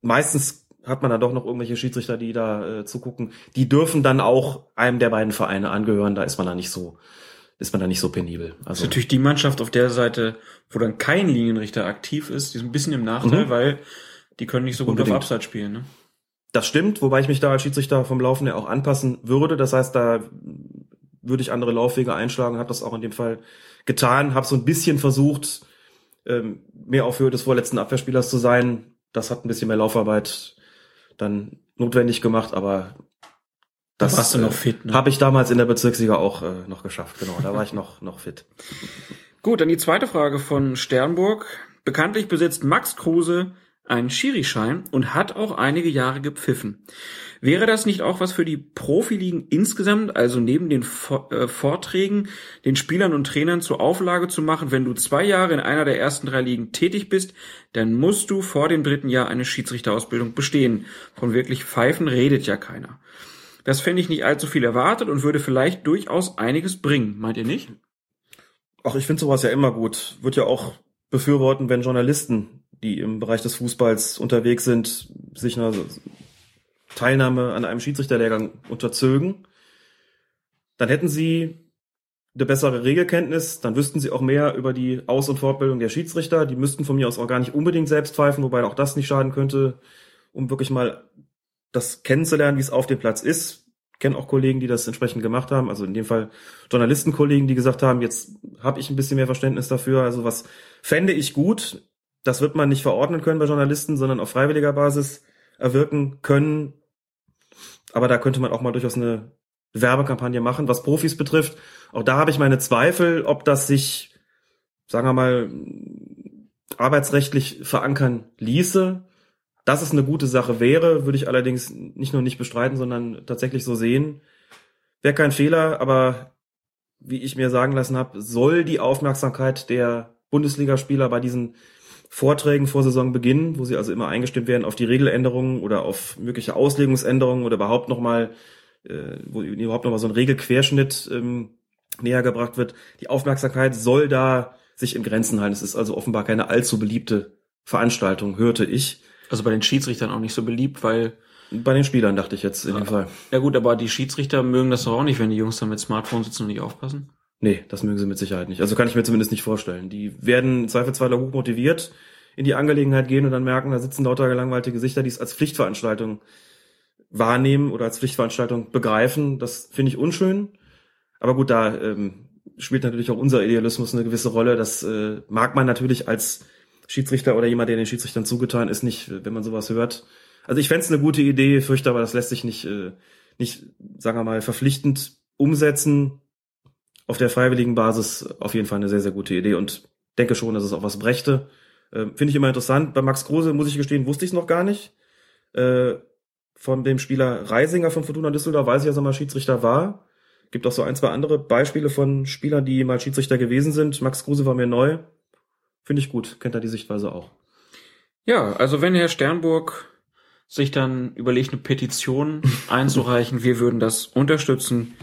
meistens hat man dann doch noch irgendwelche Schiedsrichter, die da äh, zugucken. Die dürfen dann auch einem der beiden Vereine angehören. Da ist man dann nicht so, ist man dann nicht so penibel. Das Also ist natürlich die Mannschaft auf der Seite, wo dann kein Linienrichter aktiv ist, die ist ein bisschen im Nachteil, Mhm. weil die können nicht so gut Unbedingt. auf Abseits spielen. Ne? Das stimmt, wobei ich mich da als Schiedsrichter vom Laufen her auch anpassen würde. Das heißt, da würde ich andere Laufwege einschlagen, habe das auch in dem Fall getan, habe so ein bisschen versucht, ähm, mehr auf Höhe des vorletzten Abwehrspielers zu sein. Das hat ein bisschen mehr Laufarbeit dann notwendig gemacht, aber Da das warst du noch fit, ne? habe ich damals in der Bezirksliga auch äh, noch geschafft. Genau, da war ich noch noch fit. Gut, dann die zweite Frage von Sternburg. Bekanntlich besitzt Max Kruse einen Schirischein und hat auch einige Jahre gepfiffen. Wäre das nicht auch was für die Profiligen insgesamt, also neben den äh, Vorträgen, den Spielern und Trainern zur Auflage zu machen, wenn du zwei Jahre in einer der ersten drei Ligen tätig bist, dann musst du vor dem dritten Jahr eine Schiedsrichterausbildung bestehen. Von wirklich Pfeifen redet ja keiner. Das fände ich nicht allzu viel erwartet und würde vielleicht durchaus einiges bringen, meint ihr nicht? Ach, ich finde sowas ja immer gut. Wird ja auch befürworten, wenn Journalisten, die im Bereich des Fußballs unterwegs sind, sich einer Teilnahme an einem Schiedsrichterlehrgang unterzögen. Dann hätten sie eine bessere Regelkenntnis, dann wüssten sie auch mehr über die Aus- und Fortbildung der Schiedsrichter. Die müssten von mir aus auch gar nicht unbedingt selbst pfeifen, wobei auch das nicht schaden könnte, um wirklich mal das kennenzulernen, wie es auf dem Platz ist. Ich kenne auch Kollegen, die das entsprechend gemacht haben, also in dem Fall Journalistenkollegen, die gesagt haben, jetzt habe ich ein bisschen mehr Verständnis dafür. Also was fände ich gut, das wird man nicht verordnen können bei Journalisten, sondern auf freiwilliger Basis erwirken können. Aber da könnte man auch mal durchaus eine Werbekampagne machen. Was Profis betrifft, auch da habe ich meine Zweifel, ob das sich, sagen wir mal, arbeitsrechtlich verankern ließe. Dass es eine gute Sache wäre, würde ich allerdings nicht nur nicht bestreiten, sondern tatsächlich so sehen. Wäre kein Fehler, aber wie ich mir sagen lassen habe, soll die Aufmerksamkeit der Bundesligaspieler bei diesen Vorträgen vor Saisonbeginn, wo sie also immer eingestimmt werden auf die Regeländerungen oder auf mögliche Auslegungsänderungen oder überhaupt nochmal, äh, wo überhaupt nochmal so ein Regelquerschnitt ähm, näher gebracht wird. Die Aufmerksamkeit soll da sich in Grenzen halten. Es ist also offenbar keine allzu beliebte Veranstaltung, hörte ich. Also bei den Schiedsrichtern auch nicht so beliebt, weil Bei den Spielern dachte ich jetzt in dem Fall. Ja gut, aber die Schiedsrichter mögen das doch auch nicht, wenn die Jungs da mit Smartphone sitzen und nicht aufpassen. Nee, das mögen sie mit Sicherheit nicht. Also kann ich mir zumindest nicht vorstellen. Die werden im Zweifelsfall hoch motiviert in die Angelegenheit gehen und dann merken, da sitzen lauter gelangweilte Gesichter, die es als Pflichtveranstaltung wahrnehmen oder als Pflichtveranstaltung begreifen. Das finde ich unschön. Aber gut, da ähm, spielt natürlich auch unser Idealismus eine gewisse Rolle. Das äh, mag man natürlich als Schiedsrichter oder jemand, der den Schiedsrichtern zugetan ist, nicht, wenn man sowas hört. Also ich fände es eine gute Idee, fürchte aber, das lässt sich nicht, äh, nicht, sagen wir mal, verpflichtend umsetzen. Auf der freiwilligen Basis auf jeden Fall eine sehr, sehr gute Idee und denke schon, dass es auch was brächte. Äh, Finde ich immer interessant. Bei Max Kruse, muss ich gestehen, wusste ich es noch gar nicht. Äh, von dem Spieler Reisinger von Fortuna Düsseldorf weiß ich, dass er mal Schiedsrichter war. Gibt auch so ein, zwei andere Beispiele von Spielern, die mal Schiedsrichter gewesen sind. Max Kruse war mir neu. Finde ich gut. Kennt er die Sichtweise auch. Ja, also wenn Herr Sternburg sich dann überlegt, eine Petition einzureichen, wir würden das unterstützen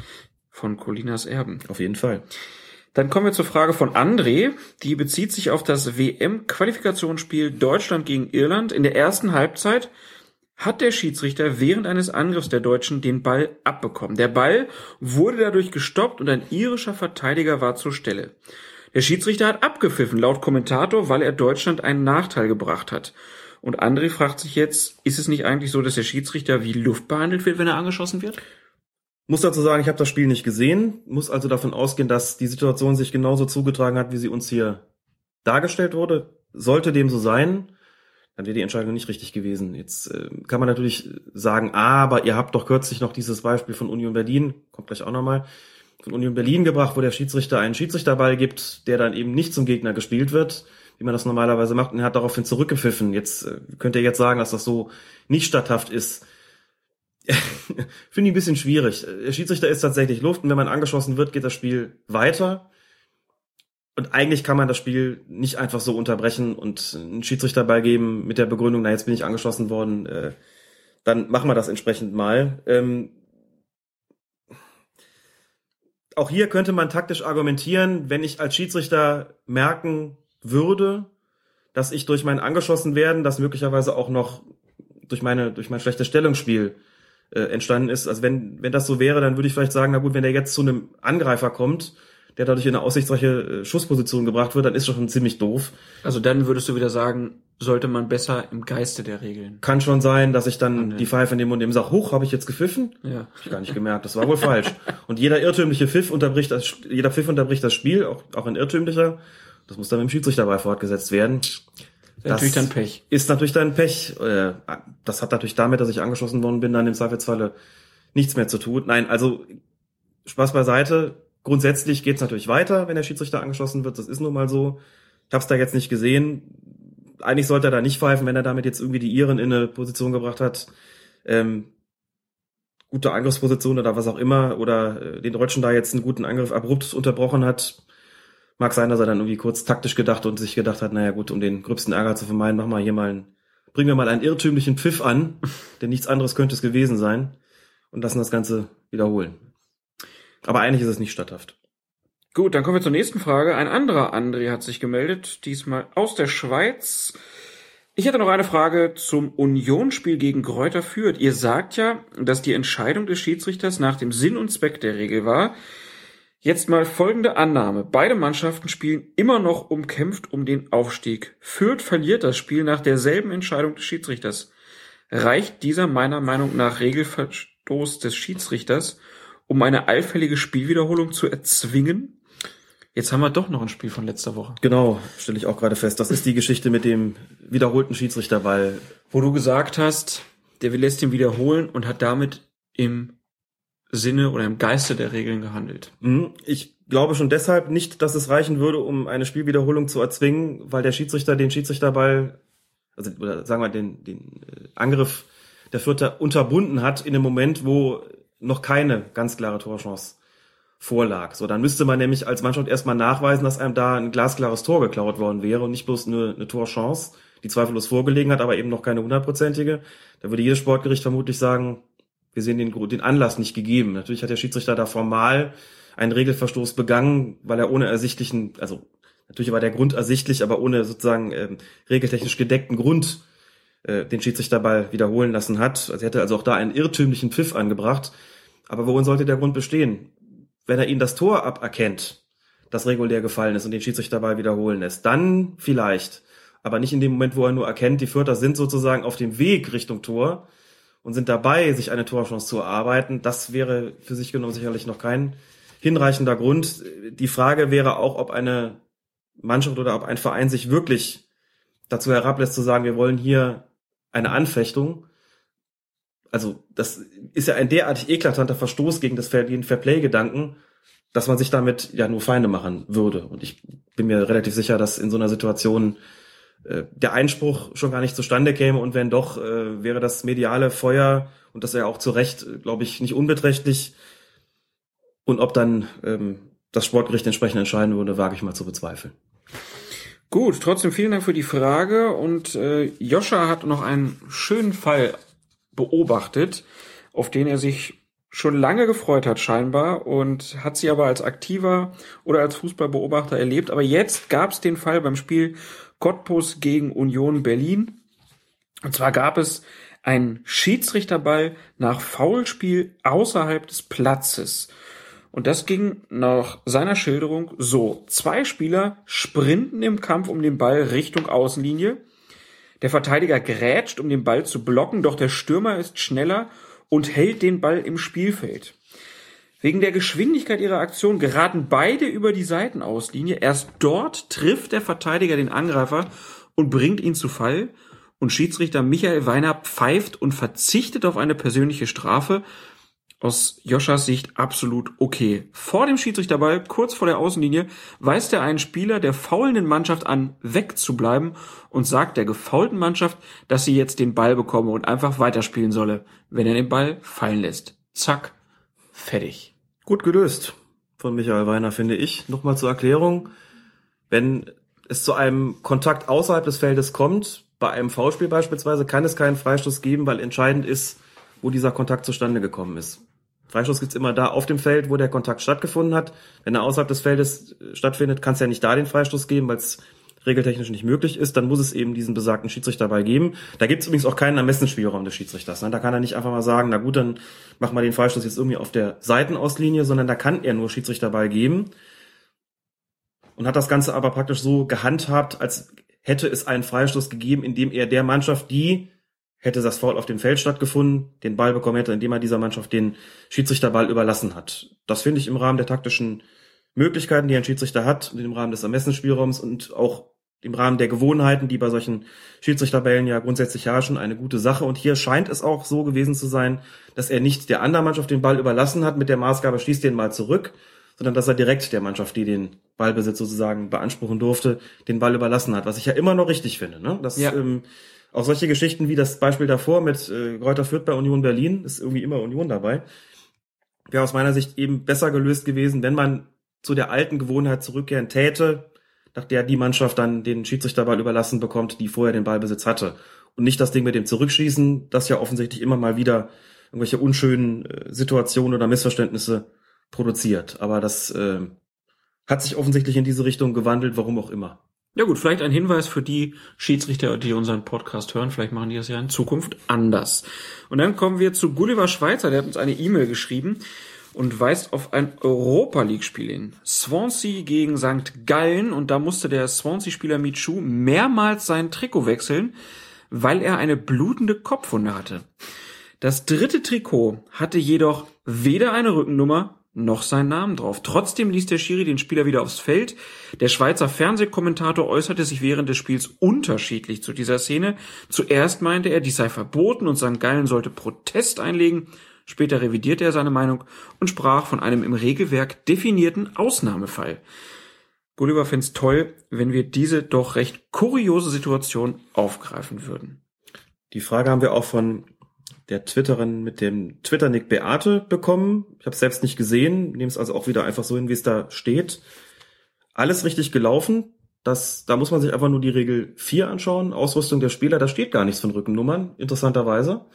von Colinas Erben. Auf jeden Fall. Dann kommen wir zur Frage von André. Die bezieht sich auf das WM-Qualifikationsspiel Deutschland gegen Irland. In der ersten Halbzeit hat der Schiedsrichter während eines Angriffs der Deutschen den Ball abbekommen. Der Ball wurde dadurch gestoppt und ein irischer Verteidiger war zur Stelle. Der Schiedsrichter hat abgepfiffen, laut Kommentator, weil er Deutschland einen Nachteil gebracht hat. Und André fragt sich jetzt, ist es nicht eigentlich so, dass der Schiedsrichter wie Luft behandelt wird, wenn er angeschossen wird? Muss dazu sagen, ich habe das Spiel nicht gesehen, muss also davon ausgehen, dass die Situation sich genauso zugetragen hat, wie sie uns hier dargestellt wurde. Sollte dem so sein, dann wäre die Entscheidung nicht richtig gewesen. Jetzt äh, kann man natürlich sagen, aber ihr habt doch kürzlich noch dieses Beispiel von Union Berlin, kommt gleich auch nochmal, von Union Berlin gebracht, wo der Schiedsrichter einen Schiedsrichterball gibt, der dann eben nicht zum Gegner gespielt wird, wie man das normalerweise macht, und er hat daraufhin zurückgepfiffen. Jetzt äh, könnt ihr jetzt sagen, dass das so nicht statthaft ist. Finde ich ein bisschen schwierig. Der Schiedsrichter ist tatsächlich Luft und wenn man angeschossen wird, geht das Spiel weiter. Und eigentlich kann man das Spiel nicht einfach so unterbrechen und einen Schiedsrichter beigeben mit der Begründung, na jetzt bin ich angeschossen worden, äh, dann machen wir das entsprechend mal. Ähm, auch hier könnte man taktisch argumentieren, wenn ich als Schiedsrichter merken würde, dass ich durch mein angeschossen werden, das möglicherweise auch noch durch meine durch mein schlechtes Stellungsspiel äh, entstanden ist. Also wenn wenn das so wäre, dann würde ich vielleicht sagen, na gut, wenn der jetzt zu einem Angreifer kommt, der dadurch in eine aussichtsreiche äh, Schussposition gebracht wird, dann ist das schon ziemlich doof. Also dann würdest du wieder sagen, sollte man besser im Geiste der Regeln. Kann schon sein, dass ich dann nee. die Pfeife nehme und dem sage, hoch, habe ich jetzt gepfiffen? Ja. Hab ich gar nicht gemerkt, das war wohl falsch. Und jeder irrtümliche Pfiff unterbricht das, jeder Pfiff unterbricht das Spiel, auch, auch ein irrtümlicher. Das muss dann mit dem Schiedsrichter dabei fortgesetzt werden. Wäre natürlich dann Pech. Ist natürlich dann Pech. Äh, Das hat natürlich damit, dass ich angeschossen worden bin, dann im Zweifelsfalle nichts mehr zu tun. Nein, also Spaß beiseite. Grundsätzlich geht's natürlich weiter, wenn der Schiedsrichter angeschossen wird. Das ist nun mal so. Ich habe es da jetzt nicht gesehen. Eigentlich sollte er da nicht pfeifen, wenn er damit jetzt irgendwie die Iren in eine Position gebracht hat. Ähm, gute Angriffsposition oder was auch immer. Oder äh, den Deutschen da jetzt einen guten Angriff abrupt unterbrochen hat. Mag sein, dass er dann irgendwie kurz taktisch gedacht und sich gedacht hat, naja gut, um den gröbsten Ärger zu vermeiden, machen wir hier mal einen, bringen wir mal einen irrtümlichen Pfiff an, denn nichts anderes könnte es gewesen sein und lassen das Ganze wiederholen. Aber eigentlich ist es nicht statthaft. Gut, dann kommen wir zur nächsten Frage. Ein anderer André hat sich gemeldet, diesmal aus der Schweiz. Ich hätte noch eine Frage zum Unionsspiel gegen Kräuter Fürth. Ihr sagt ja, dass die Entscheidung des Schiedsrichters nach dem Sinn und Zweck der Regel war. Jetzt mal folgende Annahme. Beide Mannschaften spielen immer noch umkämpft um den Aufstieg. Fürth verliert das Spiel nach derselben Entscheidung des Schiedsrichters. Reicht dieser meiner Meinung nach Regelverstoß des Schiedsrichters, um eine allfällige Spielwiederholung zu erzwingen? Jetzt haben wir doch noch ein Spiel von letzter Woche. Genau, stelle ich auch gerade fest. Das ist die Geschichte mit dem wiederholten Schiedsrichterball. Wo du gesagt hast, der will lässt ihn wiederholen und hat damit im Sinne oder im Geiste der Regeln gehandelt. Mhm. Ich glaube schon deshalb nicht, dass es reichen würde, um eine Spielwiederholung zu erzwingen, weil der Schiedsrichter den Schiedsrichterball, also oder sagen wir den, den äh, Angriff der Vierter unterbunden hat in dem Moment, wo noch keine ganz klare Torchance vorlag. So, dann müsste man nämlich als Mannschaft erstmal nachweisen, dass einem da ein glasklares Tor geklaut worden wäre und nicht bloß eine, eine Torchance, die zweifellos vorgelegen hat, aber eben noch keine hundertprozentige. Da würde jedes Sportgericht vermutlich sagen, wir sehen den, den Anlass nicht gegeben. Natürlich hat der Schiedsrichter da formal einen Regelverstoß begangen, weil er ohne ersichtlichen, also natürlich war der Grund ersichtlich, aber ohne sozusagen ähm, regeltechnisch gedeckten Grund äh, den Schiedsrichterball wiederholen lassen hat. Also er hätte also auch da einen irrtümlichen Pfiff angebracht. Aber worin sollte der Grund bestehen? Wenn er ihnen das Tor aberkennt, das regulär gefallen ist und den Schiedsrichterball wiederholen lässt, dann vielleicht. aber nicht in dem Moment, wo er nur erkennt, die Fürther sind sozusagen auf dem Weg Richtung Tor und sind dabei, sich eine Torchance zu erarbeiten. Das wäre für sich genommen sicherlich noch kein hinreichender Grund. Die Frage wäre auch, ob eine Mannschaft oder ob ein Verein sich wirklich dazu herablässt zu sagen, wir wollen hier eine Anfechtung. Also das ist ja ein derartig eklatanter Verstoß gegen das Fair, den Fairplay-Gedanken, dass man sich damit ja nur Feinde machen würde. Und ich bin mir relativ sicher, dass in so einer Situation äh, der Einspruch schon gar nicht zustande käme und wenn doch, äh, wäre das mediale Feuer und das ja auch zu Recht, äh, glaube ich, nicht unbeträchtlich. Und ob dann ähm, das Sportgericht entsprechend entscheiden würde, wage ich mal zu bezweifeln. Gut, trotzdem vielen Dank für die Frage und äh, Joscha hat noch einen schönen Fall beobachtet, auf den er sich schon lange gefreut hat scheinbar und hat sie aber als aktiver oder als Fußballbeobachter erlebt. Aber jetzt gab es den Fall beim Spiel Cottbus gegen Union Berlin. Und zwar gab es einen Schiedsrichterball nach Foulspiel außerhalb des Platzes. Und das ging nach seiner Schilderung so. Zwei Spieler sprinten im Kampf um den Ball Richtung Außenlinie. Der Verteidiger grätscht, um den Ball zu blocken, doch der Stürmer ist schneller und hält den Ball im Spielfeld. Wegen der Geschwindigkeit ihrer Aktion geraten beide über die Seitenauslinie. Erst dort trifft der Verteidiger den Angreifer und bringt ihn zu Fall. Und Schiedsrichter Michael Weiner pfeift und verzichtet auf eine persönliche Strafe. Aus Joschas Sicht absolut okay. Vor dem Schiedsrichterball, kurz vor der Außenlinie, weist er einen Spieler der faulenden Mannschaft an, wegzubleiben und sagt der gefaulten Mannschaft, dass sie jetzt den Ball bekomme und einfach weiterspielen solle, wenn er den Ball fallen lässt. Zack, fertig. Gut gelöst von Michael Weiner, finde ich. Nochmal zur Erklärung. Wenn es zu einem Kontakt außerhalb des Feldes kommt, bei einem Foulspiel beispielsweise, kann es keinen Freistoß geben, weil entscheidend ist, wo dieser Kontakt zustande gekommen ist. Freistoß gibt's immer da auf dem Feld, wo der Kontakt stattgefunden hat. Wenn er außerhalb des Feldes äh, stattfindet, kann es ja nicht da den Freistoß geben, weil es regeltechnisch nicht möglich ist, dann muss es eben diesen besagten Schiedsrichter dabei geben. Da gibt es übrigens auch keinen Ermessensspielraum des Schiedsrichters. Ne? Da kann er nicht einfach mal sagen, na gut, dann machen wir den Freistoß jetzt irgendwie auf der Seitenauslinie, sondern da kann er nur Schiedsrichter dabei geben. Und hat das Ganze aber praktisch so gehandhabt, als hätte es einen Freistoß gegeben, in dem er der Mannschaft, die hätte das Foul auf dem Feld stattgefunden, den Ball bekommen hätte, indem er dieser Mannschaft den Schiedsrichterball überlassen hat. Das finde ich im Rahmen der taktischen Möglichkeiten, die ein Schiedsrichter hat, und im Rahmen des Ermessensspielraums und auch im Rahmen der Gewohnheiten, die bei solchen Schiedsrichterbällen ja grundsätzlich herrschen, eine gute Sache. Und hier scheint es auch so gewesen zu sein, dass er nicht der anderen Mannschaft den Ball überlassen hat mit der Maßgabe, schließt den mal zurück, sondern dass er direkt der Mannschaft, die den Ballbesitz sozusagen beanspruchen durfte, den Ball überlassen hat. Was ich ja immer noch richtig finde. Ne? Das ja. ähm, auch solche Geschichten wie das Beispiel davor mit äh, Reuter Fürth bei Union Berlin, ist irgendwie immer Union dabei, wäre aus meiner Sicht eben besser gelöst gewesen, wenn man zu der alten Gewohnheit zurückkehren täte, nach der die Mannschaft dann den Schiedsrichterball überlassen bekommt, die vorher den Ballbesitz hatte. Und nicht das Ding mit dem Zurückschießen, das ja offensichtlich immer mal wieder irgendwelche unschönen äh, Situationen oder Missverständnisse produziert. Aber das äh, hat sich offensichtlich in diese Richtung gewandelt, warum auch immer. Ja gut, vielleicht ein Hinweis für die Schiedsrichter, die unseren Podcast hören. Vielleicht machen die das ja in Zukunft anders. Und dann kommen wir zu Gulliver Schweizer. Der hat uns eine E-Mail geschrieben und weist auf ein Europa League Spiel hin. Swansea gegen St. Gallen und da musste der Swansea Spieler Michu mehrmals sein Trikot wechseln, weil er eine blutende Kopfwunde hatte. Das dritte Trikot hatte jedoch weder eine Rückennummer noch seinen Namen drauf. Trotzdem ließ der Schiri den Spieler wieder aufs Feld. Der Schweizer Fernsehkommentator äußerte sich während des Spiels unterschiedlich zu dieser Szene. Zuerst meinte er, dies sei verboten und St. Gallen sollte Protest einlegen. Später revidierte er seine Meinung und sprach von einem im Regelwerk definierten Ausnahmefall. Gulliver fände es toll, wenn wir diese doch recht kuriose Situation aufgreifen würden. Die Frage haben wir auch von der Twitterin mit dem Twitter-Nick Beate bekommen. Ich habe selbst nicht gesehen, nehme es also auch wieder einfach so hin, wie es da steht. Alles richtig gelaufen. Das, da muss man sich einfach nur die Regel 4 anschauen. Ausrüstung der Spieler, da steht gar nichts von Rückennummern, interessanterweise.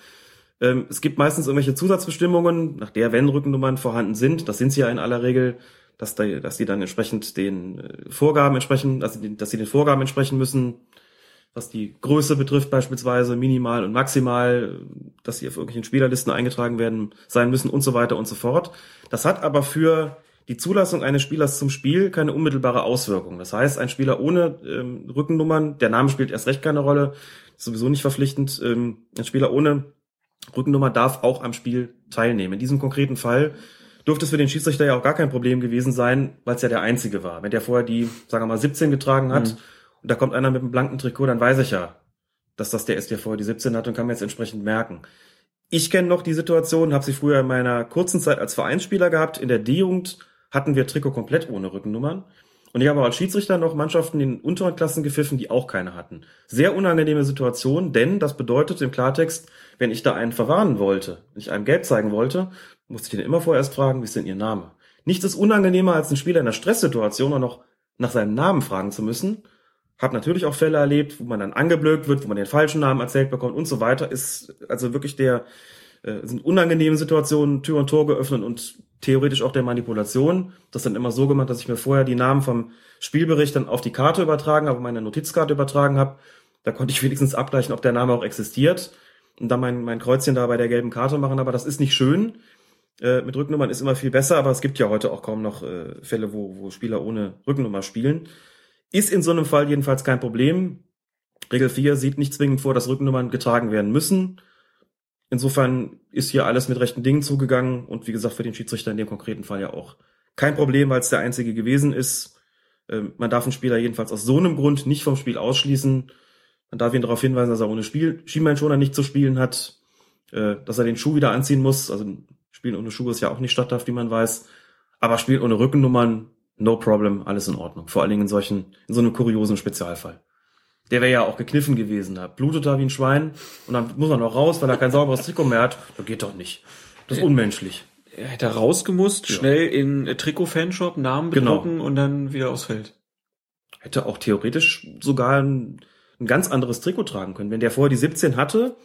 Ähm, es gibt meistens irgendwelche Zusatzbestimmungen, nach der, wenn Rückennummern vorhanden sind, das sind sie ja in aller Regel, dass, da, dass die dann entsprechend den äh, Vorgaben entsprechen, dass sie, dass sie den Vorgaben entsprechen müssen, was die Größe betrifft beispielsweise, minimal und maximal, dass sie auf irgendwelchen Spielerlisten eingetragen werden sein müssen und so weiter und so fort. Das hat aber für die Zulassung eines Spielers zum Spiel keine unmittelbare Auswirkung. Das heißt, ein Spieler ohne ähm, Rückennummern, der Name spielt erst recht keine Rolle, sowieso nicht verpflichtend. Ähm, ein Spieler ohne Rückennummer darf auch am Spiel teilnehmen. In diesem konkreten Fall dürfte es für den Schiedsrichter ja auch gar kein Problem gewesen sein, weil es ja der einzige war. Wenn der vorher die, sagen wir mal, 17 getragen hat mhm. Und da kommt einer mit einem blanken Trikot, dann weiß ich ja, dass das der ist, der vorher die 17 hat und kann mir jetzt entsprechend merken. Ich kenne noch die Situation, habe sie früher in meiner kurzen Zeit als Vereinsspieler gehabt. In der D-Jugend hatten wir Trikot komplett ohne Rückennummern. Und ich habe auch als Schiedsrichter noch Mannschaften in unteren Klassen gepfiffen, die auch keine hatten. Sehr unangenehme Situation, denn das bedeutet im Klartext, wenn ich da einen verwarnen wollte, wenn ich einem gelb zeigen wollte, musste ich den immer vorerst fragen, wie ist denn ihr Name? Nichts ist unangenehmer, als ein Spieler in einer Stresssituation auch noch nach seinem Namen fragen zu müssen. Hab natürlich auch Fälle erlebt, wo man dann angeblökt wird, wo man den falschen Namen erzählt bekommt und so weiter. Ist also wirklich der, äh, sind unangenehme Situationen, Tür und Tor geöffnet und theoretisch auch der Manipulation. Das dann immer so gemacht, dass ich mir vorher die Namen vom Spielbericht dann auf die Karte übertragen habe, meine Notizkarte übertragen habe. Da konnte ich wenigstens abgleichen, ob der Name auch existiert und dann mein, mein Kreuzchen da bei der gelben Karte machen. Aber das ist nicht schön. Äh, mit Rückennummern ist immer viel besser, aber es gibt ja heute auch kaum noch äh, Fälle, wo, wo Spieler ohne Rückennummer spielen. Ist in so einem Fall jedenfalls kein Problem. Regel 4 sieht nicht zwingend vor, dass Rückennummern getragen werden müssen. Insofern ist hier alles mit rechten Dingen zugegangen und wie gesagt für den Schiedsrichter in dem konkreten Fall ja auch kein Problem, weil es der einzige gewesen ist. Ähm, man darf einen Spieler jedenfalls aus so einem Grund nicht vom Spiel ausschließen. Man darf ihn darauf hinweisen, dass er ohne Spiel Schienbeinschoner nicht zu spielen hat, äh, dass er den Schuh wieder anziehen muss. Also Spielen ohne Schuhe ist ja auch nicht statthaft, wie man weiß. Aber Spielen ohne Rückennummern, no problem, alles in Ordnung. Vor allen Dingen in solchen, in so einem kuriosen Spezialfall. Der wäre ja auch gekniffen gewesen. Da blutet er wie ein Schwein und dann muss er noch raus, weil er kein sauberes Trikot mehr hat. Das geht doch nicht. Das ist unmenschlich. Er hätte rausgemusst, ja. schnell in Trikot-Fanshop, Namen genau. bedrucken genau. und dann wieder aufs Feld. Hätte auch theoretisch sogar ein, ein ganz anderes Trikot tragen können. Wenn der vorher die 17 hatte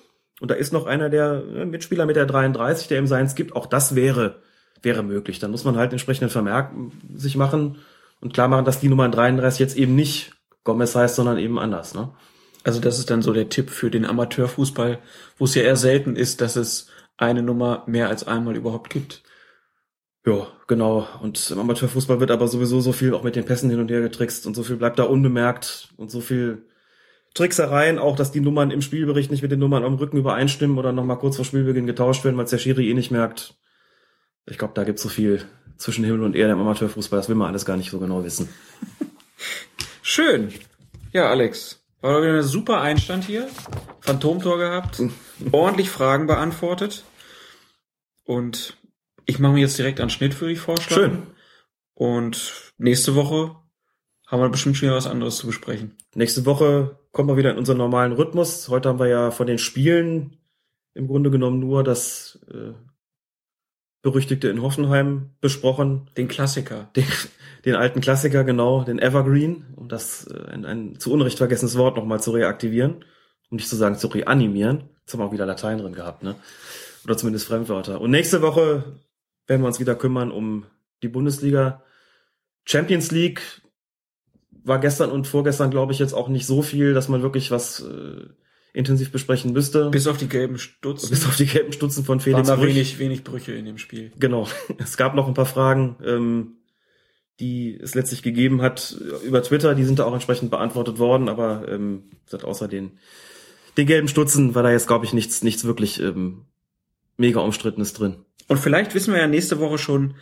und da ist noch einer der äh, Mitspieler mit der 33, der ihm seins gibt, auch das wäre, wäre möglich. Dann muss man halt entsprechenden Vermerk sich machen und klar machen, dass die Nummer 33 jetzt eben nicht Gomez heißt, sondern eben anders. Ne? Also das ist dann so der Tipp für den Amateurfußball, wo es ja eher selten ist, dass es eine Nummer mehr als einmal überhaupt gibt. Ja, genau. Und im Amateurfußball wird aber sowieso so viel auch mit den Pässen hin und her getrickst und so viel bleibt da unbemerkt und so viel Tricksereien, auch dass die Nummern im Spielbericht nicht mit den Nummern am Rücken übereinstimmen oder nochmal kurz vor Spielbeginn getauscht werden, weil es der Schiri eh nicht merkt. Ich glaube, da gibt es so viel zwischen Himmel und Erde im Amateurfußball, das will man alles gar nicht so genau wissen. Schön. Ja, Alex, war doch wieder ein super Einstand hier. Phantomtor gehabt, ordentlich Fragen beantwortet. Und ich mache mir jetzt direkt einen Schnitt für dich vorschlagen. Schön. Und nächste Woche haben wir bestimmt schon wieder was anderes zu besprechen. Nächste Woche kommen wir wieder in unseren normalen Rhythmus. Heute haben wir ja von den Spielen im Grunde genommen nur das äh, berüchtigte in Hoffenheim besprochen. Den Klassiker. Den, den alten Klassiker, genau, den Evergreen, um das äh, ein, ein zu Unrecht vergessenes Wort nochmal zu reaktivieren, um nicht zu sagen zu reanimieren. Jetzt haben wir auch wieder Latein drin gehabt, ne? Oder zumindest Fremdwörter. Und nächste Woche werden wir uns wieder kümmern um die Bundesliga. Champions League war gestern und vorgestern, glaube ich, jetzt auch nicht so viel, dass man wirklich was äh, intensiv besprechen müsste. Bis auf die gelben Stutzen. Bis auf die gelben Stutzen von Felix Waren da wenig, wenig Brüche in dem Spiel. Genau. Es gab noch ein paar Fragen, ähm, die es letztlich gegeben hat über Twitter. Die sind da auch entsprechend beantwortet worden, aber ähm, außer den, den gelben Stutzen war da jetzt, glaube ich, nichts, nichts wirklich ähm, mega umstrittenes drin. Und vielleicht wissen wir ja nächste Woche schon,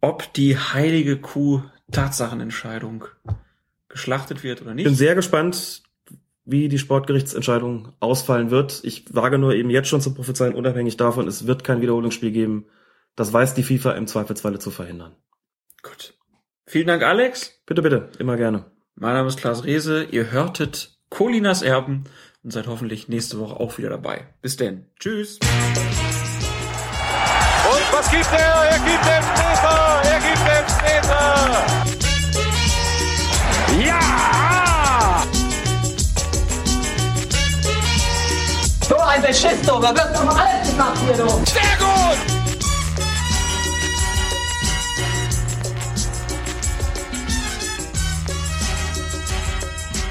ob die heilige Kuh Tatsachenentscheidung geschlachtet wird oder nicht. Bin sehr gespannt, wie die Sportgerichtsentscheidung ausfallen wird. Ich wage nur eben jetzt schon zu prophezeien, unabhängig davon, es wird kein Wiederholungsspiel geben. Das weiß die FIFA im Zweifelsfalle zu verhindern. Gut. Vielen Dank, Alex. Bitte, bitte. Immer gerne. Mein Name ist Klaas Rehse. Ihr hörtet Colinas Erben und seid hoffentlich nächste Woche auch wieder dabei. Bis denn. Tschüss. Und was gibt er? Er gibt den Meter! Er gibt den Meter! Beschiss, du. Da wird doch alles gemacht hier, du. Sehr gut!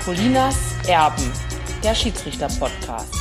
Colinas Erben, der Schiedsrichter-Podcast.